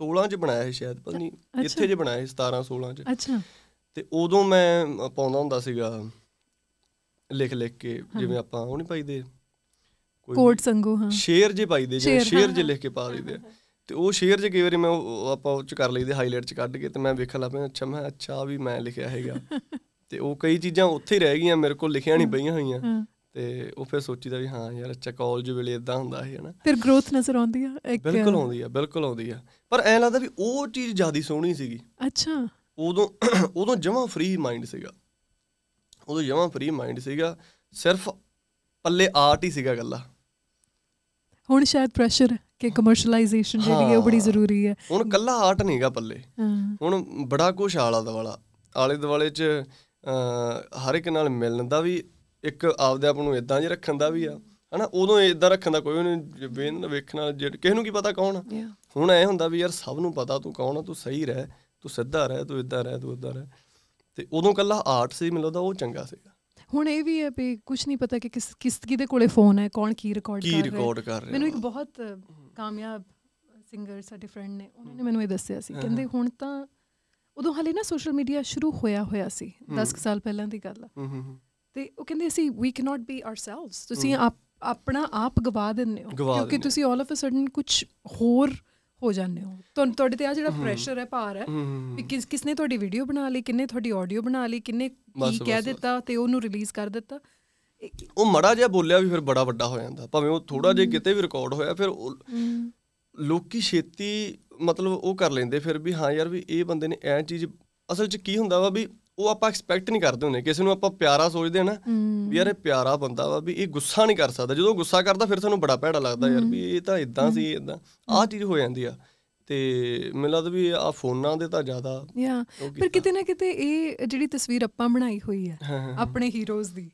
16 ਚ ਬਣਾਇਆ ਸੀ ਸ਼ਾਇਦ ਪਤਾ ਨਹੀਂ। ਇੱਥੇ ਜੇ ਬਣਾਇਆ ਸੀ 17 16 ਚ ਅੱਛਾ ਤੇ ਉਦੋਂ ਮੈਂ ਪਾਉਂਦਾ ਹੁੰਦਾ ਸੀਗਾ ਲਿਖ ਲਿਖ ਕੇ ਜਿਵੇਂ ਆਪਾਂ ਉਹ ਨਹੀਂ ਪਾਈਦੇ? ਕੋਈ ਕੋਟ ਸੰਗੂ ਹਾਂ। ਸ਼ੇਰ ਜੇ ਪਾਈਦੇ ਜਿਵੇਂ ਸ਼ੇਰ, ਹਾਂ, ਜੇ ਹਾਂ। ਲਿਖ ਕੇ ਪਾ ਦਈਦੇ। ਤੇ ਉਹ ਸ਼ੇਰ ਜੇ ਕਈ ਵਾਰੀ ਮੈਂ ਆਪਾਂ ਉਹ ਚ ਕਰ ਲਈਦੇ ਹਾਈਲਾਈਟ ਚ ਕੱਢ ਕੇ ਤੇ ਮੈਂ ਵੇਖਣ ਲੱਗ ਪਿਆ ਅੱਛਾ ਮੈਂ ਅੱਛਾ ਵੀ ਮੈਂ ਲਿਖਿਆ ਹੈਗਾ। *laughs* ਤੇ ਉਹ ਕਈ ਚੀਜ਼ਾਂ ਉੱਥੇ ਹੀ ਰਹਿ ਗਈਆਂ ਮੇਰੇ ਕੋਲ ਲਿਖੀਆਂ ਨਹੀਂ ਪਈਆਂ ਹੋਈਆਂ। ਹਾਂ। ਤੇ ਉਹ ਫਿਰ ਸੋਚੀਦਾ ਵੀ ਹਾਂ ਯਾਰ ਅੱਛਾ ਕਾਲਜ ਵੇਲੇ ਇਦਾਂ ਹੁੰਦਾ ਸੀ ਹਨਾ। ਫਿਰ ਗਰੋਥ ਨਜ਼ਰ ਆਉਂਦੀ ਆ ਇੱਕ ਬਿਲਕੁਲ ਆਉਂਦੀ ਆ ਬਿਲਕੁਲ ਆਉਂਦੀ ਆ। ਪਰ ਐਂ ਲੱਗਦਾ ਵੀ ਉਹ ਚੀਜ਼ ਜ਼ਿਆਦਾ ਸੋਹਣੀ ਸੀਗੀ। ਅੱਛਾ। ਉਦੋਂ *coughs* ਉਦੋਂ ਜਮਾ ਫ੍ਰੀ ਮਾਈਂਡ ਸੀਗਾ। ਉਦੋਂ ਜਮਾ ਫ੍ਰੀ ਮਾਈਂਡ ਸੀਗਾ ਸਿਰਫ ਪੱਲੇ ਆਰਟ ਹੀ ਸੀਗਾ ਗੱਲਾਂ ਹੁਣ ਸ਼ਾਇਦ ਪ੍ਰੈਸ਼ਰ ਕਿ ਕਮਰਸ਼ੀਅਲਾਈਜੇਸ਼ਨ ਜਿਹੜੀ ਹੈ ਉਹ ਬੜੀ। ਜ਼ਰੂਰੀ ਹੈ। ਹੁਣ ਕੱਲਾ ਆਰਟ ਨਹੀਂਗਾ ਪੱਲੇ। ਹੁਣ ਬੜਾ ਕੁਛ ਆਲਾ ਦਵਾਲਾ ਆਲੇ ਦੁਆਲੇ ਚ ਹਰ ਇੱਕ ਨਾਲ ਮਿਲਣ ਦਾ ਵੀ ਇੱਕ ਆਪਦੇ ਆਪ ਨੂੰ ਇਦਾਂ ਜਿਹਾ ਰੱਖਣ ਦਾ ਵੀ ਆ। ਹਨਾ ਉਦੋਂ ਇਦਾਂ ਰੱਖਣ ਦਾ ਕੋਈ ਨਹੀਂ ਵੇਖਣਾ ਜਿਹੜੇ ਕਿਸੇ ਨੂੰ ਕੀ ਪਤਾ ਕੌਣ. ਹੁਣ ਐ ਹੁੰਦਾ ਵੀ ਯਾਰ ਸਭ ਨੂੰ ਪਤਾ ਤੂੰ ਕੌਣ ਆ ਤੂੰ ਸਹੀ ਰਹਿ। ਤੂੰ ਸਿੱਧਾ ਰਹਿ ਤੂੰ ਇਦਾਂ ਰਹਿ ਤੂੰ ਇਦਾਂ ਰਹਿ। ਤੇ ਉਦੋਂ ਕੱਲਾ ਆਰਟ ਸੀ ਮੈਨੂੰ ਲੱਗਦਾ ਉਹ ਚੰਗਾ ਸੀਗਾ। ਹੁਣ ਇਹ ਵੀ ਹੈ ਵੀ ਕੁਝ ਨਹੀਂ ਪਤਾ ਕਿ ਕਿਸ ਕਿਸ ਕਿਹਦੇ ਕੋਲੇ ਫੋਨ ਹੈ ਕੌਣ ਕੀ ਰਿਕਾਰਡ ਕਰ ਕੀ ਰਿਹਾ ਹੈ। ਰਿਕਾਰਡ ਕਰ ਰਿਹਾ ਮੈਨੂੰ ਇੱਕ ਬਹੁਤ ਕਾਮਯਾਬ ਸਿੰਗਰ ਸਾਡੇ ਫਰੈਂਡ ਨੇ ਉਹਨਾਂ ਨੇ ਮੈਨੂੰ ਇਹ ਦੱਸਿਆ ਸੀ। ਕਹਿੰਦੇ ਹੁਣ ਤਾਂ ਉਦੋਂ ਹਾਲੇ ਨਾ ਸੋਸ਼ਲ ਮੀਡੀਆ ਸ਼ੁਰੂ ਹੋਇਆ ਹੋਇਆ ਸੀ 10 ਕੁ ਸਾਲ ਪਹਿਲਾਂ ਦੀ ਗੱਲ ਆ। ਤੇ ਉਹ ਕਹਿੰਦੇ ਅਸੀਂ ਵੀ ਕੈਨੋਟ ਬੀ ਆਰਸੈਲਵਸ ਤੁਸੀਂ ਆਪ ਆਪਣਾ ਆਪ ਗਵਾ ਦਿੰਦੇ ਹੋ। ਕਿਉਂਕਿ ਤੁਸੀਂ ਆਲ ਆਫ ਅ ਸਡਨ ਕੁਝ ਹੋਰ ਹੋ ਜਾਂਦੇ ਹੋ। ਤੁਹਾਨੂੰ ਤੁਹਾਡੇ ਤੇ ਆ ਜਿਹੜਾ ਪ੍ਰੈਸ਼ਰ ਹੈ ਭਾਰ ਹੈ ਵੀ ਕਿਸ ਕਿਸਨੇ ਤੁਹਾਡੀ ਵੀਡੀਓ ਬਣਾ ਲਈ ਕਿੰਨੇ ਤੁਹਾਡੀ ਆਡੀਓ ਬਣਾ ਲਈ ਕਿੰਨੇ ਕੀ ਕਹਿ। ਦਿੱਤਾ ਤੇ ਉਹਨੂੰ ਰਿਲੀਜ਼ ਕਰ ਦਿੱਤਾ। ਉਹ ਮੜਾ ਜਿਹਾ ਬੋਲਿਆ ਵੀ ਫਿਰ ਬੜਾ ਵੱਡਾ ਹੋ ਜਾਂਦਾ। ਭਾਵੇਂ ਉਹ ਥੋੜਾ ਜਿਹਾ ਕਿਤੇ ਵੀ ਰਿਕਾਰਡ ਹੋਇਆ ਫਿਰ ਲੋਕੀ ਛੇਤੀ ਮਤਲਬ ਉਹ ਕਰ ਲੈਂਦੇ ਫਿਰ ਵੀ ਹਾਂ ਯਾਰ ਵੀ ਇਹ ਬੰਦੇ ਨੇ ਐ ਚੀਜ਼ ਅਸਲ 'ਚ ਕੀ ਹੁੰਦਾ ਵਾ ਵੀ ਉਹ ਆਪਾਂ ਐਕਸਪੈਕਟ ਨਹੀਂ ਕਰਦੇ ਹੁੰਦੇ। ਕਿਸੇ ਨੂੰ ਆਪਾਂ ਪਿਆਰਾ ਸੋਚਦੇ ਨਾ ਵੀ ਯਾਰ ਇਹ ਪਿਆਰਾ ਬੰਦਾ ਵਾ ਵੀ ਇਹ ਗੁੱਸਾ ਨਹੀਂ ਕਰ ਸਕਦਾ। ਜਦੋਂ ਗੁੱਸਾ ਕਰਦਾ ਫਿਰ ਸਾਨੂੰ ਬੜਾ ਭੈੜਾ ਲੱਗਦਾ ਯਾਰ ਵੀ ਇਹ ਤਾਂ ਇਦਾਂ ਸੀ ਇਦਾਂ ਆਹ ਚੀਜ਼ ਹੋ ਜਾਂਦੀ ਆ। ਤੇ ਮੈਨੂੰ ਲੱਗਦਾ ਵੀ ਆ ਫੋਨਾਂ ਦੇ ਤਾਂ ਜ਼ਿਆਦਾ ਯਾ ਪਰ ਕਿਤੇ। ਨਾ ਕਿਤੇ ਇਹ ਜਿਹੜੀ ਤਸਵੀਰ ਆਪਾਂ ਬਣਾਈ ਹੋਈ ਹੈ ਆਪਣੇ ਹੀਰੋਜ਼ ਦੀ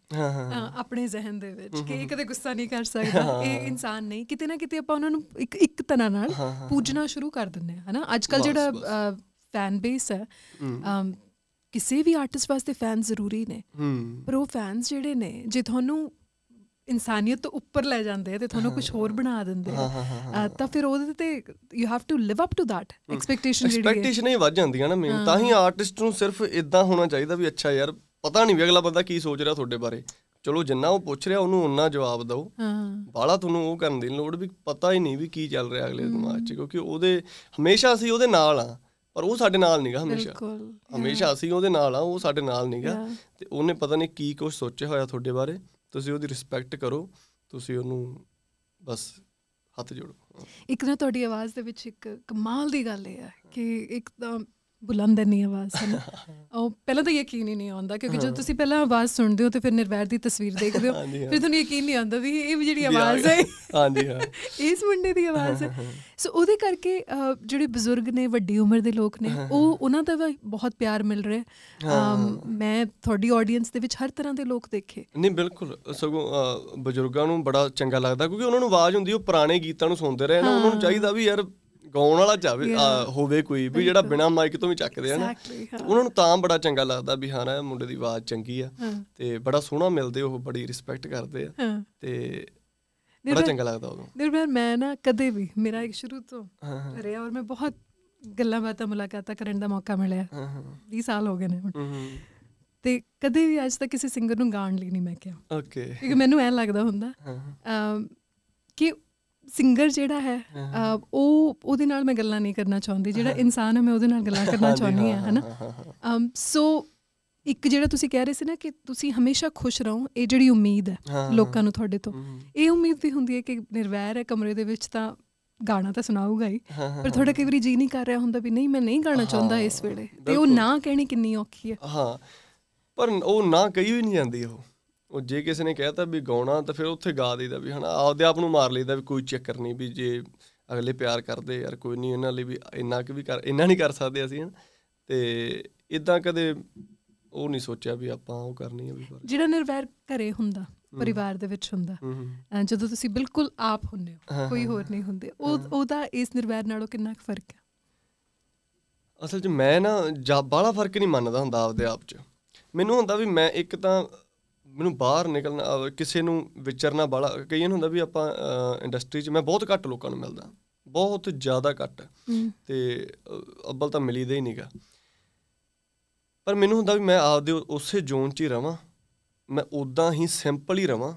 ਆਪਣੇ ਜ਼ਿਹਨ ਦੇ ਵਿੱਚ ਕਿ ਇਹ ਕਦੇ ਗੁੱਸਾ ਨਹੀਂ ਕਰ ਸਕਦਾ ਇਹ ਇਨਸਾਨ ਨਹੀਂ। ਕਿਤੇ ਨਾ ਕਿਤੇ ਆਪਾਂ ਉਹਨਾਂ ਨੂੰ ਇੱਕ ਇੱਕ ਤਰ੍ਹਾਂ ਨਾਲ। ਪੂਜਣਾ ਸ਼ੁਰੂ ਕਰ ਦਿੰਦੇ ਹਾਂ ਹਨਾ? ਅੱਜ ਕੱਲ ਜਿਹੜਾ ਫੈਨ ਬੇਸ ਹੈ ਕਿਸੇ ਵੀ ਆਰਟਿਸਟ ਵਾਸਤੇ ਫੈਨ ਜ਼ਰੂਰੀ ਨੇ। ਹੂੰ। ਪਰ ਉਹ ਫੈਨਸ ਜਿਹੜੇ ਨੇ ਜੇ ਤੁਹਾਨੂੰ ਇਨਸਾਨੀਅਤ ਤੋਂ ਉੱਪਰ ਲੈ ਜਾਂਦੇ ਆ ਤੇ ਤੁਹਾਨੂੰ ਕੁਝ ਹੋਰ ਬਣਾ ਦਿੰਦੇ ਆ ਹਾਂ, ਹਾਂ, ਹਾਂ, ਤਾਂ ਫਿਰ ਉਹਦੇ ਤੇ you have to live up to that expectation ਜਿਹੜੀ ਹੈ। ਐਕਸਪੈਕਟੇਸ਼ਨ ਹੀ ਵੱਧ ਜਾਂਦੀਆਂ ਨਾ ਮੇਨ ਤਾਂ ਹੀ ਆਰਟਿਸਟ ਨੂੰ ਸਿਰਫ ਇਦਾਂ ਹੋਣਾ ਚਾਹੀਦਾ ਵੀ ਅੱਛਾ ਯਾਰ ਪਤਾ ਨਹੀਂ ਵੀ ਅਗਲਾ ਬੰਦਾ ਕੀ ਸੋਚ ਰਿਹਾ ਤੁਹਾਡੇ ਬਾਰੇ। ਚਲੋ ਜਿੰਨਾ ਉਹ ਪੁੱਛ ਰਿਹਾ ਉਹਨੂੰ ਉਨਾ ਜਵਾਬ ਦਿਓ। ਹਾਂ। ਬਾਲਾ ਤੁਹਾਨੂੰ ਉਹ ਕਰਨ ਦੀ ਲੋੜ ਵੀ ਪਤਾ ਹੀ ਨਹੀਂ ਵੀ ਕੀ ਚੱਲ ਰਿਹਾ ਅਗਲੇ ਦਿਮਾਗ 'ਚ ਕਿਉਂਕਿ ਉਹਦੇ ਹਮੇਸ਼ਾ ਅਸੀਂ ਉਹਦੇ ਨਾਲ ਆ। ਪਰ ਉਹ ਸਾਡੇ ਨਾਲ ਨਹੀਂਗਾ ਹਮੇਸ਼ਾ। ਹਮੇਸ਼ਾ ਅਸੀਂ ਉਹਦੇ ਨਾਲ ਆ ਉਹ ਸਾਡੇ ਨਾਲ ਨਹੀਂਗਾ. ਤੇ ਉਹਨੇ ਪਤਾ ਨਹੀਂ ਕੀ ਕੁਝ ਸੋਚਿਆ ਹੋਇਆ ਤੁਹਾਡੇ ਬਾਰੇ। ਤੁਸੀਂ ਉਹਦੀ ਰਿਸਪੈਕਟ ਕਰੋ। ਤੁਸੀਂ ਉਹਨੂੰ ਬਸ ਹੱਥ ਜੋੜੋ। ਇੱਕ ਨਾ ਤੁਹਾਡੀ ਆਵਾਜ਼ ਦੇ ਵਿੱਚ ਇੱਕ ਕਮਾਲ ਦੀ ਗੱਲ ਇਹ ਹੈ ਕਿ ਇੱਕ ਬੁਲੰਦ ਨਹੀਂ ਆਵਾਜ਼ ਹੈ। *laughs* ਉਹ ਪਹਿਲਾਂ ਤਾਂ ਯਕੀਨ ਹੀ ਨਹੀਂ ਆਉਂਦਾ ਕਿਉਂਕਿ ਜਦੋਂ ਤੁਸੀਂ ਪਹਿਲਾਂ ਆਵਾਜ਼ ਸੁਣਦੇ ਹੋ ਤੇ ਫਿਰ ਨਿਰਵੈਰ ਦੀ ਤਸਵੀਰ ਦੇਖਦੇ ਹੋ। ਫਿਰ ਤੁਹਾਨੂੰ ਯਕੀਨ ਨਹੀਂ ਆਉਂਦਾ ਵੀ ਇਹ ਜਿਹੜੀ ਆਵਾਜ਼। ਹੈ। ਹਾਂਜੀ ਹਾਂ। *laughs* ਇਸ ਮੁੰਡੇ ਦੀ ਆਵਾਜ਼ ਹੈ। ਸੋ ਉਹਦੇ ਕਰਕੇ ਜਿਹੜੇ ਬਜ਼ੁਰਗ ਨੇ ਵੱਡੀ ਉਮਰ ਦੇ ਲੋਕ ਨੇ ਉਹ ਉਹਨਾਂ ਦਾ ਬਹੁਤ ਪਿਆਰ ਮਿਲ ਰਿਹਾ ਮੈਂ ਤੁਹਾਡੀ ਆਡੀਅנס ਦੇ ਵਿੱਚ ਹਰ ਤਰ੍ਹਾਂ ਦੇ ਲੋਕ ਦੇਖੇ। ਨਹੀਂ ਬਿਲਕੁਲ ਸਗੋਂ ਬਜ਼ੁਰਗਾਂ ਨੂੰ ਬੜਾ ਚੰਗਾ ਲੱਗਦਾ ਕਿਉਂਕਿ ਉਹਨਾਂ ਨੂੰ ਆਵਾਜ਼ ਹੁੰਦੀ ਉਹ ਪੁਰਾਣੇ ਗੀਤਾਂ ਨੂੰ ਸੁਣਦੇ ਰਹੇ ਨਾ ਉਹਨਾਂ ਨੂੰ ਚਾਹੀਦਾ ਵੀ ਯਾਰ ਗਾਉਣ ਵਾਲਾ ਜਾਵੇ ਹੋਵੇ ਕੋਈ ਵੀ ਜਿਹੜਾ ਬਿਨਾ ਮਾਈਕ ਤੋਂ ਵੀ ਚੱਕਦੇ ਆ ਨਾ। Exactly, ਤੇ ਉਹਨਾਂ ਨੂੰ ਤਾਂ ਬੜਾ ਚੰਗਾ ਲੱਗਦਾ ਵੀ ਹਾਂ ਨਾ ਮੁੰਡੇ ਦੀ ਆਵਾਜ਼ ਚੰਗੀ ਆ। ਤੇ ਬੜਾ ਸੋਹਣਾ ਮਿਲਦੇ ਉਹ ਬੜੀ ਰਿਸਪੈਕਟ ਕਰਦੇ ਆ। ਤੇ ਬੜਾ ਚੰਗਾ ਲੱਗਦਾ ਉਦੋਂ। ਨਿਰਵੈਰ ਮੈਂ ਨਾ ਕਦੇ ਵੀ ਮੇਰਾ ਇੱਕ ਸ਼ੁਰੂ ਤੋਂ ਰਿਹਾ ਔਰ ਮੈਂ ਬਹੁਤ ਗੱਲਾਂ ਬਾਤਾਂ ਮੁਲਾਕਾਤਾਂ ਕਰਨ ਦਾ ਮੌਕਾ ਮਿਲਿਆ। ਹਾਂ ਹਾਂ। 20 ਸਾਲ ਹੋ ਗਏ ਨੇ ਤੇ ਕਦੇ ਵੀ ਅੱਜ ਤੱਕ ਕਿਸੇ ਸਿੰਗਰ ਨੂੰ ਗਾਣ ਲਈ ਨਹੀਂ ਮੈਂ ਕਿਹਾ। ਓਕੇ ਕਿਉਂਕਿ ਮੈਨੂੰ ਐਂ ਲੱਗਦਾ ਹੁੰਦਾ ਕਿ ਸਿੰਗਰ ਜਿਹੜਾ ਹੈ ਉਹ ਉਹਦੇ ਨਾਲ ਮੈਂ ਗੱਲਾਂ ਨਹੀਂ ਕਰਨਾ ਚਾਹੁੰਦੀ ਜਿਹੜਾ ਇਨਸਾਨ ਹੈ ਮੈਂ ਉਹਦੇ ਨਾਲ ਗੱਲਾਂ ਕਰਨਾ ਚਾਹੁੰਦੀ ਹਾਂ ਹਨਾ? ਸੋ ਇੱਕ ਜਿਹੜਾ ਤੁਸੀਂ ਕਹਿ ਰਹੇ ਸੀ ਨਾ ਕਿ ਤੁਸੀਂ ਹਮੇਸ਼ਾ ਖੁਸ਼ ਰਹੋ ਇਹ ਜਿਹੜੀ ਉਮੀਦ ਹੈ ਲੋਕਾਂ ਨੂੰ ਤੁਹਾਡੇ ਤੋਂ। ਇਹ ਉਮੀਦ ਵੀ ਹੁੰਦੀ ਹੈ ਕਿ ਨਿਰਵੈਰ ਹੈ ਕਮਰੇ ਦੇ ਵਿੱਚ ਤਾਂ ਗਾਣਾ ਤਾਂ ਸੁਣਾਊਗਾ ਹੀ ਪਰ ਤੁਹਾਡਾ ਕਈ ਵਾਰੀ ਜੀ ਨਹੀਂ ਕਰ ਰਿਹਾ ਹੁੰਦਾ ਵੀ ਨਹੀਂ ਮੈਂ ਨਹੀਂ ਗਾਣਾ ਚਾਹੁੰਦਾ ਇਸ ਵੇਲੇ। ਤੇ ਉਹ। ਨਾ ਕਹਿਣੀ ਕਿੰਨੀ ਔਖੀ ਹੈ। ਹਾਂ ਪਰ ਉਹ ਨਾ ਕਹੀ ਵੀ ਨਹੀਂ ਜਾਂਦੀ ਉਹ। ਉਹ ਜੇ ਕਿਸੇ ਨੇ ਕਹਿਤਾ ਵੀ ਗਾਉਣਾ ਤਾਂ ਫਿਰ ਉੱਥੇ ਗਾ ਦੇਈਦਾ ਵੀ ਹਨਾ ਆਪਦੇ ਆਪ ਨੂੰ ਮਾਰ ਲਈਦਾ ਵੀ ਕੋਈ ਚੱਕਰ ਨਹੀਂ ਵੀ ਜੇ ਅਗਲੇ ਪਿਆਰ ਕਰਦੇ ਯਾਰ ਕੋਈ ਨਹੀਂ ਇਹਨਾਂ ਲਈ ਵੀ ਇੰਨਾ ਕਿ ਵੀ ਕਰ ਇੰਨਾ ਨਹੀਂ ਕਰ ਸਕਦੇ ਅਸੀਂ ਹਨਾ। ਤੇ ਇਦਾਂ ਕਦੇ ਉਹ ਨਹੀਂ ਸੋਚਿਆ ਵੀ ਆਪਾਂ ਉਹ ਕਰਨੀ ਹੈ ਵੀ ਪਰ ਜਿਹੜਾ ਨਿਰਵੈਰ ਘਰੇ ਹੁੰਦਾ ਪਰਿਵਾਰ ਦੇ ਵਿੱਚ ਹੁੰਦਾ ਜਦੋਂ ਤੁਸੀਂ ਬਿਲਕੁਲ ਆਪ ਹੁੰਦੇ ਹੋ ਕੋਈ ਹੋਰ ਨਹੀਂ ਹੁੰਦੇ ਉਹ ਉਹਦਾ ਇਸ ਨਿਰਵੈਰ ਨਾਲੋਂ ਕਿੰਨਾ ਕੁ ਫ਼ਰਕ ਹੈ? ਅਸਲ 'ਚ ਮੈਂ ਨਾ ਜਾ ਬਾਹਲਾ ਫ਼ਰਕ ਨਹੀਂ ਮੰਨਦਾ ਹੁੰਦਾ ਆਪਦੇ ਆਪ 'ਚ। ਮੈਨੂੰ ਹੁੰਦਾ ਵੀ ਮੈਂ ਇੱਕ ਤਾਂ ਮੈਨੂੰ ਬਾਹਰ ਨਿਕਲਣਾ ਕਿਸੇ ਨੂੰ ਵਿਚਰਨਾ ਬਾਹਲਾ ਕਈਆਂ ਨੂੰ ਹੁੰਦਾ ਵੀ ਆਪਾਂ ਇੰਡਸਟਰੀ 'ਚ ਮੈਂ ਬਹੁਤ ਘੱਟ ਲੋਕਾਂ ਨੂੰ ਮਿਲਦਾ ਬਹੁਤ ਜ਼ਿਆਦਾ ਘੱਟ। ਤੇ ਅੱਬਲ ਤਾਂ ਮਿਲੀਦਾ ਹੀ ਨਹੀਂਗਾ। ਪਰ ਮੈਨੂੰ ਹੁੰਦਾ ਵੀ ਮੈਂ ਆਪਦੇ ਉਸੇ ਜ਼ੋਨ 'ਚ ਹੀ ਰਵਾਂ ਮੈਂ ਉਦਾਂ ਹੀ ਸਿੰਪਲ ਹੀ ਰਵਾਂ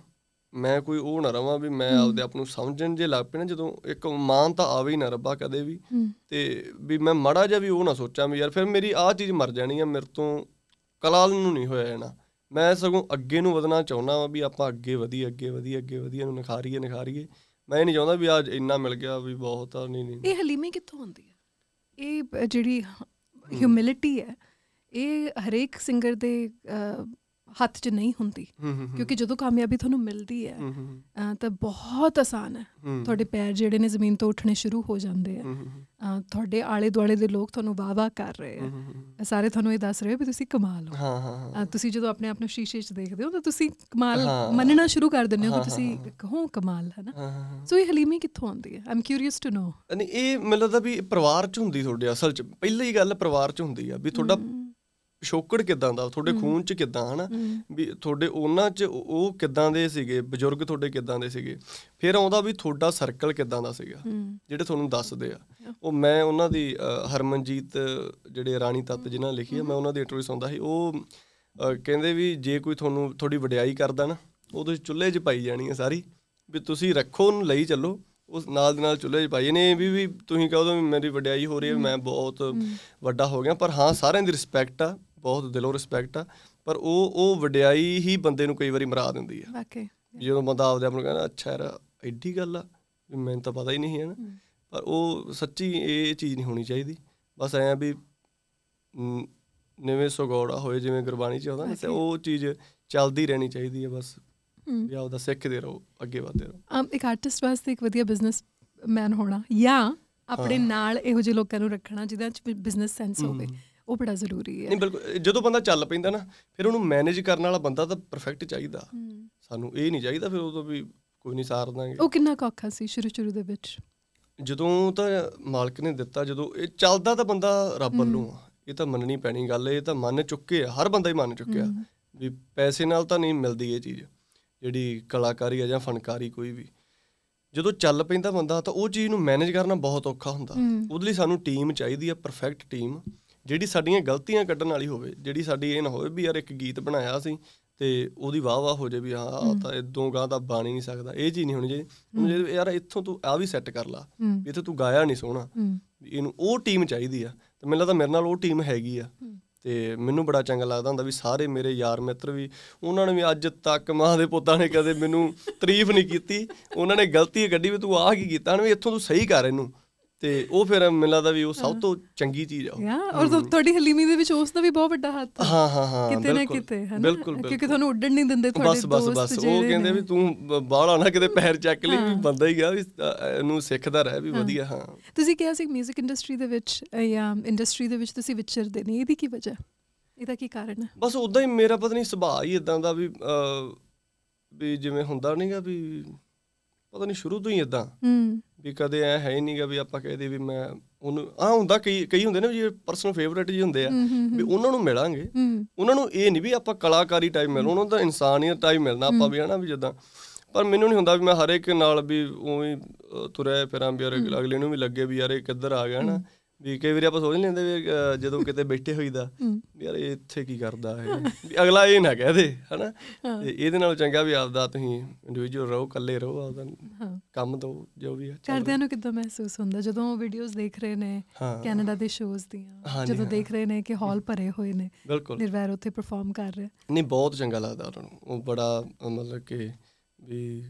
ਮੈਂ ਕੋਈ ਉਹ ਨਾ ਰਵਾਂ ਵੀ ਮੈਂ ਆਪਦੇ ਆਪ ਨੂੰ ਸਮਝਣ ਜੇ ਲੱਗ ਨਾ ਜਦੋਂ ਇੱਕ ਮਾਨ ਤਾਂ ਆਵੇ ਹੀ ਨਾ ਰੱਬਾ ਕਦੇ ਵੀ। ਤੇ ਵੀ ਮੈਂ ਮਾੜਾ ਜਿਹਾ ਵੀ ਉਹ ਨਾ ਸੋਚਾਂ ਵੀ ਯਾਰ ਫਿਰ ਮੇਰੀ ਆਹ ਚੀਜ਼ ਮਰ ਜਾਣੀ ਆ ਮੇਰੇ ਤੋਂ ਕਲਾਲ ਨੂੰ ਨਹੀਂ ਹੋਇਆ ਜਾਣਾ। ਮੈਂ ਸਗੋਂ ਅੱਗੇ ਨੂੰ ਵਧਣਾ ਚਾਹੁੰਦਾ ਵਾਂ ਵੀ ਆਪਾਂ ਅੱਗੇ ਵਧੀਏ ਅੱਗੇ ਵਧੀਏ ਅੱਗੇ ਵਧੀਏ ਨੂੰ ਨਿਖਾਰੀਏ ਨਿਖਾਰੀਏ ਮੈਂ ਇਹ ਨਹੀਂ ਚਾਹੁੰਦਾ ਵੀ ਅੱਜ ਇੰਨਾ ਮਿਲ ਗਿਆ ਵੀ ਬਹੁਤ ਆ ਨਹੀਂ ਨਹੀਂ ਇਹ ਹਲੀਮੀ ਕਿੱਥੋਂ ਆਉਂਦੀ ਹੈ ਇਹ ਬ- ਜਿਹੜੀ ਹਿਊਮਿਲਿਟੀ ਹੈ ਇਹ ਹਰੇਕ ਸਿੰਗਰ ਦੇ ਅਹ, ਹੱਥ 'ਚ ਨਹੀਂ ਹੁੰਦੀ। ਕਿਉਂਕਿ ਜਦੋਂ ਕਾਮਯਾਬੀ ਤੁਹਾਨੂੰ ਮਿਲਦੀ ਹੈ ਤਾਂ ਬਹੁਤ ਆਸਾਨ ਹੈ। ਤੁਹਾਡੇ ਪੈਰ ਜਿਹੜੇ ਨੇ ਜ਼ਮੀਨ ਤੋਂ ਉੱਠਣੇ ਸ਼ੁਰੂ ਹੋ ਜਾਂਦੇ ਆ। ਤੁਹਾਡੇ ਆਲੇ ਦੁਆਲੇ ਦੇ ਲੋਕ ਤੁਹਾਨੂੰ ਵਾਹ-ਵਾਹ ਕਰ ਰਹੇ ਆ। ਸਾਰੇ ਤੁਹਾਨੂੰ ਇਹ ਦੱਸ ਰਹੇ ਵੀ ਤੁਸੀਂ ਕਮਾਲ ਹੋ। ਹਾਂ ਹਾਂ ਤੁਸੀਂ ਜਦੋਂ ਆਪਣੇ ਆਪ ਨੂੰ ਸ਼ੀਸ਼ੇ 'ਚ ਦੇਖਦੇ ਹੋ ਤਾਂ ਤੁਸੀਂ ਕਮਾਲ। ਮੰਨਣਾ ਸ਼ੁਰੂ ਕਰ ਦਿੰਦੇ ਹੋ ਕਿ ਤੁਸੀਂ ਕਹੋ ਕਮਾਲ ਹੈ ਨਾ। ਸੋ ਇਹ ਹਲੀਮੀ ਕਿੱਥੋਂ ਆਉਂਦੀ ਹੈ? ਆਮ ਕਿਊਰੀਅਸ ਟੂ ਨੋ ਨਹੀਂ ਇਹ ਮੈਨੂੰ ਲੱਗਦਾ ਵੀ ਪਰਿਵਾਰ ਚ ਹੁੰਦੀ ਤੁਹਾਡੇ ਅਸਲ ਚ। ਪਹਿਲੀ ਗੱਲ ਪਰਿਵਾਰ ਚ ਹੁੰਦੀ ਆ ਵੀ ਤੁਹਾਡਾ ਪਿਛੋਕੜ ਕਿਦਾਂ ਦਾ ਤੁਹਾਡੇ ਖੂਨ ਚ ਕਿਦਾਂ ਹਨਾ? ਵੀ ਤੁਹਾਡੇ ਉਹਨਾਂ ਚ ਉਹ ਕਿਦਾਂ ਦੇ ਸੀਗੇ ਬਜ਼ੁਰਗ ਤੁਹਾਡੇ ਕਿਦਾਂ ਦੇ ਸੀਗੇ? ਫਿਰ ਆਉਂਦਾ ਵੀ ਤੁਹਾਡਾ ਸਰਕਲ ਕਿਦਾਂ ਦਾ ਸੀਗਾ ਜਿਹੜੇ ਤੁਹਾਨੂੰ ਦੱਸਦੇ ਆ। ਉਹ ਮੈਂ ਉਹਨਾਂ ਦੀ ਹਰਮਨਜੀਤ ਜਿਹੜੇ ਰਾਣੀ ਤੱਤ ਜਿਨ੍ਹਾਂ ਨੇ ਲਿਖੀ ਆ ਮੈਂ ਉਹਨਾਂ ਦੀ ਇੰਟਰਵਿਊ ਸੁਣਦਾ ਸੀ। ਉਹ ਕਹਿੰਦੇ ਵੀ ਜੇ ਕੋਈ ਤੁਹਾਨੂੰ ਥੋੜੀ ਵਡਿਆਈ ਕਰਦਾ ਨਾ ਉਹ ਤੁਸੀਂ ਚੁੱਲ੍ਹੇ 'ਚ ਪਾਈ ਜਾਣੀ ਹੈ ਸਾਰੀ ਵੀ ਤੁਸੀਂ ਰੱਖੋ ਉਹਨੂੰ ਲਈ ਚੱਲੋ। ਉਸ ਨਾਲ ਦੇ ਨਾਲ ਚੁੱਲ੍ਹੇ 'ਚ ਪਾਈ ਨੇ ਵੀ ਵੀ ਤੁਸੀਂ ਕਹੋ ਤਾਂ ਮੇਰੀ ਵਡਿਆਈ ਹੋ ਰਹੀ ਹੈ। ਮੈਂ ਬਹੁਤ ਵੱਡਾ ਹੋ ਗਿਆ। ਪਰ ਹਾਂ ਸਾਰਿਆਂ ਦੀ ਰਿਸਪੈਕਟ ਆ ਬਹੁਤ ਦਿਲੋਂ ਰਿਸਪੈਕਟ ਆ ਪਰ ਉਹ ਉਹ ਵਡਿਆਈ ਹੀ ਬੰਦੇ ਨੂੰ ਕਈ ਵਾਰੀ ਮਰਾ ਦਿੰਦੀ ਆ। ਵਾਕਈ। ਜਦੋਂ ਬੰਦਾ ਆਪਦੇ ਆਪ ਨੂੰ ਕਹਿੰਦਾ ਅੱਛਾ ਯਾਰ ਐਡੀ ਗੱਲ ਆ ਮੈਨੂੰ ਤਾਂ ਪਤਾ ਹੀ ਨਹੀਂ ਹੈ ਨਾ। ਪਰ ਉਹ ਸੱਚੀ ਇਹ ਚੀਜ਼ ਨਹੀਂ ਹੋਣੀ ਚਾਹੀਦੀ। ਬਸ ਐਂ ਆ ਵੀ ਨਿਵੇਂ ਸੁਗੌੜਾ ਹੋਏ ਜਿਵੇਂ ਗੁਰਬਾਣੀ ਚ ਆਉਂਦਾ ਨਾ ਤੇ ਉਹ ਚੀਜ਼ ਚੱਲਦੀ ਰਹਿਣੀ ਚਾਹੀਦੀ ਹੈ ਬਸ। ਵੀ ਆਪਦਾ ਸਿੱਖਦੇ ਰਹੋ ਅੱਗੇ ਵਧਦੇ ਰਹੋ। ਅਮ ਇੱਕ ਆਰਟਿਸਟ ਵਾਸਤੇ ਇੱਕ ਵਧੀਆ ਬਿਜ਼ਨਸਮੈਨ ਹੋਣਾ ਜਾਂ ਆਪਣੇ ਨਾਲ ਇਹੋ ਜਿਹੇ ਲੋਕਾਂ ਨੂੰ ਰੱਖਣਾ ਜਿਹਨਾਂ ਚ ਬਿਜ਼ਨਸ ਸੈਂਸ ਹੋਵੇ। ਉਹ ਬੜਾ ਜ਼ਰੂਰੀ ਹੈ। ਨਹੀਂ ਬਿਲਕੁਲ ਜਦੋਂ ਬੰਦਾ ਚੱਲ ਪੈਂਦਾ ਨਾ ਫਿਰ ਉਹਨੂੰ ਮੈਨੇਜ ਕਰਨ ਵਾਲਾ ਬੰਦਾ ਤਾਂ ਪਰਫੈਕਟ ਚਾਹੀਦਾ। ਸਾਨੂੰ ਇਹ ਨਹੀਂ ਚਾਹੀਦਾ ਫਿਰ ਉਦੋਂ ਵੀ ਕੋਈ ਨਹੀਂ ਸਾਰ ਦਾਂਗੇ ਉਹ ਕਿੰਨਾ ਕੁ ਔਖਾ ਸੀ ਸ਼ੁਰੂ ਸ਼ੁਰੂ ਦੇ ਵਿੱਚ? ਜਦੋਂ ਤਾਂ ਮਾਲਕ ਨੇ ਦਿੱਤਾ ਜਦੋਂ ਇਹ ਚੱਲਦਾ ਤਾਂ ਬੰਦਾ ਰੱਬ ਵੱਲੋਂ ਆ। ਇਹ ਤਾਂ ਮੰਨਣੀ ਪੈਣੀ ਗੱਲ ਇਹ ਤਾਂ ਮੰਨ ਚੁੱਕੇ ਆ ਹਰ ਬੰਦਾ ਹੀ ਮੰਨ ਚੁੱਕਿਆ। ਵੀ ਪੈਸੇ ਨਾਲ ਤਾਂ ਨਹੀਂ ਮਿਲਦੀ ਇਹ ਚੀਜ਼ ਜਿਹੜੀ ਕਲਾਕਾਰੀ ਆ ਜਾਂ ਫਨਕਾਰੀ ਕੋਈ ਵੀ। ਜਦੋਂ ਚੱਲ ਪੈਂਦਾ ਬੰਦਾ ਤਾਂ ਉਹ ਚੀਜ਼ ਨੂੰ ਮੈਨੇਜ ਕਰਨਾ ਬਹੁਤ ਔਖਾ ਹੁੰਦਾ। ਉਹਦੇ ਲਈ ਸਾਨੂੰ ਟੀਮ ਚਾਹੀਦੀ ਆ ਪਰਫੈਕਟ ਟੀਮ ਜਿਹੜੀ ਸਾਡੀਆਂ ਗਲਤੀਆਂ ਕੱਢਣ ਵਾਲੀ ਹੋਵੇ ਜਿਹੜੀ ਸਾਡੀ ਇਹ ਨਾ ਹੋਵੇ ਵੀ ਯਾਰ ਇੱਕ ਗੀਤ ਬਣਾਇਆ ਸੀ ਤੇ ਉਹਦੀ ਵਾਹ ਵਾਹ ਹੋ ਜੇ ਵੀ ਹਾਂ ਤਾਂ ਇਦੋਂ ਗਾਂ ਤਾਂ ਬਣ ਨਹੀਂ ਸਕਦਾ ਇਹ ਚੀਜ਼ ਨਹੀਂ ਹੋਣੀ ਚਾਹੀਦੀ। ਯਾਰ ਇੱਥੋਂ ਤੂੰ ਆ ਵੀ ਸੈੱਟ ਕਰ ਲਾ। ਵੀ ਇੱਥੇ ਤੂੰ ਗਾਇਆ ਨਹੀਂ ਸੋਹਣਾ ਇਹਨੂੰ ਉਹ ਟੀਮ ਚਾਹੀਦੀ ਆ ਤੇ ਮੈਨੂੰ ਲੱਗਦਾ ਮੇਰੇ ਨਾਲ ਉਹ ਟੀਮ ਹੈਗੀ ਆ। ਤੇ ਮੈਨੂੰ ਬੜਾ ਚੰਗਾ ਲੱਗਦਾ ਹੁੰਦਾ ਵੀ ਸਾਰੇ ਮੇਰੇ ਯਾਰ ਮਿੱਤਰ ਵੀ ਉਹਨਾਂ ਨੇ ਵੀ ਅੱਜ ਤੱਕ ਮਾਂ ਦੇ ਪੁੱਤਾਂ ਨੇ ਕਦੇ ਮੈਨੂੰ ਤਾਰੀਫ ਨਹੀਂ ਕੀਤੀ ਉਹਨਾਂ ਨੇ ਗਲਤੀ ਕੱਢੀ ਵੀ ਤੂੰ ਆਹ ਕੀ ਕੀਤਾ ਨਾ ਵੀ ਇੱਥੋਂ ਤੂੰ ਸਹੀ ਕਰ ਇਹਨੂੰ। ਤੇ ਉਹ ਫਿਰ ਮੈਨੂੰ ਲੱਗਦਾ ਵੀ ਉਹ ਸਭ ਤੋਂ ਚੰਗੀ ਚੀਜ਼ ਆ ਉਹ। ਯਾ ਔਰ ਤੁਹਾਡੀ ਹਲੀਮੀ ਦੇ ਵਿੱਚ ਉਸ ਦਾ ਵੀ ਬਹੁਤ ਵੱਡਾ ਹੱਥ ਹੈ ਹਾਂ ਹਾਂ ਹਾਂ ਕਿਤੇ ਨਾ ਕਿਤੇ ਹੈ ਨਾ ਬਿਲਕੁਲ ਕਿਉਂਕਿ ਤੁਹਾਨੂੰ ਉੱਡਣ ਨਹੀਂ ਦਿੰਦੇ ਤੁਹਾਡੇ ਬਸ ਬਸ ਦੋਸਤ ਬਸ ਉਹ ਕਹਿੰਦੇ ਨੇ। ਵੀ ਤੂੰ ਬਾਹਲਾ ਨਾ ਕਿਤੇ ਪੈਰ ਚੱਕ ਲਈ ਵੀ ਬੰਦਾ ਹੀ ਗਿਆ ਵੀ ਇਹਨੂੰ ਸਿੱਖਦਾ ਰਹਿ ਵੀ ਵਧੀਆ ਹਾਂ। ਤੁਸੀਂ ਕਿਹਾ ਸੀ 뮤직 ਇੰਡਸਟਰੀ ਦੇ ਵਿੱਚ ਜਾਂ ਇੰਡਸਟਰੀ ਦੇ ਵਿੱਚ ਤੁਸੀਂ ਵਿਚਰਦੇ ਨਹੀਂ ਇਹਦੀ ਕੀ ਵਜ੍ਹਾ? ਇਹਦਾ ਕੀ ਕਾਰਨ ਹੈ ਬਸ ਉਦਾਂ ਹੀ ਮੇਰਾ ਪਤਾ ਨਹੀਂ ਸੁਭਾਅ ਹੀ ਇਦਾਂ ਦਾ ਵੀ ਵੀ ਜਿਵੇਂ ਹੁੰਦਾ ਨਹੀਂਗਾ ਵੀ ਪਤਾ ਨਹੀਂ ਸ਼ੁਰੂ ਤੋਂ ਹੀ ਇਦਾਂ ਹੂੰ। ਵੀ ਕਦੇ ਐ ਹੈ ਹੀ ਨਹੀਂਗਾ ਵੀ ਆਪਾਂ ਕਹਦੇ ਵੀ ਮੈਂ ਉਹਨੂੰ ਆ ਹੁੰਦਾ ਕਈ ਕਈ ਹੁੰਦੇ ਨੇ ਵੀ ਪਰਸਨਲ ਫੇਵਰੇਟ ਜੀ ਹੁੰਦੇ ਆ ਵੀ ਉਹਨਾਂ ਨੂੰ ਮਿਲਾਂਗੇ। ਉਹਨਾਂ ਨੂੰ ਇਹ ਨਹੀਂ ਵੀ ਆਪਾਂ ਕਲਾਕਾਰੀ ਟਾਈਮ ਮਿਲ ਉਹਨਾਂ ਦਾ ਇਨਸਾਨੀਅਤ ਟਾਈਮ ਮਿਲਣਾ ਆਪਾਂ ਵੀ ਹਨਾ ਵੀ ਜਦਾਂ। ਪਰ ਮੈਨੂੰ ਨਹੀਂ ਹੁੰਦਾ ਵੀ ਮੈਂ ਹਰ ਇੱਕ ਨਾਲ ਵੀ ਉਵੇਂ ਤੁਰਿਆ ਫਿਰਾਂ ਵੀ ਅਗਲੇ ਨੂੰ ਵੀ ਲੱਗੇ ਵੀ ਯਾਰ ਇਹ ਕਿੱਧਰ ਆ ਗਿਆ ਹਨਾ। ਵੀ ਕਈ ਵਾਰੀ ਆਪਾਂ ਸੋਚ ਲੈਂਦੇ ਵੀ ਅਹ, ਜਦੋਂ ਕਿਤੇ ਬੈਠੇ ਹੋਈਦਾ ਵੀ ਯਾਰ ਇਹ ਇੱਥੇ ਕੀ ਕਰਦਾ ਹੈ ਵੀ ਅਗਲਾ ਇਹ ਨਾ ਕਹਿ ਦੇ ਹਨਾ? ਤੇ ਇਹਦੇ ਨਾਲ ਚੰਗਾ ਵੀ ਆਪਦਾ ਤੁਸੀਂ ਇੰਡੀਵਿਜੂਅਲ ਰਹੋ ਇਕੱਲੇ ਰਹੋ ਆਪਦਾ ਕੰਮ ਦੋ ਜੋ ਵੀ ਹੈ ਕਰਦਿਆਂ ਨੂੰ ਕਿੱਦਾਂ ਮਹਿਸੂਸ ਹੁੰਦਾ? ਜਦੋਂ ਉਹ ਵੀਡੀਓਜ਼ ਦੇਖ ਰਹੇ ਨੇ ਹਾਂ। ਕੈਨੇਡਾ ਦੇ ਸ਼ੋਜ਼ ਦੀਆਂ ਹਾਂਜੀ, ਜਦੋਂ। ਦੇਖ ਰਹੇ ਨੇ ਕਿ ਹਾਲ ਭਰੇ ਹੋਏ ਨੇ ਬਿਲਕੁਲ। ਨਿਰਵੈਰ ਉੱਥੇ ਪਰਫਾਰਮ ਕਰ ਰਿਹਾ। ਨਹੀਂ ਬਹੁਤ ਚੰਗਾ ਲੱਗਦਾ ਉਹਨਾਂ ਨੂੰ। ਉਹ ਬੜਾ ਅ, ਮਤਲਬ ਕਿ ਵੀ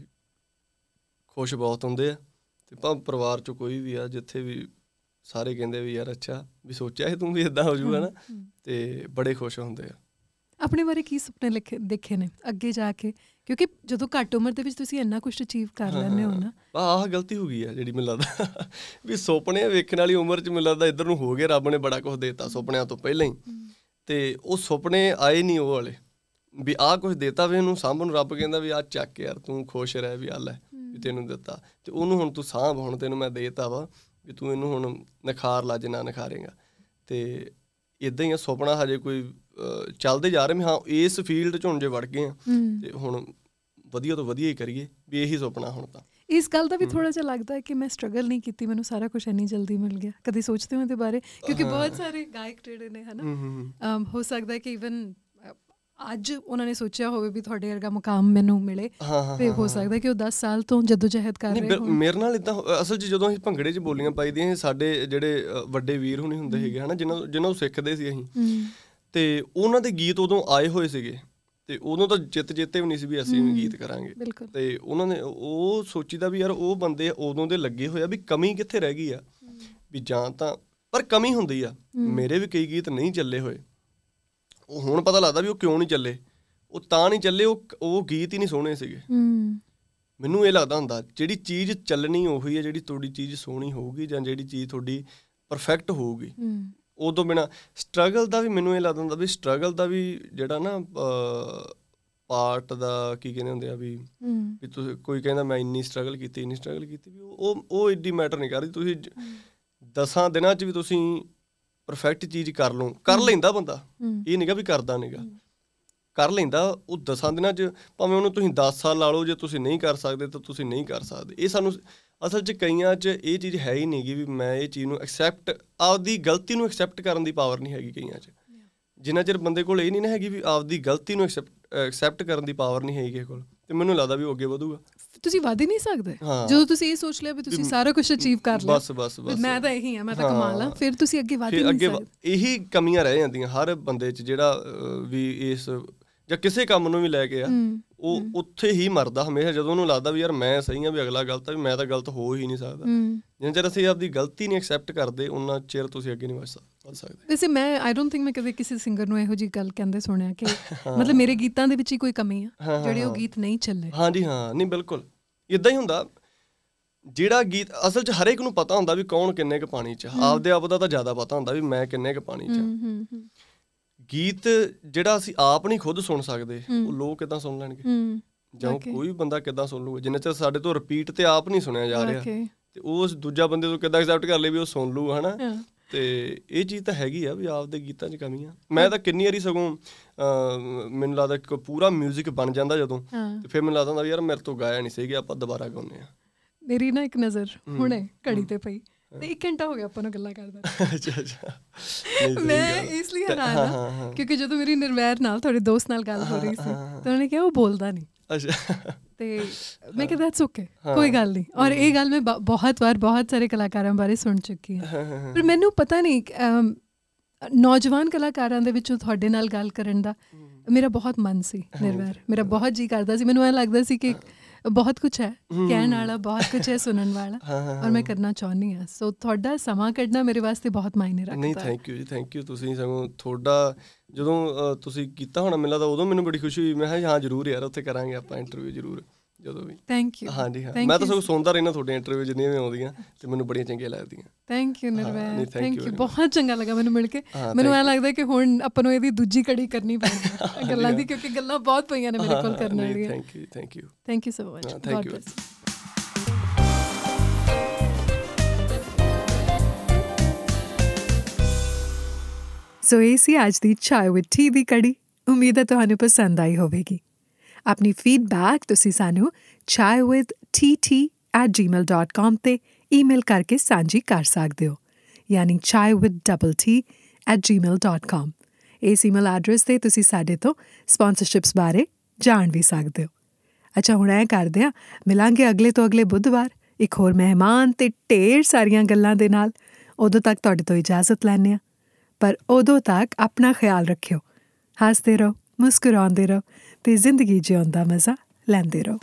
ਖੁਸ਼ ਬਹੁਤ ਹੁੰਦੇ ਆ। ਤੇ ਭਾਵੇਂ ਪਰਿਵਾਰ ਚ ਕੋਈ ਵੀ ਆ ਜਿੱਥੇ ਵੀ ਸਾਰੇ ਕਹਿੰਦੇ ਵੀ ਯਾਰ ਅੱਛਾ ਵੀ ਸੋਚਿਆ ਸੀ ਤੂੰ ਵੀ ਇਦਾਂ ਹੋ ਜਾਊਗਾ ਨਾ। ਤੇ ਬੜੇ ਖੁਸ਼ ਹੁੰਦੇ ਆ। ਆਪਣੇ ਬਾਰੇ ਕੀ ਸੁਪਨੇ ਲਿਖੇ ਦੇਖੇ ਨੇ ਅੱਗੇ ਜਾ ਕੇ? ਕਿਉਂਕਿ ਜਦੋਂ ਘੱਟ ਉਮਰ ਦੇ ਵਿੱਚ ਤੁਸੀਂ ਇੰਨਾ ਕੁਝ ਅਚੀਵ ਕਰ ਲੈਂਦੇ ਹੋ ਨਾ। ਆਹ ਗਲਤੀ ਹੋ ਗਈ ਆ ਜਿਹੜੀ ਮੈਨੂੰ ਲੱਗਦਾ। ਵੀ ਸੁਪਨੇ ਵੇਖਣ ਵਾਲੀ ਉਮਰ ਚ ਮੈਨੂੰ ਲੱਗਦਾ ਇੱਧਰ ਨੂੰ ਹੋ ਗਏ ਰੱਬ ਨੇ ਬੜਾ ਕੁਝ ਦੇਤਾ ਸੁਪਨਿਆਂ ਤੋਂ ਪਹਿਲਾਂ ਹੀ। ਤੇ ਉਹ ਸੁਪਨੇ ਆਏ ਨਹੀਂ ਉਹ ਵਾਲੇ। ਵੀ ਆਹ ਕੁਝ ਦੇਤਾ ਵੀ ਉਹਨੂੰ ਸਾਂਭਣ ਰੱਬ ਕਹਿੰਦਾ ਵੀ ਆ ਚੱਕ ਯਾਰ ਤੂੰ ਖੁਸ਼ ਰਹਿ ਵੀ ਆ ਲੈ ਵੀ ਤੈਨੂੰ ਦਿੱਤਾ। ਤੇ ਉਹਨੂੰ ਹੁਣ ਤੂੰ ਸਾਂਭ ਹੁਣ ਤੈਨੂੰ ਮੈਂ ਦੇਤਾ ਵਾ। ਵੀ ਤੂੰ ਇਹਨੂੰ ਹੁਣ ਨਿਖਾਰ ਲਾ ਜੇ ਨਾ ਨਿਖਾਰੇਗਾ। ਤੇ ਇਦਾਂ ਹੀ ਆ ਸੁਪਨਾ ਹਜੇ ਕੋਈ ਚੱਲਦੇ ਜਾ ਰਹੇ ਹਾਂ ਇਸ ਫੀਲਡ 'ਚ ਹੁਣ ਜੇ ਵੜ ਗਏ ਆ। ਤੇ ਹੁਣ ਵਧੀਆ ਤੋਂ ਵਧੀਆ ਹੀ ਕਰੀਏ ਵੀ ਇਹੀ ਸੁਪਨਾ ਹੁਣ ਤਾਂ। ਇਸ ਗੱਲ ਦਾ ਵੀ ਥੋੜਾ ਜਿਹਾ ਲੱਗਦਾ ਹੈ ਕਿ ਮੈਂ ਸਟਰਗਲ ਨਹੀਂ ਕੀਤੀ ਮੈਨੂੰ ਸਾਰਾ ਕੁਝ ਇੰਨੀ ਜਲਦੀ ਮਿਲ ਗਿਆ। ਕਦੇ ਸੋਚਦੇ ਹੋ ਇਹਦੇ ਬਾਰੇ ਕਿਉਂਕਿ ਬਹੁਤ ਸਾਰੇ ਗਾਇਕ ਜਿਹੜੇ ਨੇ ਹਨਾ? ਹੋ ਸਕਦਾ ਹੈ ਕਿ ਇਵਨ ਅੱਜ ਉਹਨਾਂ ਨੇ ਸੋਚਿਆ ਹੋਵੇ ਵੀ ਤੁਹਾਡੇ ਵਰਗਾ ਮੁਕਾਮ ਮੈਨੂੰ ਮਿਲੇ ਤੇ ਹੋ ਸਕਦਾ ਕਿ ਉਹ 10 ਸਾਲ ਤੋਂ ਜਦੋਜਹਿਦ ਕਰ ਰਹੇ ਹੋਣ। ਮੇਰੇ ਨਾਲ ਇਦਾਂ ਅਸਲ 'ਚ ਜਦੋਂ ਅਸੀਂ ਭੰਗੜੇ 'ਚ ਬੋਲੀਆਂ ਪਾਈਦੀਆਂ ਸਾਡੇ ਜਿਹੜੇ ਵੱਡੇ ਵੀਰ ਹੁਣੀ ਹੁੰਦੇ ਸੀਗੇ ਹਨਾ ਜਿਨ੍ਹਾਂ ਜਿਨ੍ਹਾਂ ਤੋਂ ਸਿੱਖਦੇ ਸੀ ਅਸੀਂ। ਤੇ ਉਹਨਾਂ ਦੇ ਗੀਤ ਉਦੋਂ ਆਏ ਹੋਏ ਸੀਗੇ। ਤੇ ਉਦੋਂ ਤਾਂ ਜਿੱਤ ਜਿੱਤੇ ਵੀ ਨਹੀਂ ਸੀ ਵੀ ਅਸੀਂ ਵੀ ਗੀਤ ਕਰਾਂਗੇ। ਤੇ ਉਹਨਾਂ ਨੇ ਉਹ ਸੋਚੀਦਾ ਵੀ ਯਾਰ ਉਹ ਬੰਦੇ ਉਦੋਂ ਦੇ ਲੱਗੇ ਹੋਏ ਆ ਵੀ ਕਮੀ ਕਿੱਥੇ ਰਹਿ ਗਈ ਆ? ਵੀ ਜਾਂ ਤਾਂ ਪਰ ਕਮੀ ਹੁੰਦੀ ਆ। ਮੇਰੇ ਵੀ ਕਈ ਗੀਤ ਨਹੀਂ ਚੱਲੇ ਹੋਏ। ਉਹ ਹੁਣ ਪਤਾ ਲੱਗਦਾ ਵੀ ਉਹ ਕਿਉਂ ਨਹੀਂ ਚੱਲੇ। ਉਹ ਤਾਂ ਨਹੀਂ ਚੱਲੇ ਉਹ ਉਹ ਗੀਤ ਹੀ ਨਹੀਂ ਸੋਹਣੇ ਸੀਗੇ। ਹਮ ਮੈਨੂੰ ਇਹ ਲੱਗਦਾ ਹੁੰਦਾ ਜਿਹੜੀ ਚੀਜ਼ ਚੱਲਣੀ ਉਹੀ ਹੈ ਜਿਹੜੀ ਤੁਹਾਡੀ ਚੀਜ਼ ਸੋਹਣੀ ਹੋਊਗੀ ਜਾਂ ਜਿਹੜੀ ਚੀਜ਼ ਤੁਹਾਡੀ ਪਰਫੈਕਟ ਹੋਊਗੀ। ਹਮ ਉਦੋਂ ਬਿਨਾ ਸਟਰਗਲ ਦਾ ਵੀ ਮੈਨੂੰ ਇਹ ਲੱਗਦਾ ਹੁੰਦਾ ਵੀ ਸਟਰਗਲ ਦਾ ਵੀ ਜਿਹੜਾ ਨਾ ਪਾਰਟ ਦਾ ਕੀ ਕਹਿੰਦੇ ਹੁੰਦੇ ਆ ਵੀ ਵੀ ਤੁਸੀਂ ਕੋਈ ਕਹਿੰਦਾ ਮੈਂ ਇੰਨੀ ਸਟਰਗਲ ਕੀਤੀ ਇੰਨੀ ਸਟਰਗਲ ਕੀਤੀ ਵੀ ਉਹ ਉਹ- ਉਹ ਏਡੀ ਮੈਟਰ ਨਹੀਂ ਕਰਦੀ। ਤੁਸੀਂ ਦਸਾਂ ਦਿਨਾਂ 'ਚ ਵੀ ਤੁਸੀਂ ਪਰਫੈਕਟ ਚੀਜ਼ ਕਰ ਲਓ ਕਰ ਲੈਂਦਾ ਬੰਦਾ। ਇਹ ਨਹੀਂਗਾ ਵੀ ਕਰਦਾ ਨਹੀਂਗਾ ਕਰ ਲੈਂਦਾ ਉਹ ਦਸਾਂ ਦਿਨਾਂ 'ਚ ਭਾਵੇਂ ਉਹਨੂੰ ਤੁਸੀਂ 10 ਸਾਲ ਲਾ ਲਓ ਜੇ ਤੁਸੀਂ ਨਹੀਂ ਕਰ ਸਕਦੇ ਤਾਂ ਤੁਸੀਂ ਨਹੀਂ ਕਰ ਸਕਦੇ। ਇਹ ਸਾਨੂੰ ਅਸਲ 'ਚ ਕਈਆਂ 'ਚ ਇਹ ਚੀਜ਼ ਹੈ ਹੀ ਨਹੀਂਗੀ ਵੀ ਮੈਂ ਇਹ ਚੀਜ਼ ਨੂੰ ਐਕਸੈਪਟ ਆਪਦੀ ਗਲਤੀ ਨੂੰ ਐਕਸੈਪਟ ਕਰਨ ਦੀ ਪਾਵਰ ਨਹੀਂ ਹੈਗੀ ਕਈਆਂ 'ਚ। ਜਿੰਨਾ ਚਿਰ ਬੰਦੇ ਕੋਲ ਇਹ ਨਹੀਂ ਨਾ ਹੈਗੀ ਵੀ ਆਪਦੀ ਗਲਤੀ ਨੂੰ ਐਕਸੈਪਟ ਕਰਨ ਦੀ ਪਾਵਰ ਨਹੀਂ ਹੈਗੀ ਕਿਸੇ ਕੋਲ। ਤੇ ਮੈਨੂੰ ਲੱਗਦਾ ਵੀ ਉਹ ਅੱਗੇ ਵਧੂਗਾ। ਤੁਸੀਂ ਵੱਧ ਹੀ ਨਹੀਂ ਸਕਦੇ। ਜਦੋਂ ਤੁਸੀਂ ਇਹ ਸੋਚ ਲਿਆ ਵੀ ਤੁਸੀਂ ਸਾਰਾ ਕੁਝ ਅਚੀਵ ਕਰ ਲਿਆ ਬਸ ਬਸ ਬਸ। ਮੈਂ ਤਾਂ ਇਹੀ ਆ ਮੈਂ ਤਾਂ। ਕਮਾਲ ਆ। ਫਿਰ ਤੁਸੀਂ ਅੱਗੇ ਵਧ ਹੀ ਨਹੀਂ ਸਕਦੇ। ਇਹੀ ਕਮੀਆਂ ਰਹਿ ਜਾਂਦੀਆਂ ਹਰ ਬੰਦੇ 'ਚ ਜਿਹੜਾ ਵੀ ਇਸ ਜਾਂ ਕਿਸੇ ਕੰਮ ਨੂੰ ਵੀ ਲੈ ਕੇ ਆ ਉਹ ਉੱਥੇ ਹੀ ਮਰਦਾ ਹਮੇਸ਼ਾ ਜਦੋਂ ਉਹਨੂੰ ਲੱਗਦਾ ਵੀ ਯਾਰ ਮੈਂ ਸਹੀ ਆ ਵੀ ਅਗਲਾ ਗਲਤ ਆ ਵੀ ਮੈਂ ਤਾਂ ਗਲਤ ਹੋ ਹੀ ਨਹੀਂ ਸਕਦਾ। ਜਿੰਨਾ ਚਿਰ ਅਸੀਂ ਆਪਦੀ ਗਲਤੀ ਨਹੀਂ ਐਕਸੈਪਟ ਕਰਦੇ ਉਹਨਾਂ ਚਿਰ ਤੁਸੀਂ ਅੱਗੇ ਨਹੀਂ ਵਧ ਸਕ- ਵਧ ਸਕਦੇ। ਵੈਸੇ ਮੈਂ ਆਈ ਡੋਨਟ ਥਿੰਕ ਮੈਂ ਕਦੇ ਕਿਸੇ ਸਿੰਗਰ ਨੂੰ ਇਹੋ ਜੀ ਗੱਲ ਕਹਿੰਦੇ ਸੁਣਿਆ ਕਿ *laughs* ਮਤਲਬ ਮੇਰੇ ਗੀਤਾਂ ਦੇ ਵਿੱਚ ਹੀ ਕੋਈ ਕਮੀ ਆ ਜਿਹੜੇ ਉਹ। ਗੀਤ ਨਹੀਂ ਚੱਲੇ। ਹਾਂਜੀ ਹਾਂ। ਨਹੀਂ ਬਿਲਕੁਲ। ਇਦਾਂ ਹੀ ਹੁੰਦਾ ਜਿਹੜਾ ਗੀਤ ਅਸਲ 'ਚ ਹਰੇਕ ਨੂੰ ਪਤਾ ਹੁੰਦਾ ਵੀ ਕੌਣ ਕਿੰਨੇ ਕੁ ਪਾਣੀ 'ਚ। ਆਪਦੇ ਆਪ ਦਾ ਤਾਂ ਜ਼ਿਆਦਾ ਪਤਾ ਹੁੰਦਾ ਵੀ ਮੈਂ ਕਿੰਨੇ ਕੁ ਪਾਣੀ 'ਚ ਗੀਤ ਜਿਹੜਾ ਅਸੀਂ ਆਪ ਨਹੀਂ ਖੁਦ ਸੁਣ ਸਕਦੇ ਉਹ ਲੋਕ ਕਿਦਾਂ ਸੁਣ ਲੈਣਗੇ? ਜਾਂ ਕੋਈ ਬੰਦਾ ਕਿਦਾਂ ਸੁਣ ਲੂਗਾ ਜਿੰਨਾ ਚਿਰ ਸਾਡੇ ਤੋਂ ਰਿਪੀਟ ਤੇ ਆਪ ਨਹੀਂ ਸੁਣਿਆ ਜਾ ਰਿਹਾ. ਤੇ ਉਸ ਦੂਜਾ ਬੰਦੇ ਤੋਂ ਕਿਦਾਂ ਐਕਸੈਪਟ ਕਰ ਲੇ ਵੀ ਉਹ ਸੁਣ ਲੂ ਹਨਾ। ਤੇ ਇਹ ਚੀਜ਼ ਤਾਂ ਹੈਗੀ ਆ ਵੀ ਆਪਦੇ ਗੀਤਾਂ 'ਚ ਕਮੀ ਆ ਮੈਂ ਤਾਂ ਕਿੰਨੀ ਵਾਰੀ ਸਗੋਂ ਮੈਨੂੰ ਲੱਗਦਾ ਕਿ ਪੂਰਾ 뮤직 ਬਣ ਜਾਂਦਾ ਜਦੋਂ ਤੇ ਫਿਰ ਮੈਨੂੰ ਲੱਗਦਾ ਹੁੰਦਾ ਵੀ ਯਾਰ ਮੇਰੇ ਤੋਂ ਗਾਇਆ ਨਹੀਂ ਸੀਗਾ ਆਪਾਂ ਦੁਬਾਰਾ ਗਾਉਂਦੇ ਆ ਮੇਰੀ ਨਾ ਇੱਕ ਨਜ਼ਰ ਹੁਣੇ ਘੜੀ ਤੇ ਪਈ ਤੇ 1 ਘੰਟਾ ਹੋ ਗਿਆ ਆਪਾਂ ਨੂੰ ਗੱਲਾਂ ਕਰਦੇ ਅੱਛਾ ਅੱਛਾ। ਮੈਂ। ਇਸ ਲਈ ਹੈਰਾਨ ਹਾਂ। ਕਿਉਂਕਿ ਜਦੋਂ ਮੇਰੀ ਨਿਰਵੈਰ ਨਾਲ ਤੁਹਾਡੇ ਦੋਸਤ ਨਾਲ ਗੱਲ ਹੋ ਰਹੀ ਸੀ ਤਾਂ ਉਹਨਾਂ ਕਿਹਾ ਉਹ ਬੋਲਦਾ ਨਹੀਂ ਅੱਛਾ। ਤੇ ਮੈਂ ਕਿਹਾ ਦੈਟਸ ਓਕੇ ਕੋਈ ਗੱਲ ਨਹੀਂ ਔਰ ਇਹ ਗੱਲ ਮੈਂ ਬਹੁਤ ਵਾਰ ਬਹੁਤ ਸਾਰੇ ਕਲਾਕਾਰਾਂ ਬਾਰੇ ਸੁਣ ਚੁੱਕੀ ਹਾਂ। ਪਰ ਮੈਨੂੰ ਪਤਾ ਨਹੀਂ ਨੌਜਵਾਨ ਕਲਾਕਾਰਾਂ ਦੇ ਵਿੱਚੋਂ ਤੁਹਾਡੇ ਨਾਲ ਗੱਲ ਕਰਨ ਦਾ ਮੇਰਾ ਬਹੁਤ ਮਨ ਸੀ ਨਿਰਵੈਰ। ਮੇਰਾ ਬਹੁਤ ਜੀ ਕਰਦਾ ਸੀ। ਮੈਨੂੰ ਐ ਲੱਗਦਾ ਸੀ ਕਿ ਬਹੁਤ ਕੁਝ ਹੈ ਕਹਿਣ ਵਾਲਾ ਬਹੁਤ ਕੁਝ ਹੈ ਸੁਣਨ ਵਾਲਾ ਔਰ ਮੈਂ ਕਰਨਾ ਚਾਹੁੰਦੀ ਹਾਂ ਸੋ ਤੁਹਾਡਾ ਸਮਾਂ ਕੱਢਣਾ ਮੇਰੇ ਵਾਸਤੇ ਬਹੁਤ ਮਾਇਨੇ ਨਹੀਂ ਰੱਖਦਾ ਥੈਂਕ ਯੂ ਜੀ ਥੈਂਕ ਯੂ ਤੁਸੀਂ ਸਗੋਂ ਤੁਹਾਡਾ ਜਦੋਂ ਤੁਸੀਂ ਕੀਤਾ ਹੋਣਾ ਮੈਨੂੰ ਲੱਗਦਾ ਉਦੋਂ ਮੈਨੂੰ ਬੜੀ ਖੁਸ਼ੀ ਹੋਈ ਮੈਂ ਕਿਹਾ ਹਾਂ ਜ਼ਰੂਰ ਯਾਰ ਉੱਥੇ ਕਰਾਂਗੇ ਆਪਾਂ ਇੰਟਰਵਿਊ ਜ਼ਰੂਰ ਜਦੋਂ ਵੀ। ਥੈਂਕ ਯੂ ਹਾਂਜੀ ਹਾਂ। ਮੈਂ ਤਾਂ ਸਗੋਂ ਸੁਣਦਾ ਰਹਿਣਾ ਤੁਹਾਡੇ ਇੰਟਰਵਿਊ ਜਿੰਨੀਆਂ ਵੀ ਆਉਂਦੀਆਂ ਤੇ ਮੈਨੂੰ ਬੜੀਆਂ ਚੰਗੀਆਂ ਲੱਗਦੀਆਂ। Thank you Nirvair thank you ਬਹੁਤ ਚੰਗਾ ਲੱਗਾ ਮੈਨੂੰ ਮਿਲ ਕੇ। ਮੈਨੂੰ ਐ ਲੱਗਦਾ ਕਿ ਹੁਣ ਆਪਾਂ ਨੂੰ ਇਹਦੀ ਦੂਜੀ ਕੜੀ ਕਰਨੀ ਪੈਣੀ *laughs* ਗੱਲਾਂ ਦੀ ਕਿਉਂਕਿ ਗੱਲਾਂ ਬਹੁਤ ਪਈਆਂ ਨੇ ਮੇਰੇ ਕੋਲ ਕਰਨ ਵਾਲੀਆਂ। Thank you thank you thank you so much thank you. ਸੋ ਇਹ ਸੀ ਅੱਜ ਦੀ ਚਾय ਵਿਦ ਟੀ ਦੀ ਕੜੀ ਉਮੀਦ ਹੈ ਤੁਹਾਨੂੰ ਪਸੰਦ ਆਈ ਹੋਵੇਗੀ ਆਪਣੀ ਫੀਡਬੈਕ ਤੁਸੀਂ ਸਾਨੂੰ chaiwittt@gmail.com ਤੇ ਈਮੇਲ ਕਰਕੇ ਸਾਂਝੀ ਕਰ ਸਕਦੇ ਹੋ ਯਾਨੀ chaiwittt@gmail.com ਇਸ ਈਮੇਲ ਐਡਰੈਸ ਤੇ ਤੁਸੀਂ ਸਾਡੇ ਤੋਂ ਸਪਾਂਸਰਸ਼ਿਪਸ ਬਾਰੇ ਜਾਣ ਵੀ ਸਕਦੇ ਹੋ ਅੱਛਾ ਹੁਣ ਐ ਕਰਦੇ ਆ ਮਿਲਾਂਗੇ ਅਗਲੇ ਤੋਂ ਅਗਲੇ ਬੁੱਧਵਾਰ ਇੱਕ ਹੋਰ ਮਹਿਮਾਨ ਤੇ ਢੇਰ ਸਾਰੀਆਂ ਗੱਲਾਂ ਦੇ ਨਾਲ ਉਦੋਂ ਤੱਕ ਤੁਹਾਡੇ ਤੋਂ ਇਜਾਜ਼ਤ ਲੈਣੇ ਆ ਪਰ ਉਦੋਂ ਤੱਕ ਆਪਣਾ ਖਿਆਲ ਰੱਖਿਓ ਹੱਸਦੇ ਰਹੋ ਮੁਸਕਰਾਉਂਦੇ ਰਹੋ ਤੇ ਜ਼ਿੰਦਗੀ ਜਿਉਣ ਦਾ ਮਜ਼ਾ ਲੈਂਦੇ ਰਹੋ।